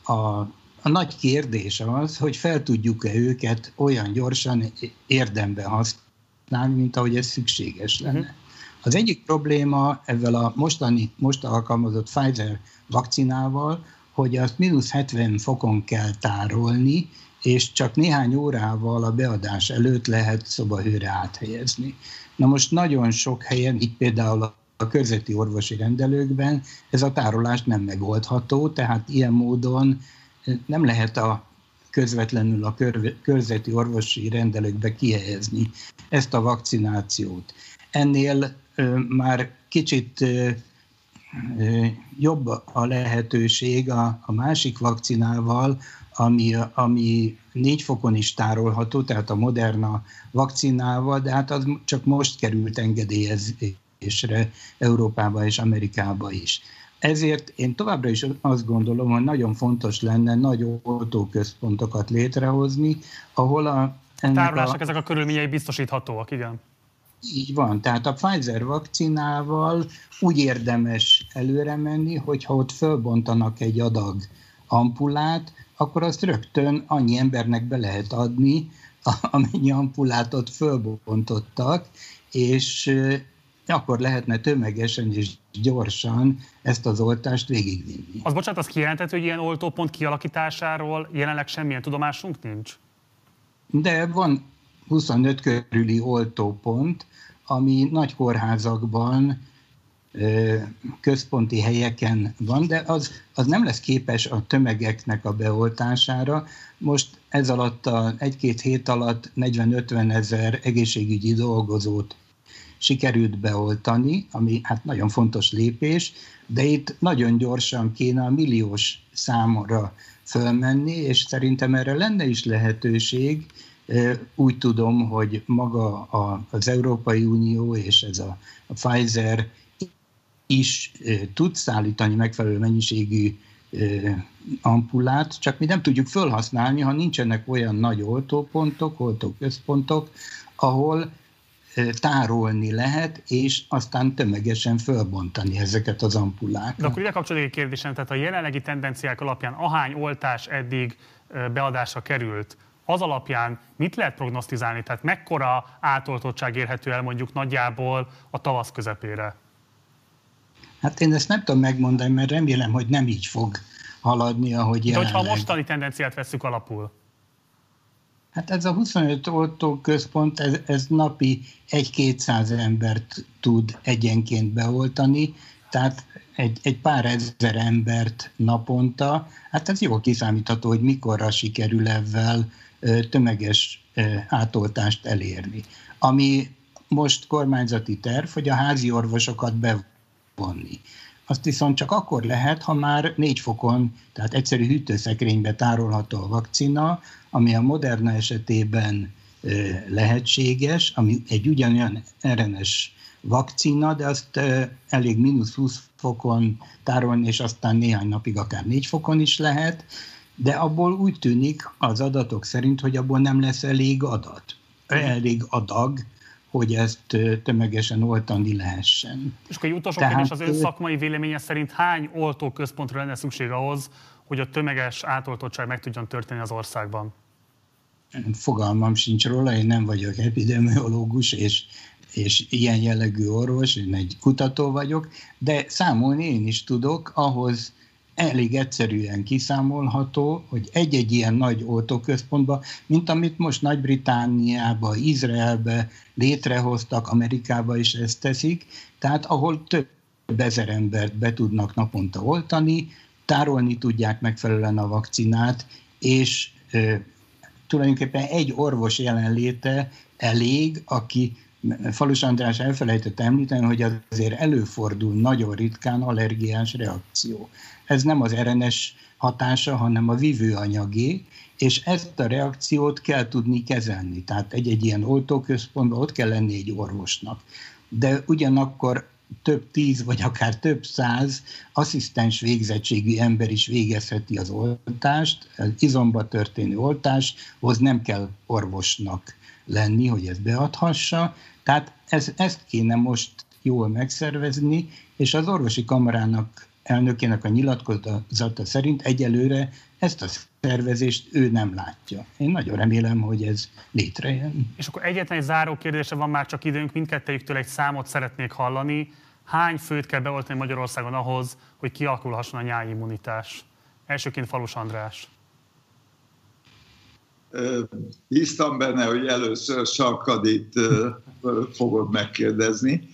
a, a nagy kérdés az, hogy fel tudjuk-e őket olyan gyorsan érdemben használni, mint ahogy ez szükséges lenne. Uh-huh. Az egyik probléma ezzel a mostani, most alkalmazott Pfizer vakcinával, hogy azt mínusz 70 fokon kell tárolni, és csak néhány órával a beadás előtt lehet szobahőre áthelyezni. Na most nagyon sok helyen, itt például a körzeti orvosi rendelőkben ez a tárolás nem megoldható, tehát ilyen módon nem lehet a közvetlenül a körzeti orvosi rendelőkbe kihelyezni ezt a vakcinációt. Ennél már kicsit jobb a lehetőség a másik vakcinával, ami, ami négy fokon is tárolható, tehát a Moderna vakcinával, de hát az csak most került engedélyezésre Európába és Amerikába is. Ezért én továbbra is azt gondolom, hogy nagyon fontos lenne nagy oltóközpontokat létrehozni, ahol a... Ennek Tárolások, a... ezek a körülményei biztosíthatóak, igen. Így van, tehát a Pfizer vakcinával úgy érdemes előre menni, hogyha ott fölbontanak egy adag ampulát, akkor azt rögtön annyi embernek be lehet adni, amennyi ampulát ott fölbontottak, és akkor lehetne tömegesen és gyorsan ezt az oltást végigvinni. Az bocsánat, az kijelentett, hogy ilyen oltópont kialakításáról jelenleg semmilyen tudomásunk nincs? De van 25 körüli oltópont, ami nagy kórházakban, központi helyeken van, de az, az nem lesz képes a tömegeknek a beoltására. Most ez alatt a egy-két hét alatt 40-50 ezer egészségügyi dolgozót sikerült beoltani, ami hát nagyon fontos lépés, de itt nagyon gyorsan kéne a milliós számra fölmenni, és szerintem erre lenne is lehetőség. Úgy tudom, hogy maga az Európai Unió és ez a, Pfizer is tud szállítani megfelelő mennyiségű ampulát, csak mi nem tudjuk felhasználni, ha nincsenek olyan nagy oltópontok, oltóközpontok, ahol tárolni lehet, és aztán tömegesen fölbontani ezeket az ampullákat. De akkor ide kapcsolódik egy kérdésem, tehát a jelenlegi tendenciák alapján ahány oltás eddig beadásra került, az alapján mit lehet prognosztizálni? Tehát mekkora átoltottság érhető el mondjuk nagyjából a tavasz közepére? Hát én ezt nem tudom megmondani, mert remélem, hogy nem így fog haladni, ahogy jelenleg. De hogyha a mostani tendenciát veszük alapul? Hát ez a 25 oltóközpont, ez, ez napi 1-200 embert tud egyenként beoltani, tehát egy, egy pár ezer embert naponta, hát ez jól kiszámítható, hogy mikorra sikerül ezzel tömeges átoltást elérni. Ami most kormányzati terv, hogy a házi orvosokat bevonni. Azt viszont csak akkor lehet, ha már négy fokon, tehát egyszerű hűtőszekrénybe tárolható a vakcina, ami a Moderna esetében lehetséges, ami egy ugyanolyan RNS vakcina, de azt elég mínusz 20 fokon tárolni, és aztán néhány napig akár 4 fokon is lehet, de abból úgy tűnik az adatok szerint, hogy abból nem lesz elég adat, elég adag, hogy ezt tömegesen oltani lehessen. És akkor egy utolsó Tehát, kérdés, az ön szakmai véleménye szerint hány oltóközpontra lenne szükség ahhoz, hogy a tömeges átoltottság meg tudjon történni az országban? Fogalmam sincs róla, én nem vagyok epidemiológus, és, és ilyen jellegű orvos, én egy kutató vagyok, de számolni én is tudok, ahhoz elég egyszerűen kiszámolható, hogy egy-egy ilyen nagy oltóközpontba, mint amit most Nagy-Britániába, Izraelbe létrehoztak, Amerikába is ezt teszik, tehát ahol több ezer embert be tudnak naponta oltani, tárolni tudják megfelelően a vakcinát, és e, tulajdonképpen egy orvos jelenléte elég, aki Falus András elfelejtett említeni, hogy azért előfordul nagyon ritkán allergiás reakció. Ez nem az RNS hatása, hanem a vívőanyagé, és ezt a reakciót kell tudni kezelni. Tehát egy-egy ilyen oltóközpontban ott kell lenni egy orvosnak. De ugyanakkor több tíz, vagy akár több száz asszisztens végzettségű ember is végezheti az oltást, az izomba történő oltáshoz nem kell orvosnak lenni, hogy ezt beadhassa. Tehát ez, ezt kéne most jól megszervezni, és az orvosi kamarának elnökének a nyilatkozata szerint egyelőre ezt a szervezést ő nem látja. Én nagyon remélem, hogy ez létrejön. És akkor egyetlen egy záró kérdése van már csak időnk, mindkettőjüktől egy számot szeretnék hallani. Hány főt kell beoltani Magyarországon ahhoz, hogy kialakulhasson a nyári immunitás? Elsőként Falus András. Hisztam benne, hogy először Sarkadit fogod megkérdezni.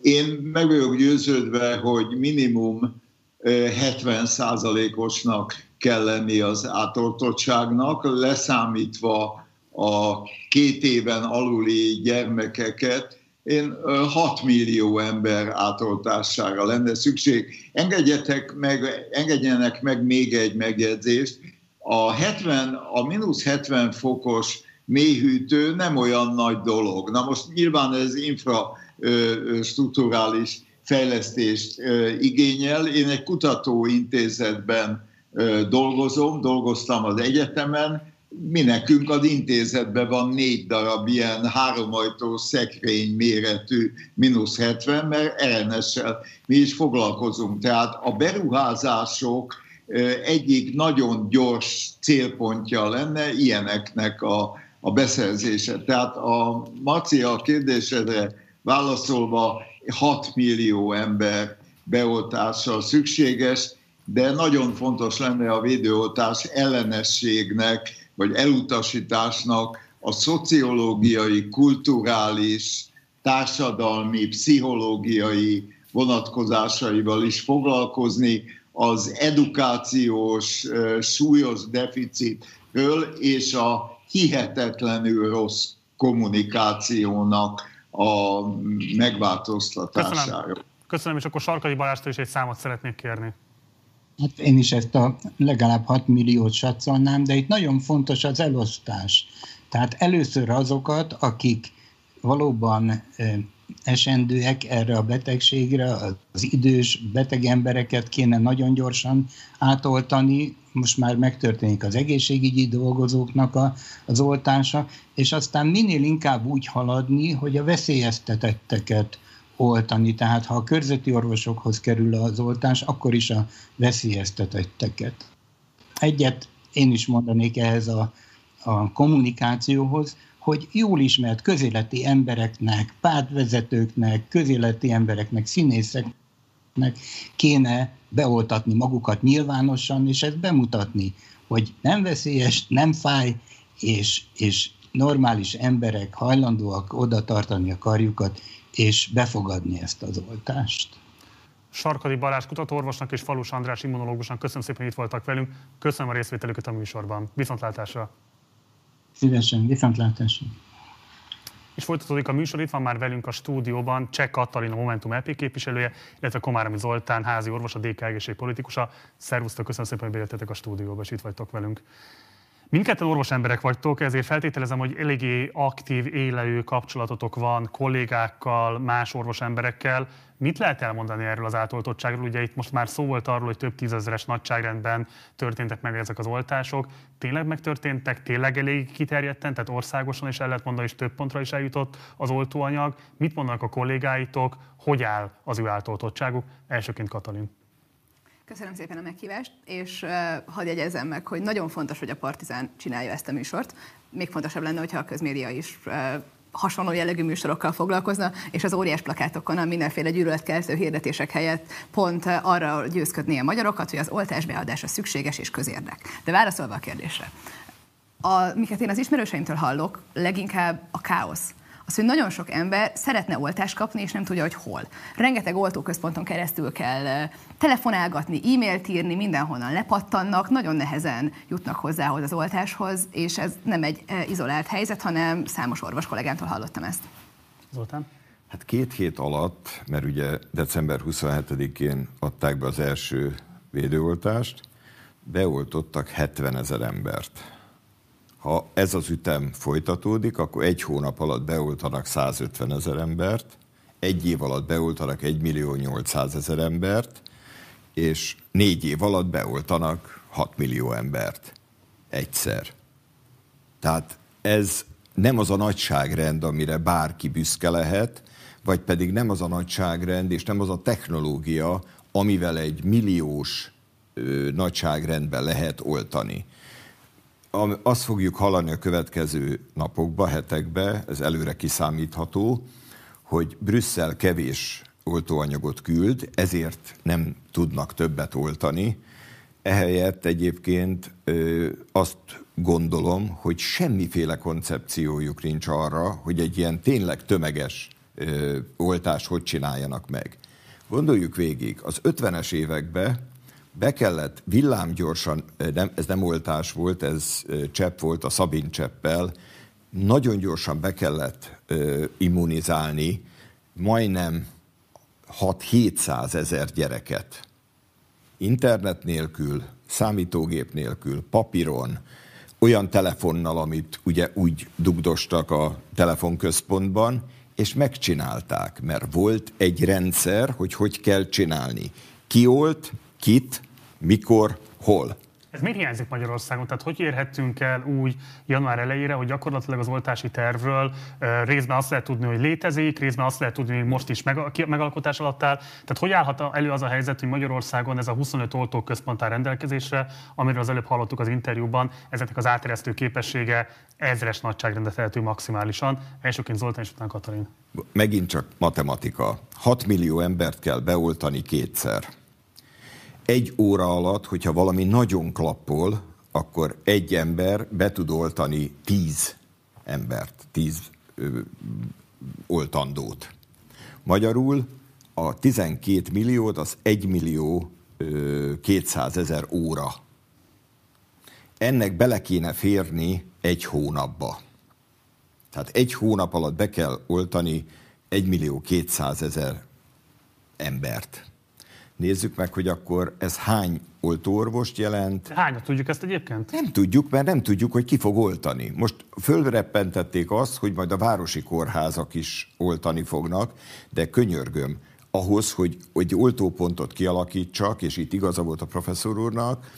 Én meg vagyok győződve, hogy minimum 70%-osnak kell lenni az átoltottságnak, leszámítva a két éven aluli gyermekeket, én 6 millió ember átoltására lenne szükség. Engedjetek meg, engedjenek meg még egy megjegyzést. A, 70, a mínusz 70 fokos mélyhűtő nem olyan nagy dolog. Na most nyilván ez infrastruktúrális fejlesztést igényel. Én egy kutatóintézetben dolgozom, dolgoztam az egyetemen, mi nekünk az intézetben van négy darab ilyen háromajtó szekrény méretű mínusz 70, mert RNS-sel mi is foglalkozunk. Tehát a beruházások egyik nagyon gyors célpontja lenne ilyeneknek a, a beszerzése. Tehát a Maci a kérdésedre válaszolva 6 millió ember beoltása szükséges, de nagyon fontos lenne a védőoltás ellenességnek, vagy elutasításnak a szociológiai, kulturális, társadalmi, pszichológiai vonatkozásaival is foglalkozni, az edukációs súlyos deficitről és a hihetetlenül rossz kommunikációnak a megváltoztatására. Köszönöm. Köszönöm, és akkor Sarkai Balástól is egy számot szeretnék kérni. Hát én is ezt a legalább 6 milliót satszolnám, de itt nagyon fontos az elosztás. Tehát először azokat, akik valóban esendőek erre a betegségre, az idős beteg embereket kéne nagyon gyorsan átoltani, most már megtörténik az egészségügyi dolgozóknak a, az oltása, és aztán minél inkább úgy haladni, hogy a veszélyeztetetteket oltani. Tehát ha a körzeti orvosokhoz kerül az oltás, akkor is a veszélyeztetetteket. Egyet én is mondanék ehhez a, a kommunikációhoz, hogy jól ismert közéleti embereknek, pártvezetőknek, közéleti embereknek, színészeknek kéne beoltatni magukat nyilvánosan, és ezt bemutatni, hogy nem veszélyes, nem fáj, és, és normális emberek hajlandóak oda tartani a karjukat, és befogadni ezt az oltást. Sarkadi Balázs kutatóorvosnak és Falus András immunológusnak köszönöm szépen, hogy itt voltak velünk. Köszönöm a részvételüket a műsorban. Viszontlátásra! Szívesen, viszontlátásra! És folytatódik a műsor, itt van már velünk a stúdióban Cseh Katalin, a Momentum LP képviselője, illetve Komárami Zoltán, házi orvos, a DK egészségpolitikusa. Szervusztok, köszönöm szépen, hogy bejöttetek a stúdióba, és itt vagytok velünk. Mindketten orvos emberek vagytok, ezért feltételezem, hogy eléggé aktív, élelő kapcsolatotok van kollégákkal, más orvos emberekkel. Mit lehet elmondani erről az átoltottságról? Ugye itt most már szó volt arról, hogy több tízezeres nagyságrendben történtek meg ezek az oltások. Tényleg megtörténtek, tényleg elég kiterjedten, tehát országosan is el lehet mondani, és több pontra is eljutott az oltóanyag. Mit mondanak a kollégáitok, hogy áll az ő átoltottságuk? Elsőként Katalin. Köszönöm szépen a meghívást, és uh, hadd jegyezzem meg, hogy nagyon fontos, hogy a Partizán csinálja ezt a műsort. Még fontosabb lenne, hogyha a közmédia is uh, hasonló jellegű műsorokkal foglalkozna, és az óriás plakátokon a mindenféle gyűlöletkeltő hirdetések helyett pont arra győzködné a magyarokat, hogy az oltás beadása szükséges és közérdek. De válaszolva a kérdésre, a, miket én az ismerőseimtől hallok, leginkább a káosz az, hogy nagyon sok ember szeretne oltást kapni, és nem tudja, hogy hol. Rengeteg oltóközponton keresztül kell telefonálgatni, e-mailt írni, mindenhonnan lepattannak, nagyon nehezen jutnak hozzához az oltáshoz, és ez nem egy izolált helyzet, hanem számos orvos kollégámtól hallottam ezt. Zoltán? Hát két hét alatt, mert ugye december 27-én adták be az első védőoltást, beoltottak 70 ezer embert. Ha ez az ütem folytatódik, akkor egy hónap alatt beoltanak 150 ezer embert, egy év alatt beoltanak 1 millió 800 ezer embert, és négy év alatt beoltanak 6 millió embert egyszer. Tehát ez nem az a nagyságrend, amire bárki büszke lehet, vagy pedig nem az a nagyságrend, és nem az a technológia, amivel egy milliós ö, nagyságrendben lehet oltani azt fogjuk hallani a következő napokba, hetekbe, ez előre kiszámítható, hogy Brüsszel kevés oltóanyagot küld, ezért nem tudnak többet oltani. Ehelyett egyébként ö, azt gondolom, hogy semmiféle koncepciójuk nincs arra, hogy egy ilyen tényleg tömeges ö, oltást hogy csináljanak meg. Gondoljuk végig, az 50-es években be kellett villámgyorsan, nem, ez nem oltás volt, ez csepp volt a Szabin cseppel, nagyon gyorsan be kellett uh, immunizálni majdnem 6-700 ezer gyereket. Internet nélkül, számítógép nélkül, papíron, olyan telefonnal, amit ugye úgy dugdostak a telefonközpontban, és megcsinálták, mert volt egy rendszer, hogy hogy kell csinálni. Ki olt, kit, mikor, hol. Ez miért hiányzik Magyarországon? Tehát hogy érhettünk el úgy január elejére, hogy gyakorlatilag az oltási tervről részben azt lehet tudni, hogy létezik, részben azt lehet tudni, hogy most is megalkotás alatt áll. Tehát hogy állhat elő az a helyzet, hogy Magyarországon ez a 25 oltóközpont áll rendelkezésre, amiről az előbb hallottuk az interjúban, ezeknek az áteresztő képessége ezres nagyságrendet tehető maximálisan. Elsőként Zoltán és utána Katalin. Megint csak matematika. 6 millió embert kell beoltani kétszer egy óra alatt, hogyha valami nagyon klappol, akkor egy ember be tud oltani tíz embert, tíz ö, oltandót. Magyarul a 12 milliót az 1 millió ö, 200 ezer óra. Ennek bele kéne férni egy hónapba. Tehát egy hónap alatt be kell oltani 1 millió 200 ezer embert. Nézzük meg, hogy akkor ez hány oltóorvost jelent. Hányat tudjuk ezt egyébként? Nem tudjuk, mert nem tudjuk, hogy ki fog oltani. Most fölreppentették azt, hogy majd a városi kórházak is oltani fognak, de könyörgöm, ahhoz, hogy egy oltópontot kialakítsak, és itt igaza volt a professzor úrnak,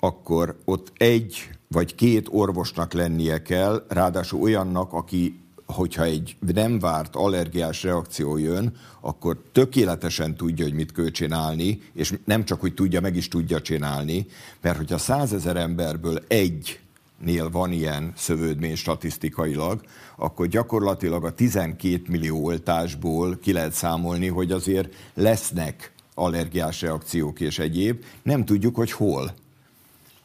akkor ott egy vagy két orvosnak lennie kell, ráadásul olyannak, aki hogyha egy nem várt allergiás reakció jön, akkor tökéletesen tudja, hogy mit kell csinálni, és nem csak, hogy tudja, meg is tudja csinálni, mert hogyha százezer emberből egy nél van ilyen szövődmény statisztikailag, akkor gyakorlatilag a 12 millió oltásból ki lehet számolni, hogy azért lesznek allergiás reakciók és egyéb. Nem tudjuk, hogy hol.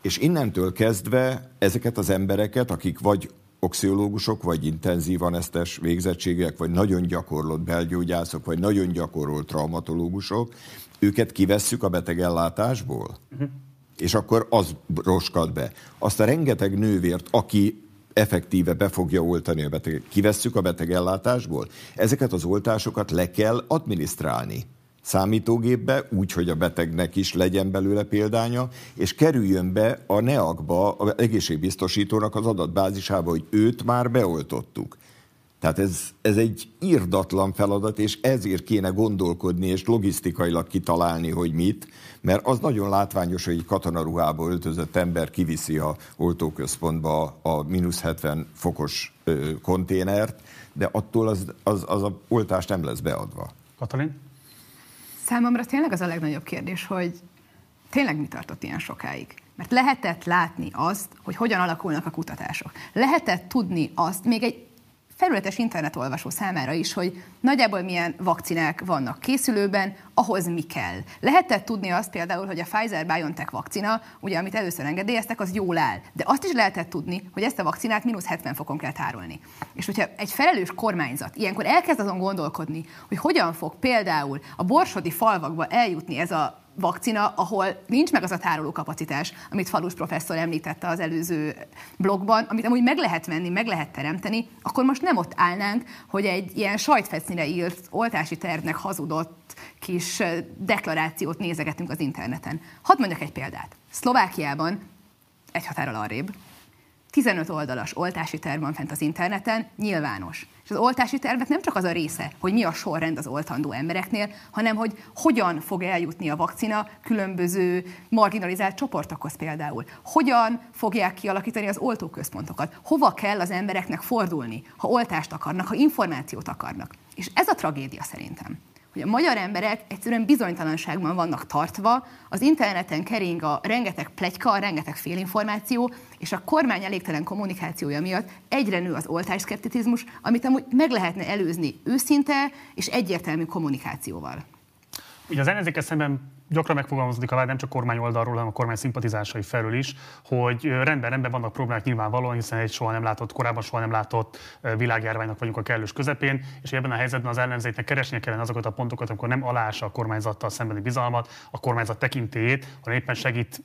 És innentől kezdve ezeket az embereket, akik vagy toxiológusok, vagy intenzív anesztes végzettségek, vagy nagyon gyakorlott belgyógyászok, vagy nagyon gyakorolt traumatológusok, őket kivesszük a betegellátásból? Uh-huh. És akkor az roskad be. Azt a rengeteg nővért, aki effektíve be fogja oltani a beteget, kivesszük a betegellátásból? Ezeket az oltásokat le kell adminisztrálni számítógépbe, úgy, hogy a betegnek is legyen belőle példánya, és kerüljön be a NEAK-ba, az egészségbiztosítónak az adatbázisába, hogy őt már beoltottuk. Tehát ez, ez egy írdatlan feladat, és ezért kéne gondolkodni, és logisztikailag kitalálni, hogy mit, mert az nagyon látványos, hogy egy katonaruhába öltözött ember kiviszi a oltóközpontba a mínusz 70 fokos ö, konténert, de attól az, az, az a oltás nem lesz beadva. Katalin? Számomra tényleg az a legnagyobb kérdés, hogy tényleg mi tartott ilyen sokáig? Mert lehetett látni azt, hogy hogyan alakulnak a kutatások. Lehetett tudni azt, még egy felületes internetolvasó számára is, hogy nagyjából milyen vakcinák vannak készülőben, ahhoz mi kell. Lehetett tudni azt például, hogy a Pfizer-BioNTech vakcina, ugye amit először engedélyeztek, az jól áll. De azt is lehetett tudni, hogy ezt a vakcinát mínusz 70 fokon kell tárolni. És hogyha egy felelős kormányzat ilyenkor elkezd azon gondolkodni, hogy hogyan fog például a borsodi falvakba eljutni ez a vakcina, ahol nincs meg az a tároló kapacitás, amit Falus professzor említette az előző blogban, amit amúgy meg lehet venni, meg lehet teremteni, akkor most nem ott állnánk, hogy egy ilyen sajtfecnire írt oltási tervnek hazudott kis deklarációt nézegetünk az interneten. Hadd mondjak egy példát. Szlovákiában, egy határral arrébb, 15 oldalas oltási terv van fent az interneten, nyilvános. És az oltási tervet nem csak az a része, hogy mi a sorrend az oltandó embereknél, hanem hogy hogyan fog eljutni a vakcina különböző marginalizált csoportokhoz például. Hogyan fogják kialakítani az oltóközpontokat. Hova kell az embereknek fordulni, ha oltást akarnak, ha információt akarnak. És ez a tragédia szerintem hogy a magyar emberek egyszerűen bizonytalanságban vannak tartva, az interneten kering a rengeteg plegyka, a rengeteg félinformáció, és a kormány elégtelen kommunikációja miatt egyre nő az oltásszkepticizmus, amit amúgy meg lehetne előzni őszinte és egyértelmű kommunikációval. Ugye az ellenzékes szemben gyakran megfogalmazódik a vád nem csak kormány oldalról, hanem a kormány szimpatizásai felül is, hogy rendben, rendben vannak problémák nyilvánvalóan, hiszen egy soha nem látott, korábban soha nem látott világjárványnak vagyunk a kellős közepén, és ebben a helyzetben az ellenzéknek keresnie kellene azokat a pontokat, amikor nem alása a kormányzattal szembeni bizalmat, a kormányzat tekintélyét, hanem éppen segít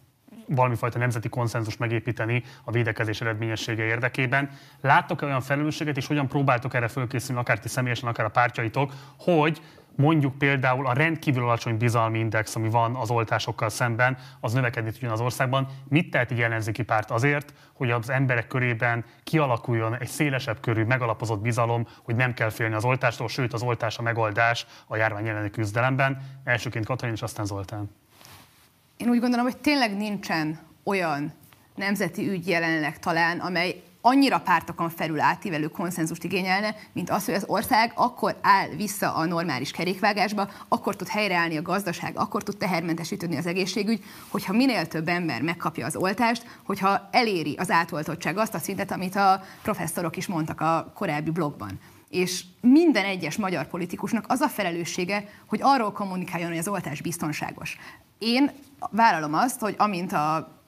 valamifajta nemzeti konszenzus megépíteni a védekezés eredményessége érdekében. Láttok-e olyan felelősséget, és hogyan próbáltok erre fölkészülni, akár ti személyesen, akár a pártjaitok, hogy mondjuk például a rendkívül alacsony bizalmi index, ami van az oltásokkal szemben, az növekedni tudjon az országban. Mit tehet egy ellenzéki párt azért, hogy az emberek körében kialakuljon egy szélesebb körű, megalapozott bizalom, hogy nem kell félni az oltástól, sőt az oltás a megoldás a járvány elleni küzdelemben. Elsőként Katalin és aztán Zoltán. Én úgy gondolom, hogy tényleg nincsen olyan nemzeti ügy jelenleg talán, amely annyira pártokon felül átívelő konszenzust igényelne, mint az, hogy az ország akkor áll vissza a normális kerékvágásba, akkor tud helyreállni a gazdaság, akkor tud tehermentesíteni az egészségügy, hogyha minél több ember megkapja az oltást, hogyha eléri az átoltottság azt a szintet, amit a professzorok is mondtak a korábbi blogban. És minden egyes magyar politikusnak az a felelőssége, hogy arról kommunikáljon, hogy az oltás biztonságos. Én vállalom azt, hogy amint a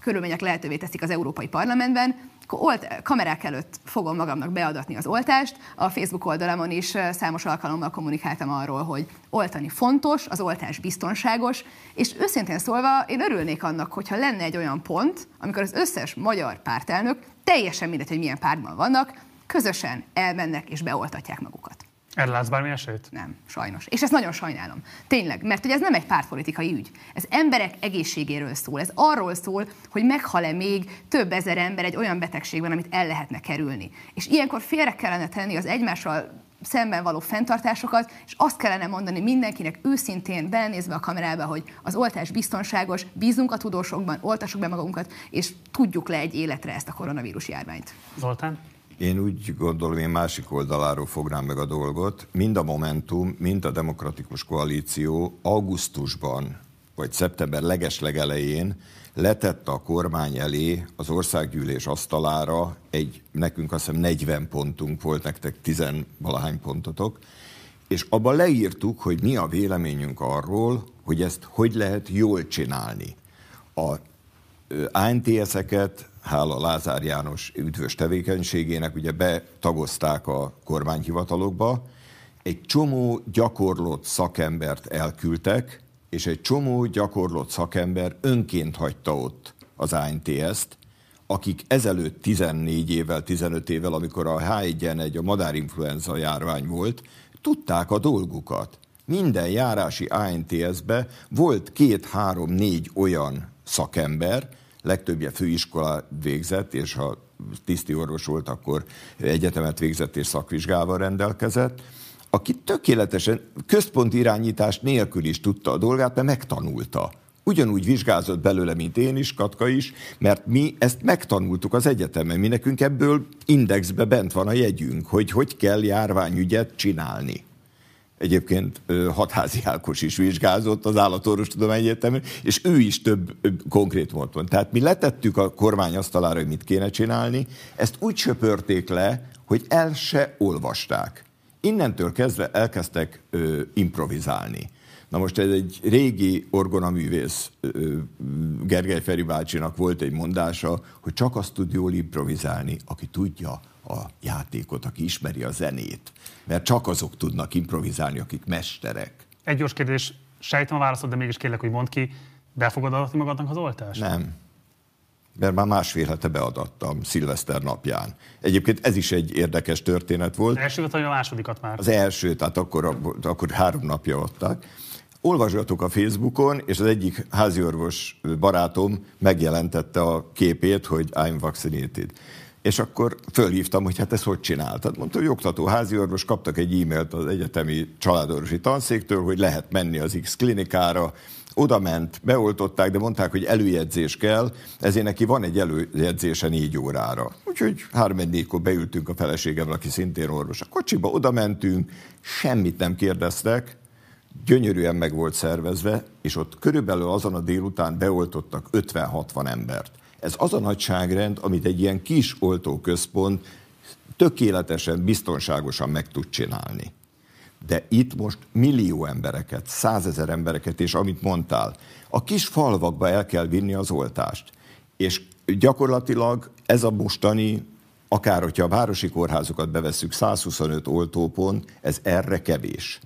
körülmények lehetővé teszik az Európai Parlamentben, olt, kamerák előtt fogom magamnak beadatni az oltást. A Facebook oldalamon is számos alkalommal kommunikáltam arról, hogy oltani fontos, az oltás biztonságos, és őszintén szólva én örülnék annak, hogyha lenne egy olyan pont, amikor az összes magyar pártelnök, teljesen mindegy, hogy milyen pártban vannak, közösen elmennek és beoltatják magukat. Erre látsz bármi esélyt? Nem, sajnos. És ezt nagyon sajnálom. Tényleg, mert ugye ez nem egy pártpolitikai ügy. Ez emberek egészségéről szól. Ez arról szól, hogy meghal-e még több ezer ember egy olyan betegségben, amit el lehetne kerülni. És ilyenkor félre kellene tenni az egymással szemben való fenntartásokat, és azt kellene mondani mindenkinek őszintén, belenézve a kamerába, hogy az oltás biztonságos, bízunk a tudósokban, oltassuk be magunkat, és tudjuk le egy életre ezt a koronavírus járványt. Zoltán? Én úgy gondolom, én másik oldaláról fognám meg a dolgot. Mind a Momentum, mind a Demokratikus Koalíció augusztusban, vagy szeptember legeslegelején letette a kormány elé az országgyűlés asztalára egy, nekünk azt hiszem 40 pontunk volt, nektek 10 valahány pontotok, és abban leírtuk, hogy mi a véleményünk arról, hogy ezt hogy lehet jól csinálni. A ANTS-eket hála Lázár János üdvös tevékenységének, ugye betagozták a kormányhivatalokba, egy csomó gyakorlott szakembert elküldtek, és egy csomó gyakorlott szakember önként hagyta ott az ANTS-t, akik ezelőtt 14 évvel, 15 évvel, amikor a H1N1, a madárinfluenza járvány volt, tudták a dolgukat. Minden járási ANTS-be volt két, három, négy olyan szakember, legtöbbje főiskola végzett, és ha tiszti orvos volt, akkor egyetemet végzett és szakvizsgával rendelkezett, aki tökéletesen központi irányítás nélkül is tudta a dolgát, mert megtanulta. Ugyanúgy vizsgázott belőle, mint én is, Katka is, mert mi ezt megtanultuk az egyetemen. Mi nekünk ebből indexbe bent van a jegyünk, hogy hogy kell járványügyet csinálni. Egyébként Hatházi Ákos is vizsgázott az Állatorvostudományi Egyetemen, és ő is több konkrét mondta. Tehát mi letettük a kormány asztalára, hogy mit kéne csinálni, ezt úgy söpörték le, hogy el se olvasták. Innentől kezdve elkezdtek ö, improvizálni. Na most ez egy régi orgonaművész, Gergely Feri bácsinak volt egy mondása, hogy csak azt tud jól improvizálni, aki tudja a játékot, aki ismeri a zenét. Mert csak azok tudnak improvizálni, akik mesterek. Egy gyors kérdés, sejtem a válaszod, de mégis kérlek, hogy mondd ki, be fogod adatni magadnak az oltást? Nem. Mert már másfél hete beadattam, szilveszter napján. Egyébként ez is egy érdekes történet volt. Az elsőt, vagy a másodikat már? Az első, tehát akkor, akkor három napja adtak. Olvasgatok a Facebookon, és az egyik háziorvos barátom megjelentette a képét, hogy I'm vaccinated. És akkor fölhívtam, hogy hát ezt hogy csináltad. Mondta, hogy oktató háziorvos, kaptak egy e-mailt az egyetemi családorvosi tanszéktől, hogy lehet menni az X klinikára, oda ment, beoltották, de mondták, hogy előjegyzés kell, ezért neki van egy előjegyzése négy órára. Úgyhogy három négykor beültünk a feleségemmel, aki szintén orvos. A kocsiba oda mentünk, semmit nem kérdeztek, gyönyörűen meg volt szervezve, és ott körülbelül azon a délután beoltottak 50-60 embert. Ez az a nagyságrend, amit egy ilyen kis oltóközpont tökéletesen, biztonságosan meg tud csinálni. De itt most millió embereket, százezer embereket, és amit mondtál, a kis falvakba el kell vinni az oltást. És gyakorlatilag ez a mostani, akár hogyha a városi kórházokat bevesszük, 125 oltópont, ez erre kevés.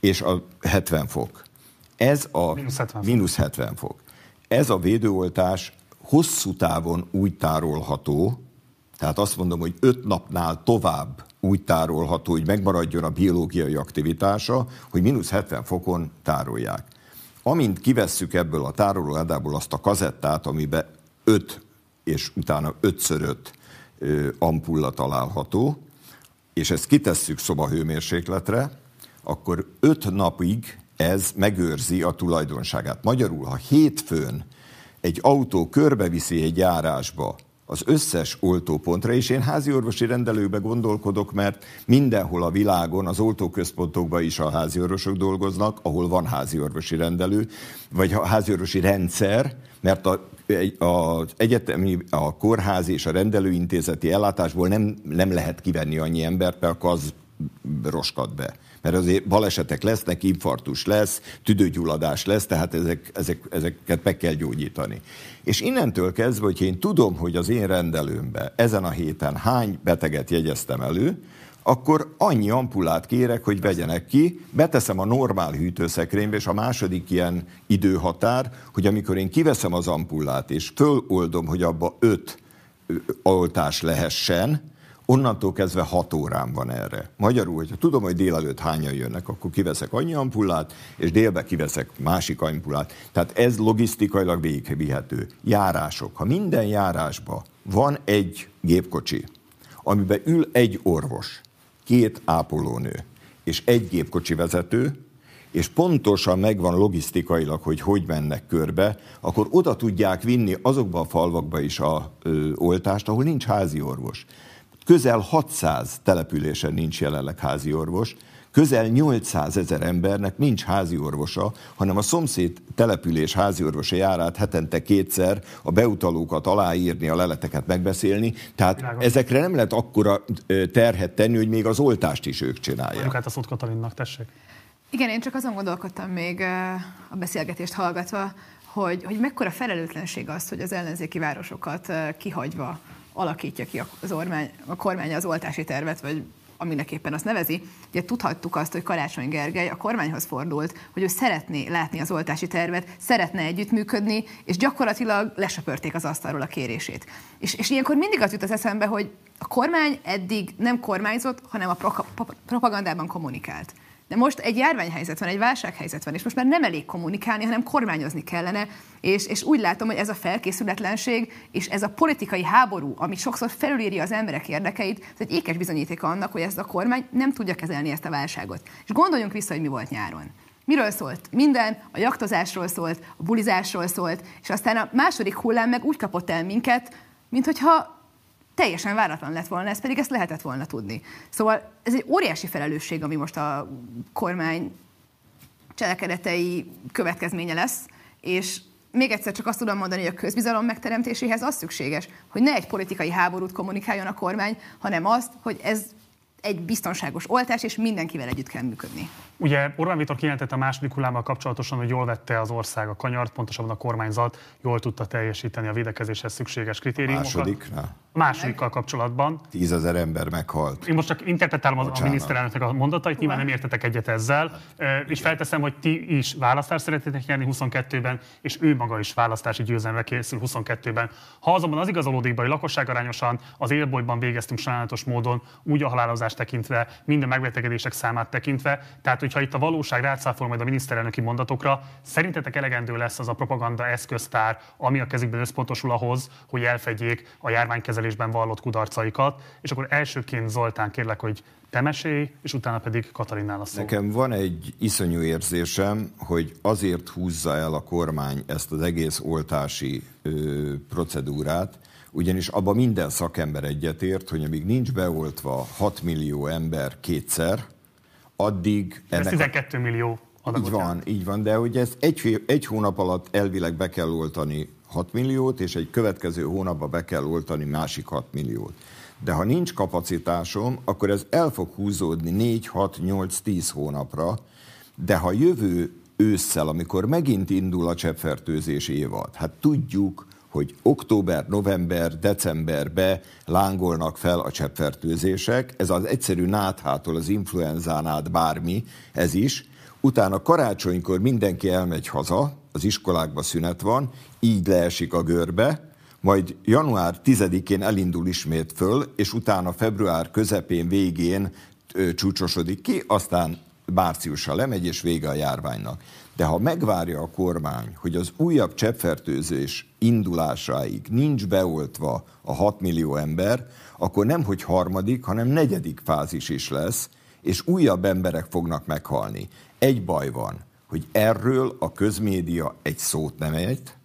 És a 70 fok. Ez a mínusz 70 fok. Mínusz 70 fok. Ez a védőoltás hosszú távon úgy tárolható, tehát azt mondom, hogy öt napnál tovább úgy tárolható, hogy megmaradjon a biológiai aktivitása, hogy mínusz 70 fokon tárolják. Amint kivesszük ebből a tárolóadából azt a kazettát, amiben 5 és utána 5x5 ampulla található, és ezt kitesszük szobahőmérsékletre, akkor 5 napig ez megőrzi a tulajdonságát. Magyarul, ha hétfőn egy autó körbeviszi egy járásba az összes oltópontra, és én házi orvosi rendelőbe gondolkodok, mert mindenhol a világon, az oltóközpontokban is a házi orvosok dolgoznak, ahol van házi orvosi rendelő, vagy a házi orvosi rendszer, mert a az egyetemi, a kórházi és a rendelőintézeti ellátásból nem, nem lehet kivenni annyi embert, mert akkor az roskad be. Mert azért balesetek lesznek, infarktus lesz, tüdőgyulladás lesz, tehát ezek, ezek, ezeket meg kell gyógyítani. És innentől kezdve, hogy én tudom, hogy az én rendelőmbe ezen a héten hány beteget jegyeztem elő, akkor annyi ampulát kérek, hogy vegyenek ki, beteszem a normál hűtőszekrénybe, és a második ilyen időhatár, hogy amikor én kiveszem az ampullát, és föloldom, hogy abba öt oltás lehessen, onnantól kezdve hat órám van erre. Magyarul, hogyha tudom, hogy délelőtt hányan jönnek, akkor kiveszek annyi ampullát, és délbe kiveszek másik ampullát. Tehát ez logisztikailag végigvihető. Járások. Ha minden járásba van egy gépkocsi, amiben ül egy orvos, két ápolónő és egy gépkocsi vezető, és pontosan megvan logisztikailag, hogy hogy mennek körbe, akkor oda tudják vinni azokba a falvakba is a ö, oltást, ahol nincs házi orvos. Közel 600 településen nincs jelenleg házi orvos, közel 800 ezer embernek nincs házi orvosa, hanem a szomszéd település házi orvosa járát hetente kétszer a beutalókat aláírni, a leleteket megbeszélni. Tehát Világos. ezekre nem lehet akkora terhet tenni, hogy még az oltást is ők csinálják. Mondjuk át a szót Katalinnak, tessék. Igen, én csak azon gondolkodtam még a beszélgetést hallgatva, hogy, hogy mekkora felelőtlenség az, hogy az ellenzéki városokat kihagyva alakítja ki az ormány, a kormány az oltási tervet, vagy aminek éppen azt nevezi. Ugye tudhattuk azt, hogy Karácsony Gergely a kormányhoz fordult, hogy ő szeretné látni az oltási tervet, szeretne együttműködni, és gyakorlatilag lesöpörték az asztalról a kérését. És, és ilyenkor mindig az jut az eszembe, hogy a kormány eddig nem kormányzott, hanem a propagandában kommunikált. De most egy járványhelyzet van, egy válsághelyzet van, és most már nem elég kommunikálni, hanem kormányozni kellene, és, és úgy látom, hogy ez a felkészületlenség és ez a politikai háború, ami sokszor felülírja az emberek érdekeit, ez egy ékes bizonyítéka annak, hogy ez a kormány nem tudja kezelni ezt a válságot. És gondoljunk vissza, hogy mi volt nyáron. Miről szólt? Minden, a jaktozásról szólt, a bulizásról szólt, és aztán a második hullám meg úgy kapott el minket, mint hogyha teljesen váratlan lett volna, ez pedig ezt lehetett volna tudni. Szóval ez egy óriási felelősség, ami most a kormány cselekedetei következménye lesz, és még egyszer csak azt tudom mondani, hogy a közbizalom megteremtéséhez az szükséges, hogy ne egy politikai háborút kommunikáljon a kormány, hanem azt, hogy ez egy biztonságos oltás, és mindenkivel együtt kell működni. Ugye Orbán Viktor kijelentette a második hullámmal kapcsolatosan, hogy jól vette az ország a kanyart, pontosabban a kormányzat jól tudta teljesíteni a védekezéshez szükséges kritériumokat. Második, ne. A másodikkal kapcsolatban. Tízezer ember meghalt. Én most csak interpretálom a, a miniszterelnöknek a mondatait, nyilván nem értetek egyet ezzel, és felteszem, hogy ti is választást szeretnétek nyerni 22-ben, és ő maga is választási győzelme készül 22-ben. Ha azonban az igazolódik be, hogy lakosságarányosan az élbolyban végeztünk sajnálatos módon, úgy a halálozást tekintve, minden megbetegedések számát tekintve, tehát hogyha itt a valóság rátszáfol majd a miniszterelnöki mondatokra, szerintetek elegendő lesz az a propaganda eszköztár, ami a kezükben összpontosul ahhoz, hogy elfedjék a járványkezelésben vallott kudarcaikat. És akkor elsőként Zoltán kérlek, hogy te mesélj, és utána pedig Katalinnál a szó. Nekem van egy iszonyú érzésem, hogy azért húzza el a kormány ezt az egész oltási ö, procedúrát, ugyanis abban minden szakember egyetért, hogy amíg nincs beoltva 6 millió ember kétszer, addig... Ez 12 a... millió Így van, így van, de hogy ez egy, egy hónap alatt elvileg be kell oltani 6 milliót, és egy következő hónapban be kell oltani másik 6 milliót. De ha nincs kapacitásom, akkor ez el fog húzódni 4, 6, 8, 10 hónapra, de ha jövő ősszel, amikor megint indul a cseppfertőzés évad, hát tudjuk, hogy október, november, decemberbe lángolnak fel a cseppfertőzések. Ez az egyszerű náthától az influenzán át bármi, ez is. Utána karácsonykor mindenki elmegy haza, az iskolákban szünet van, így leesik a görbe, majd január 10-én elindul ismét föl, és utána február közepén, végén ö, csúcsosodik ki, aztán márciusra lemegy, és vége a járványnak. De ha megvárja a kormány, hogy az újabb cseppfertőzés indulásáig nincs beoltva a 6 millió ember, akkor nem hogy harmadik, hanem negyedik fázis is lesz, és újabb emberek fognak meghalni. Egy baj van, hogy erről a közmédia egy szót nem ejt,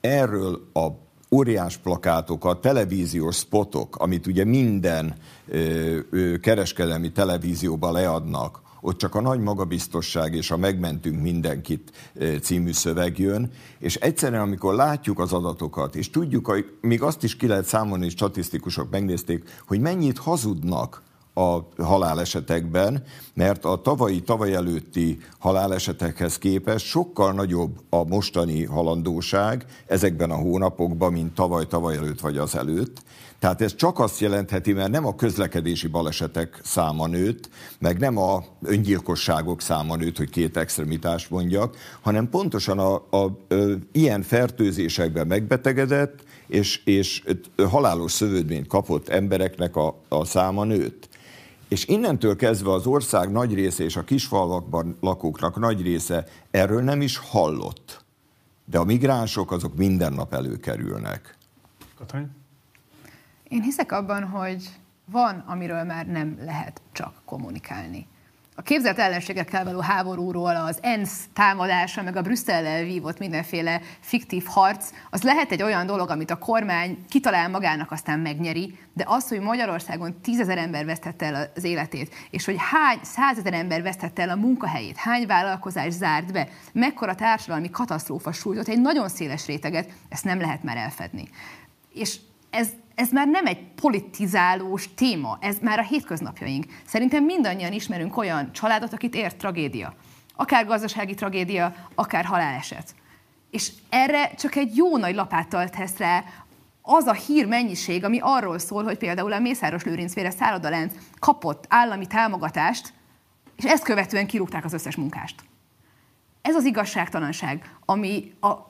erről a óriás plakátok, a televíziós spotok, amit ugye minden ö, ö, kereskedelmi televízióban leadnak, ott csak a nagy magabiztosság és a megmentünk mindenkit című szöveg jön, és egyszerűen, amikor látjuk az adatokat, és tudjuk, hogy még azt is ki lehet számolni, és statisztikusok megnézték, hogy mennyit hazudnak a halálesetekben, mert a tavalyi, tavaly előtti halálesetekhez képest sokkal nagyobb a mostani halandóság ezekben a hónapokban, mint tavaly, tavaly előtt vagy az előtt. Tehát ez csak azt jelentheti, mert nem a közlekedési balesetek száma nőtt, meg nem a öngyilkosságok száma nőtt, hogy két extremitást mondjak, hanem pontosan a, a, a ilyen fertőzésekben megbetegedett és, és halálos szövődményt kapott embereknek a, a száma nőtt. És innentől kezdve az ország nagy része és a kisfalvakban lakóknak nagy része erről nem is hallott. De a migránsok azok minden nap előkerülnek. Katalin? Én hiszek abban, hogy van, amiről már nem lehet csak kommunikálni a képzelt ellenségekkel való háborúról, az ENSZ támadása, meg a Brüsszellel vívott mindenféle fiktív harc, az lehet egy olyan dolog, amit a kormány kitalál magának, aztán megnyeri, de az, hogy Magyarországon tízezer ember vesztette el az életét, és hogy hány százezer ember vesztette el a munkahelyét, hány vállalkozás zárt be, mekkora társadalmi katasztrófa sújtott egy nagyon széles réteget, ezt nem lehet már elfedni. És ez ez már nem egy politizálós téma, ez már a hétköznapjaink. Szerintem mindannyian ismerünk olyan családot, akit ért tragédia. Akár gazdasági tragédia, akár haláleset. És erre csak egy jó nagy lapáttal tesz rá az a hír mennyiség, ami arról szól, hogy például a Mészáros Lőrinc Vére szállodalánc kapott állami támogatást, és ezt követően kirúgták az összes munkást. Ez az igazságtalanság, ami a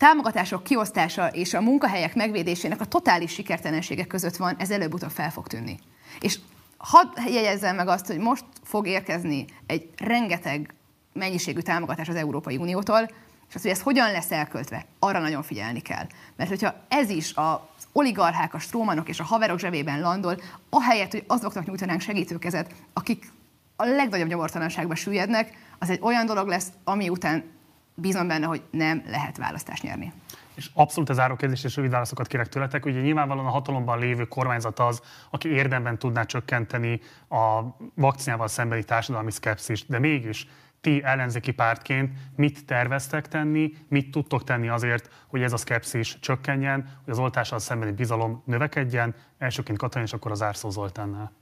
támogatások kiosztása és a munkahelyek megvédésének a totális sikertelensége között van, ez előbb-utóbb fel fog tűnni. És hadd jegyezzem meg azt, hogy most fog érkezni egy rengeteg mennyiségű támogatás az Európai Uniótól, és az, hogy ez hogyan lesz elköltve, arra nagyon figyelni kell. Mert hogyha ez is az oligarchák, a strómanok és a haverok zsebében landol, ahelyett, hogy azoknak nyújtanánk segítőkezet, akik a legnagyobb nyomortalanságba süllyednek, az egy olyan dolog lesz, ami után bízom benne, hogy nem lehet választást nyerni. És abszolút az árókérdés és rövid válaszokat kérek tőletek. Ugye nyilvánvalóan a hatalomban lévő kormányzat az, aki érdemben tudná csökkenteni a vakcinával szembeni társadalmi szkepszist, de mégis ti ellenzéki pártként mit terveztek tenni, mit tudtok tenni azért, hogy ez a szkepszis csökkenjen, hogy az oltással szembeni bizalom növekedjen, elsőként Katalin és akkor az Árszó Zoltánnál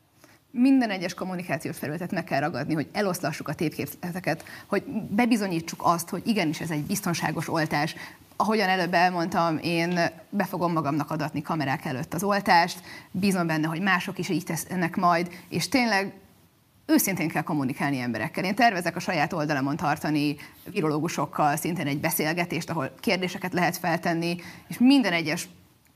minden egyes kommunikációs felületet meg kell ragadni, hogy eloszlassuk a tétképzeteket, hogy bebizonyítsuk azt, hogy igenis ez egy biztonságos oltás. Ahogyan előbb elmondtam, én be fogom magamnak adatni kamerák előtt az oltást, bízom benne, hogy mások is így tesznek majd, és tényleg őszintén kell kommunikálni emberekkel. Én tervezek a saját oldalamon tartani virológusokkal szintén egy beszélgetést, ahol kérdéseket lehet feltenni, és minden egyes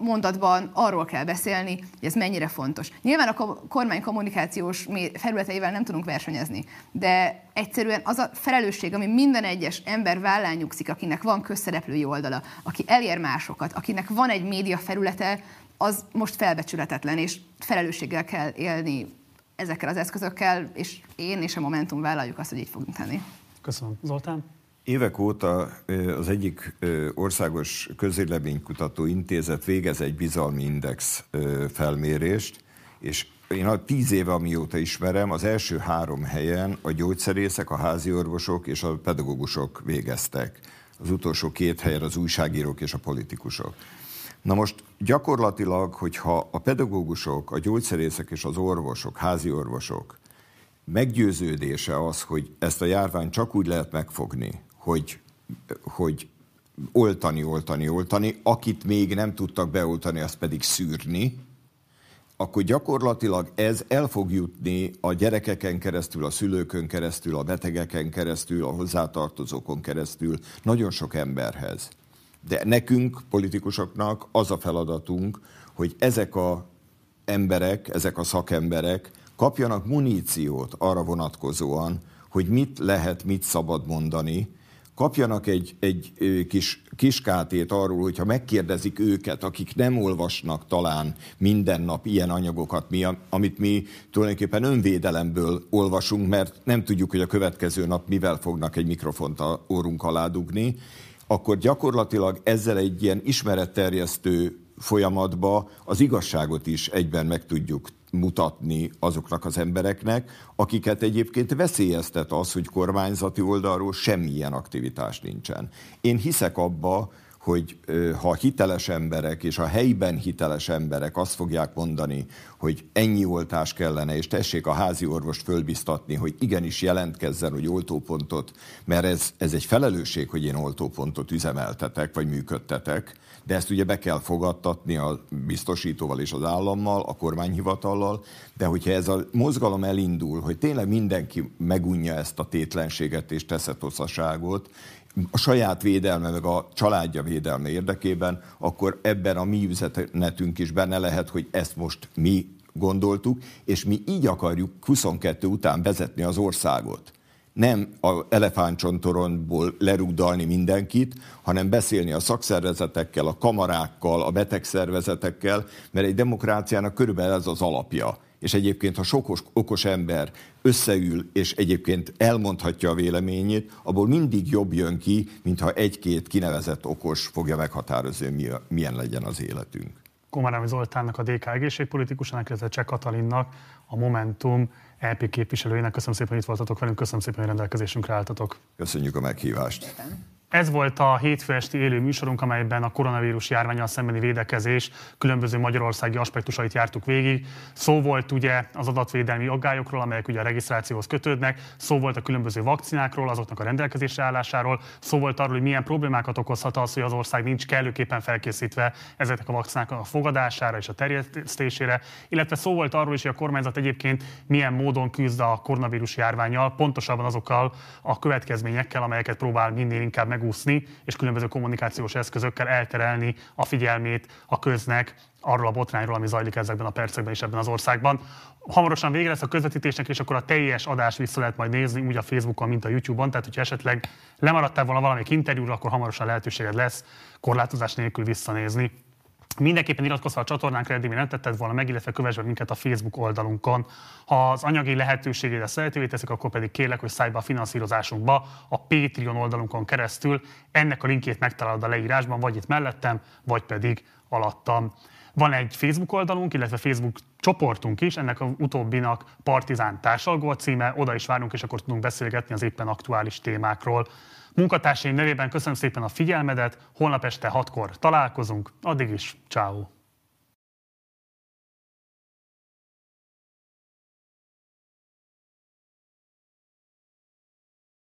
mondatban arról kell beszélni, hogy ez mennyire fontos. Nyilván a kormány kommunikációs felületeivel nem tudunk versenyezni, de egyszerűen az a felelősség, ami minden egyes ember vállán nyugszik, akinek van közszereplői oldala, aki elér másokat, akinek van egy média felülete, az most felbecsületetlen, és felelősséggel kell élni ezekkel az eszközökkel, és én és a Momentum vállaljuk azt, hogy így fogunk tenni. Köszönöm. Zoltán? Évek óta az egyik országos közéleménykutató intézet végez egy bizalmi index felmérést, és én a tíz éve, amióta ismerem, az első három helyen a gyógyszerészek, a házi orvosok és a pedagógusok végeztek. Az utolsó két helyen az újságírók és a politikusok. Na most gyakorlatilag, hogyha a pedagógusok, a gyógyszerészek és az orvosok, házi orvosok meggyőződése az, hogy ezt a járványt csak úgy lehet megfogni, hogy, hogy oltani, oltani, oltani, akit még nem tudtak beoltani, azt pedig szűrni, akkor gyakorlatilag ez el fog jutni a gyerekeken keresztül, a szülőkön keresztül, a betegeken keresztül, a hozzátartozókon keresztül nagyon sok emberhez. De nekünk, politikusoknak az a feladatunk, hogy ezek a emberek, ezek a szakemberek kapjanak muníciót arra vonatkozóan, hogy mit lehet, mit szabad mondani, kapjanak egy, egy kis kiskátét arról, hogyha megkérdezik őket, akik nem olvasnak talán minden nap ilyen anyagokat, mi, amit mi tulajdonképpen önvédelemből olvasunk, mert nem tudjuk, hogy a következő nap mivel fognak egy mikrofont a órunk alá dugni, akkor gyakorlatilag ezzel egy ilyen ismeretterjesztő folyamatba az igazságot is egyben meg tudjuk mutatni azoknak az embereknek, akiket egyébként veszélyeztet az, hogy kormányzati oldalról semmilyen aktivitás nincsen. Én hiszek abba, hogy ha hiteles emberek és a helyben hiteles emberek azt fogják mondani, hogy ennyi oltás kellene, és tessék a házi orvost fölbiztatni, hogy igenis jelentkezzen, hogy oltópontot, mert ez, ez egy felelősség, hogy én oltópontot üzemeltetek, vagy működtetek, de ezt ugye be kell fogadtatni a biztosítóval és az állammal, a kormányhivatallal, de hogyha ez a mozgalom elindul, hogy tényleg mindenki megunja ezt a tétlenséget és teszetosszaságot, a saját védelme, meg a családja védelme érdekében, akkor ebben a mi üzenetünk is benne lehet, hogy ezt most mi gondoltuk, és mi így akarjuk 22 után vezetni az országot. Nem a elefántcsontoronból lerugdalni mindenkit, hanem beszélni a szakszervezetekkel, a kamarákkal, a betegszervezetekkel, mert egy demokráciának körülbelül ez az alapja és egyébként, ha sok okos ember összeül, és egyébként elmondhatja a véleményét, abból mindig jobb jön ki, mintha egy-két kinevezett okos fogja meghatározni, milyen legyen az életünk. Komarámi Zoltánnak, a DK egészségpolitikusának, illetve Cseh Katalinnak, a Momentum EP képviselőjének. Köszönöm szépen, hogy itt voltatok velünk, köszönöm szépen, hogy rendelkezésünkre álltatok. Köszönjük a meghívást. Szépen. Ez volt a hétfő esti élő műsorunk, amelyben a koronavírus járványal szembeni védekezés különböző magyarországi aspektusait jártuk végig. Szó volt ugye az adatvédelmi aggályokról, amelyek ugye a regisztrációhoz kötődnek, szó volt a különböző vakcinákról, azoknak a rendelkezésre állásáról, szó volt arról, hogy milyen problémákat okozhat az, hogy az ország nincs kellőképpen felkészítve ezeknek a vakcináknak a fogadására és a terjesztésére, illetve szó volt arról is, hogy a kormányzat egyébként milyen módon küzd a koronavírus járványal, pontosabban azokkal a következményekkel, amelyeket próbál minél inkább meg megúszni, és különböző kommunikációs eszközökkel elterelni a figyelmét a köznek arról a botrányról, ami zajlik ezekben a percekben és ebben az országban. Hamarosan vége lesz a közvetítésnek, és akkor a teljes adást vissza lehet majd nézni, úgy a Facebookon, mint a YouTube-on. Tehát, hogyha esetleg lemaradtál volna valamelyik interjúra, akkor hamarosan lehetőséged lesz korlátozás nélkül visszanézni. Mindenképpen iratkozz a csatornánkra, eddig nem tetted volna meg, illetve kövess meg minket a Facebook oldalunkon. Ha az anyagi lehetőségére lehetővé teszik, akkor pedig kérlek, hogy szállj be a finanszírozásunkba a Patreon oldalunkon keresztül. Ennek a linkjét megtalálod a leírásban, vagy itt mellettem, vagy pedig alattam. Van egy Facebook oldalunk, illetve Facebook csoportunk is, ennek a utóbbinak Partizán társalgó a címe, oda is várunk, és akkor tudunk beszélgetni az éppen aktuális témákról. Munkatársaim nevében köszönöm szépen a figyelmedet, holnap este hatkor találkozunk, addig is, ciao.